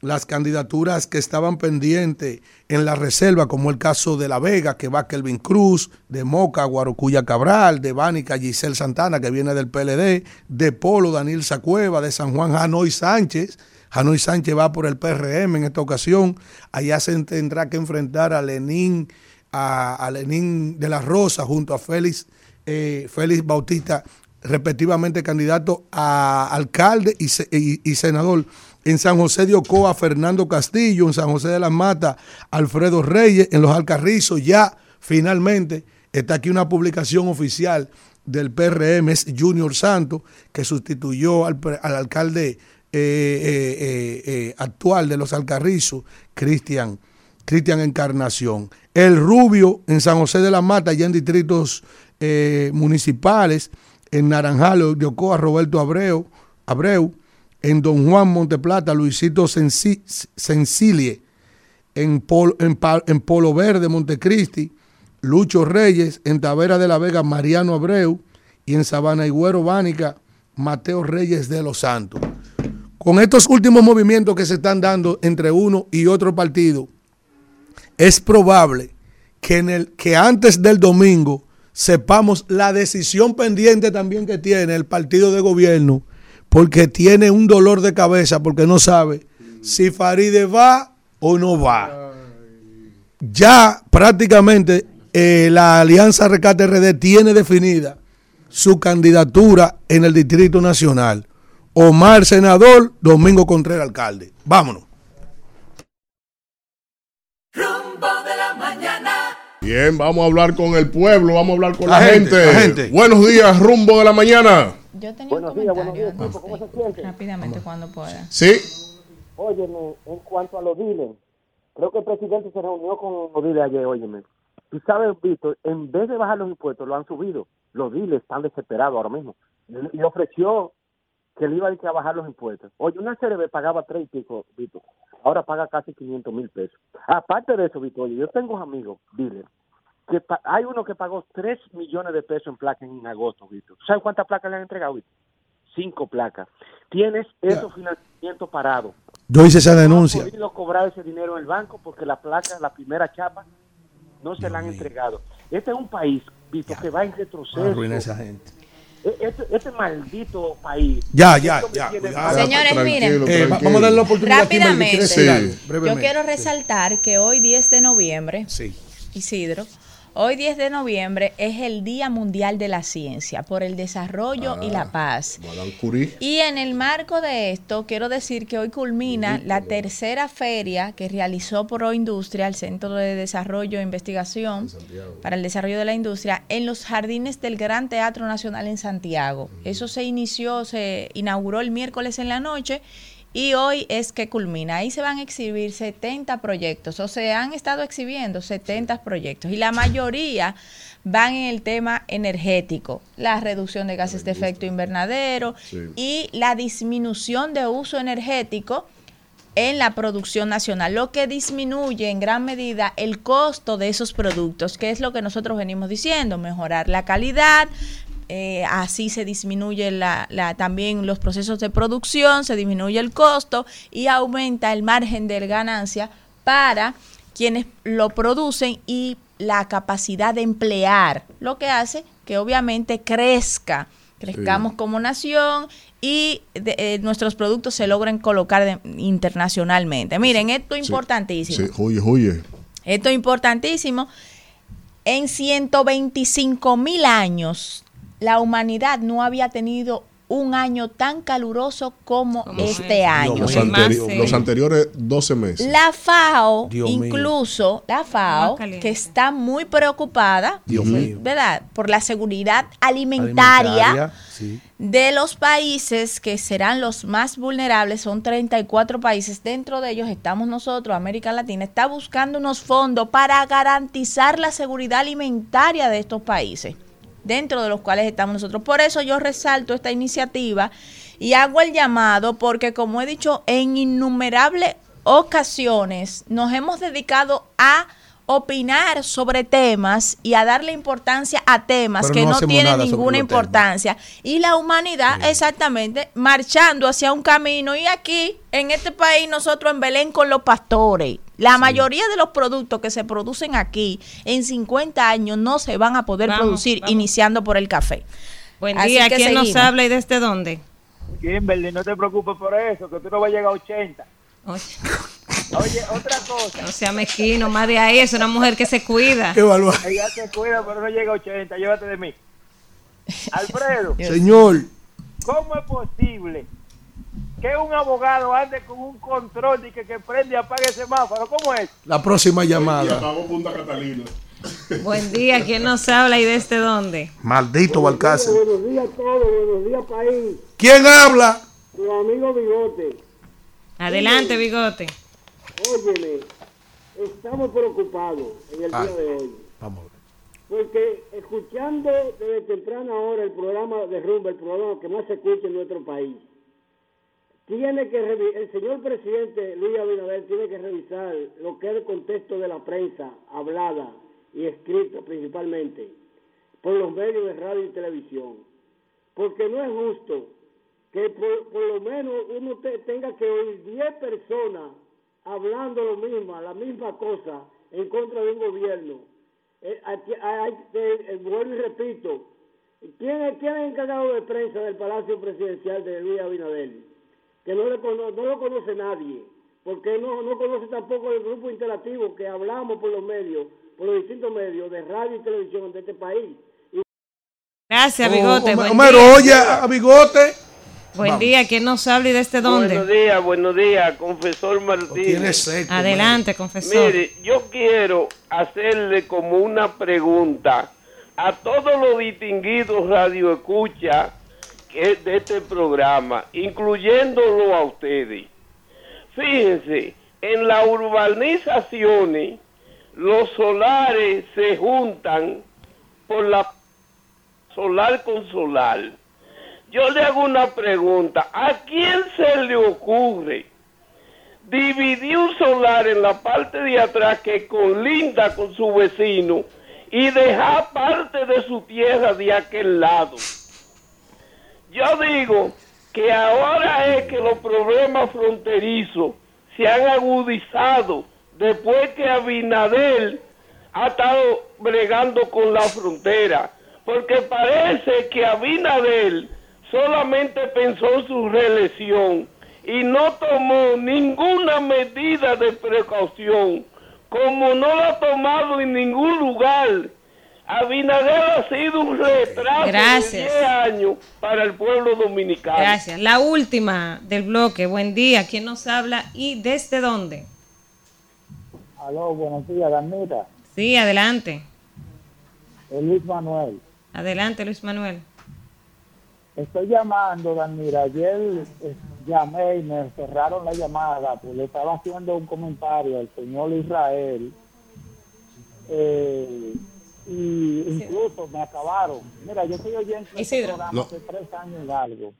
S6: las candidaturas que estaban pendientes en la reserva, como el caso de La Vega, que va Kelvin Cruz, de Moca, Guarocuya Cabral, de Bánica, Giselle Santana, que viene del PLD, de Polo, Daniel Sacueva, de San Juan, Janoy Sánchez. Janoy Sánchez va por el PRM en esta ocasión. Allá se tendrá que enfrentar a Lenín, a, a Lenín de la Rosa, junto a Félix, eh, Félix Bautista, respectivamente candidato a alcalde y, se- y- y senador. En San José de Ocoa, Fernando Castillo. En San José de las Matas, Alfredo Reyes. En Los Alcarrizos, ya finalmente está aquí una publicación oficial del PRM, es Junior Santos, que sustituyó al, alcalde eh, eh, eh, actual de Los Alcarrizos, Cristian. Cristian Encarnación. El Rubio en San José de la Mata, ya en distritos municipales, en Naranjalo de Ocoa, Roberto Abreu, Abreu, en Don Juan Monteplata, Luisito Senci- Sencilie, en Polo Verde, Montecristi, Lucho Reyes, en Tavera de la Vega, Mariano Abreu, y en Sabana Higüero, Bánica, Mateo Reyes de los Santos. Con estos últimos movimientos que se están dando entre uno y otro partido, es probable que, en el, que antes del domingo sepamos la decisión pendiente también que tiene el partido de gobierno, porque tiene un dolor de cabeza, porque no sabe si Faride va o no va. Ya prácticamente eh, la Alianza Rescate RD tiene definida su candidatura en el Distrito Nacional. Omar senador, Domingo Contreras alcalde. Vámonos.
S1: Rumbo de la mañana.
S2: Bien, vamos a hablar con el pueblo, vamos a hablar con
S6: La
S2: la,
S6: gente,
S2: gente.
S6: la gente.
S2: Buenos días, rumbo de la mañana.
S5: Yo tenía
S16: Buenos
S5: un
S16: días,
S5: comentario
S16: buenos días,
S5: antes
S16: Pipo, ¿cómo
S5: de-
S16: se siente?
S5: Rápidamente, cuando pueda.
S2: Sí.
S16: Óyeme, en cuanto a los dealers, creo que el presidente se reunió con los dealers ayer, óyeme. Tú sabes, Víctor, en vez de bajar los impuestos, lo han subido. Los dealers están desesperados ahora mismo. Y y ofreció que le iba a, ir a bajar los impuestos. Oye, una CRB pagaba tres y pico, Víctor. Ahora paga casi 500 mil pesos. Aparte de eso, Víctor, oye, yo tengo amigos, dealers, que pa- hay uno que pagó 3 millones de pesos en placas en agosto, Víctor. ¿Tú sabes cuántas placas le han entregado, Víctor? Cinco placas. Tienes esos financiamientos parados.
S6: Yo hice esa
S16: No
S6: denuncia.
S16: han podido cobrar ese dinero en el banco porque la placa, la primera chapa, no se la han entregado. Este es un país, Víctor, que va en retroceso.
S6: Arruina esa gente.
S16: E- Este, este maldito país.
S6: Ya, ya, ya.
S5: Señores, miren.
S6: Eh, va- vamos a darle la oportunidad
S5: Rápidamente,
S6: algo,
S5: yo quiero resaltar que hoy 10 de noviembre, Isidro, hoy 10 de noviembre es el Día Mundial de la Ciencia por el Desarrollo y la Paz.
S2: Madame Curie.
S5: Y en el marco de esto, quiero decir que hoy culmina la tercera feria que realizó Proindustria, el Centro de Desarrollo e Investigación para el Desarrollo de la Industria, en los jardines del Gran Teatro Nacional en Santiago. Eso se inició, se inauguró el miércoles en la noche. Y hoy es que culmina. Ahí se van a exhibir 70 proyectos, o se han estado exhibiendo 70 proyectos. Y la mayoría van en el tema energético, la reducción de gases de efecto invernadero y la disminución de uso energético en la producción nacional, lo que disminuye en gran medida el costo de esos productos, que es lo que nosotros venimos diciendo, mejorar la calidad, eh, así se disminuye la, la- también los procesos de producción, se disminuye el costo y aumenta el margen de ganancia para quienes lo producen y la capacidad de emplear, lo que hace que obviamente crezca, crezcamos como nación y de- eh, nuestros productos se logren colocar de- internacionalmente. Miren, esto es importantísimo.
S2: Sí, oye, oye.
S5: Esto es importantísimo. En 125 mil años, la humanidad no había tenido un año tan caluroso como este año.
S2: Los, anteri- los anteriores 12 meses.
S5: La FAO,
S2: Dios mío.
S5: incluso la FAO, que está muy preocupada,
S2: Dios mío.
S5: ¿verdad? Por la seguridad alimentaria,
S6: Alimentaria, sí.
S5: de los países que serán los más vulnerables, son 34 países, dentro de ellos estamos nosotros, América Latina, está buscando unos fondos para garantizar la seguridad alimentaria de estos países, dentro de los cuales estamos nosotros. Por eso yo resalto esta iniciativa y hago el llamado porque, como he dicho, en innumerables ocasiones nos hemos dedicado a opinar sobre temas y a darle importancia a temas
S6: Pero
S5: que
S6: no
S5: tienen ninguna importancia. Y la humanidad exactamente marchando hacia un camino. Y aquí en este país nosotros en Belén con los pastores la mayoría de los productos que se producen aquí en 50 años no se van a poder
S3: Vamos,
S5: producir
S3: vamos.
S5: iniciando por el café.
S3: Buen
S5: Así
S3: día,
S5: que
S3: ¿quién nos habla y desde dónde?
S21: Kimberly, no te preocupes por eso, que tú no vas a llegar a 80. Oye, otra cosa.
S3: No sea mezquino, más de ahí, es una mujer que se cuida.
S21: Ella se cuida, pero no llega a 80. Llévate de mí. Alfredo.
S6: Señor.
S21: ¿Cómo es posible que un abogado ande con un control de que, que prende y apague el semáforo? ¿Cómo es?
S6: La próxima llamada.
S2: Punta Catalina.
S3: Buen día, ¿quién nos habla y desde dónde?
S6: Maldito Balcácer.
S9: Buenos días a todos, buenos días país.
S6: ¿Quién habla?
S9: Tu amigo Bigote.
S3: Adelante, bigote.
S9: Óyeme, estamos preocupados en el
S6: Ay.
S9: día de hoy.
S6: Vamos.
S9: Porque escuchando desde temprana hora el programa de Rumba, el programa que más se escucha en nuestro país, tiene que el señor presidente Luis Abinader tiene que revisar lo que es el contexto de la prensa hablada y escrita principalmente por los medios de radio y televisión. Porque no es justo que por, por lo menos uno te- tenga que oír 10 personas hablando lo mismo, la misma cosa en contra de un gobierno. Eh, eh, vuelvo y repito, ¿quién es, ¿quién es el encargado de prensa del Palacio Presidencial de Luis Abinader? Que no, le cono- no lo conoce nadie, porque no, no conoce tampoco el grupo interactivo que hablamos por los medios, por los distintos medios de radio y televisión de este país.
S3: Gracias,
S6: Oh,
S3: bigote. Buen
S6: Homero, oye a Bigote.
S3: Buen
S6: Vamos.
S3: día, ¿quién nos habla y desde dónde?
S15: Buenos días, buenos días, confesor Martínez.
S3: Adelante, confesor.
S15: Mire, yo quiero hacerle como una pregunta a todos los distinguidos radioescuchas que de este programa, incluyéndolo a ustedes. Fíjense, en las urbanizaciones los solares se juntan por la solar con solar. Yo le hago una pregunta, ¿a quién se le ocurre dividir un solar en la parte de atrás que colinda con su vecino y dejar parte de su tierra de aquel lado? Yo digo que ahora es que los problemas fronterizos se han agudizado después que Abinader ha estado bregando con la frontera, porque parece que Abinader solamente pensó en su reelección y no tomó ninguna medida de precaución, como no la ha tomado en ningún lugar. Abinader ha sido un retraso
S3: Gracias.
S15: de 10 años para el pueblo dominicano.
S3: Gracias. La última del bloque. Buen día, ¿quién nos habla y desde dónde?
S24: Aló, buenos días, Danita.
S3: Sí, adelante.
S24: Luis Manuel.
S3: Adelante, Luis Manuel.
S24: Estoy llamando, Danira. Ayer eh, llamé y me cerraron la llamada, pues le estaba haciendo un comentario al señor Israel. Eh, y incluso me acabaron. Mira, yo estoy oyendo este
S3: Isidro.
S24: programa
S3: No.
S24: hace tres años y algo.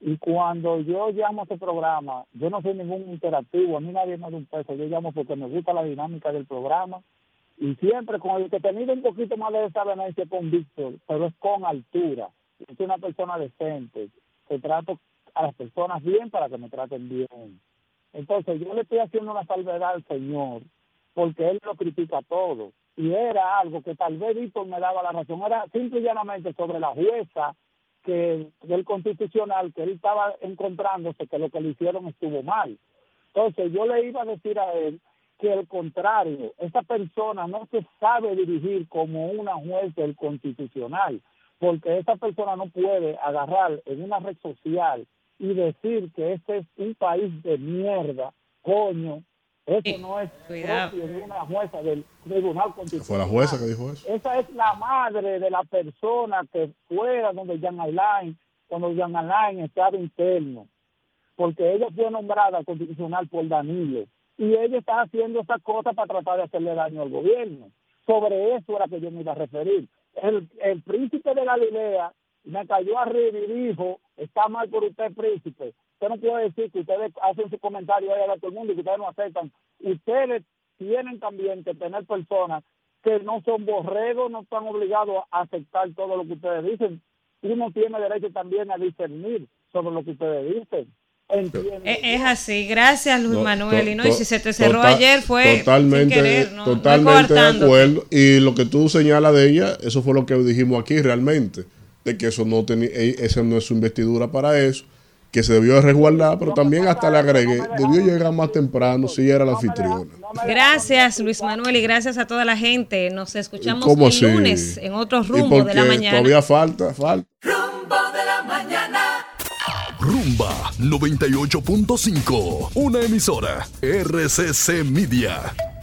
S24: Y cuando yo llamo a este programa, yo no soy ningún interactivo, a mí nadie me da un peso, yo llamo porque me gusta la dinámica del programa y siempre con el que he tenido un poquito más de desavenencia con Víctor, pero es con altura. Yo una persona decente, que trato a las personas bien para que me traten bien. Entonces yo le estoy haciendo una salvedad al Señor, porque Él lo critica todo. Y era algo que tal vez Víctor me daba la razón, era simple y llanamente sobre la jueza que del constitucional que él estaba encontrándose que lo que le hicieron estuvo mal. Entonces yo le iba a decir a él que al contrario, esa persona no se sabe dirigir como una juez del constitucional, porque esa persona no puede agarrar en una red social y decir que este es un país de mierda, coño, eso no es
S3: cuidado.
S24: propio de una jueza del Tribunal Constitucional.
S2: Fue la jueza que dijo eso.
S24: Esa es la madre de la persona que fuera donde Jan Alain, cuando Jan Alain estaba interno, porque ella fue nombrada constitucional por Danilo y ella está haciendo esa cosa para tratar de hacerle daño al gobierno. Sobre eso era que yo me iba a referir. El, el príncipe de Galilea me cayó arriba y dijo, está mal por usted, príncipe. Usted no puede decir que ustedes hacen su comentario ahí a todo el mundo y que ustedes no aceptan. Ustedes tienen también que tener personas que no son borregos, no están obligados a aceptar todo lo que ustedes dicen. Uno tiene derecho también a discernir sobre lo que ustedes dicen.
S3: Es, así, gracias Luis
S2: No,
S3: Manuel.
S2: to-
S3: Y no, y si
S2: to-
S3: se te cerró
S2: total-
S3: ayer fue
S2: totalmente,
S3: sin querer, no,
S2: totalmente de acuerdo. Y lo que tú señalas de ella, eso fue lo que dijimos aquí realmente, de que eso no tenía, e- esa no es su investidura para eso, que se debió de resguardar, pero también hasta le agregué, debió llegar más temprano si era la anfitriona.
S3: Gracias Luis Manuel y gracias a toda la gente. Nos escuchamos
S2: ¿Cómo
S3: el
S2: así?
S3: lunes en otro
S2: Y
S3: rumbo de la mañana.
S2: Todavía falta, falta.
S1: Rumbo de la mañana.
S25: Rumba 98.5, una emisora RCC Media.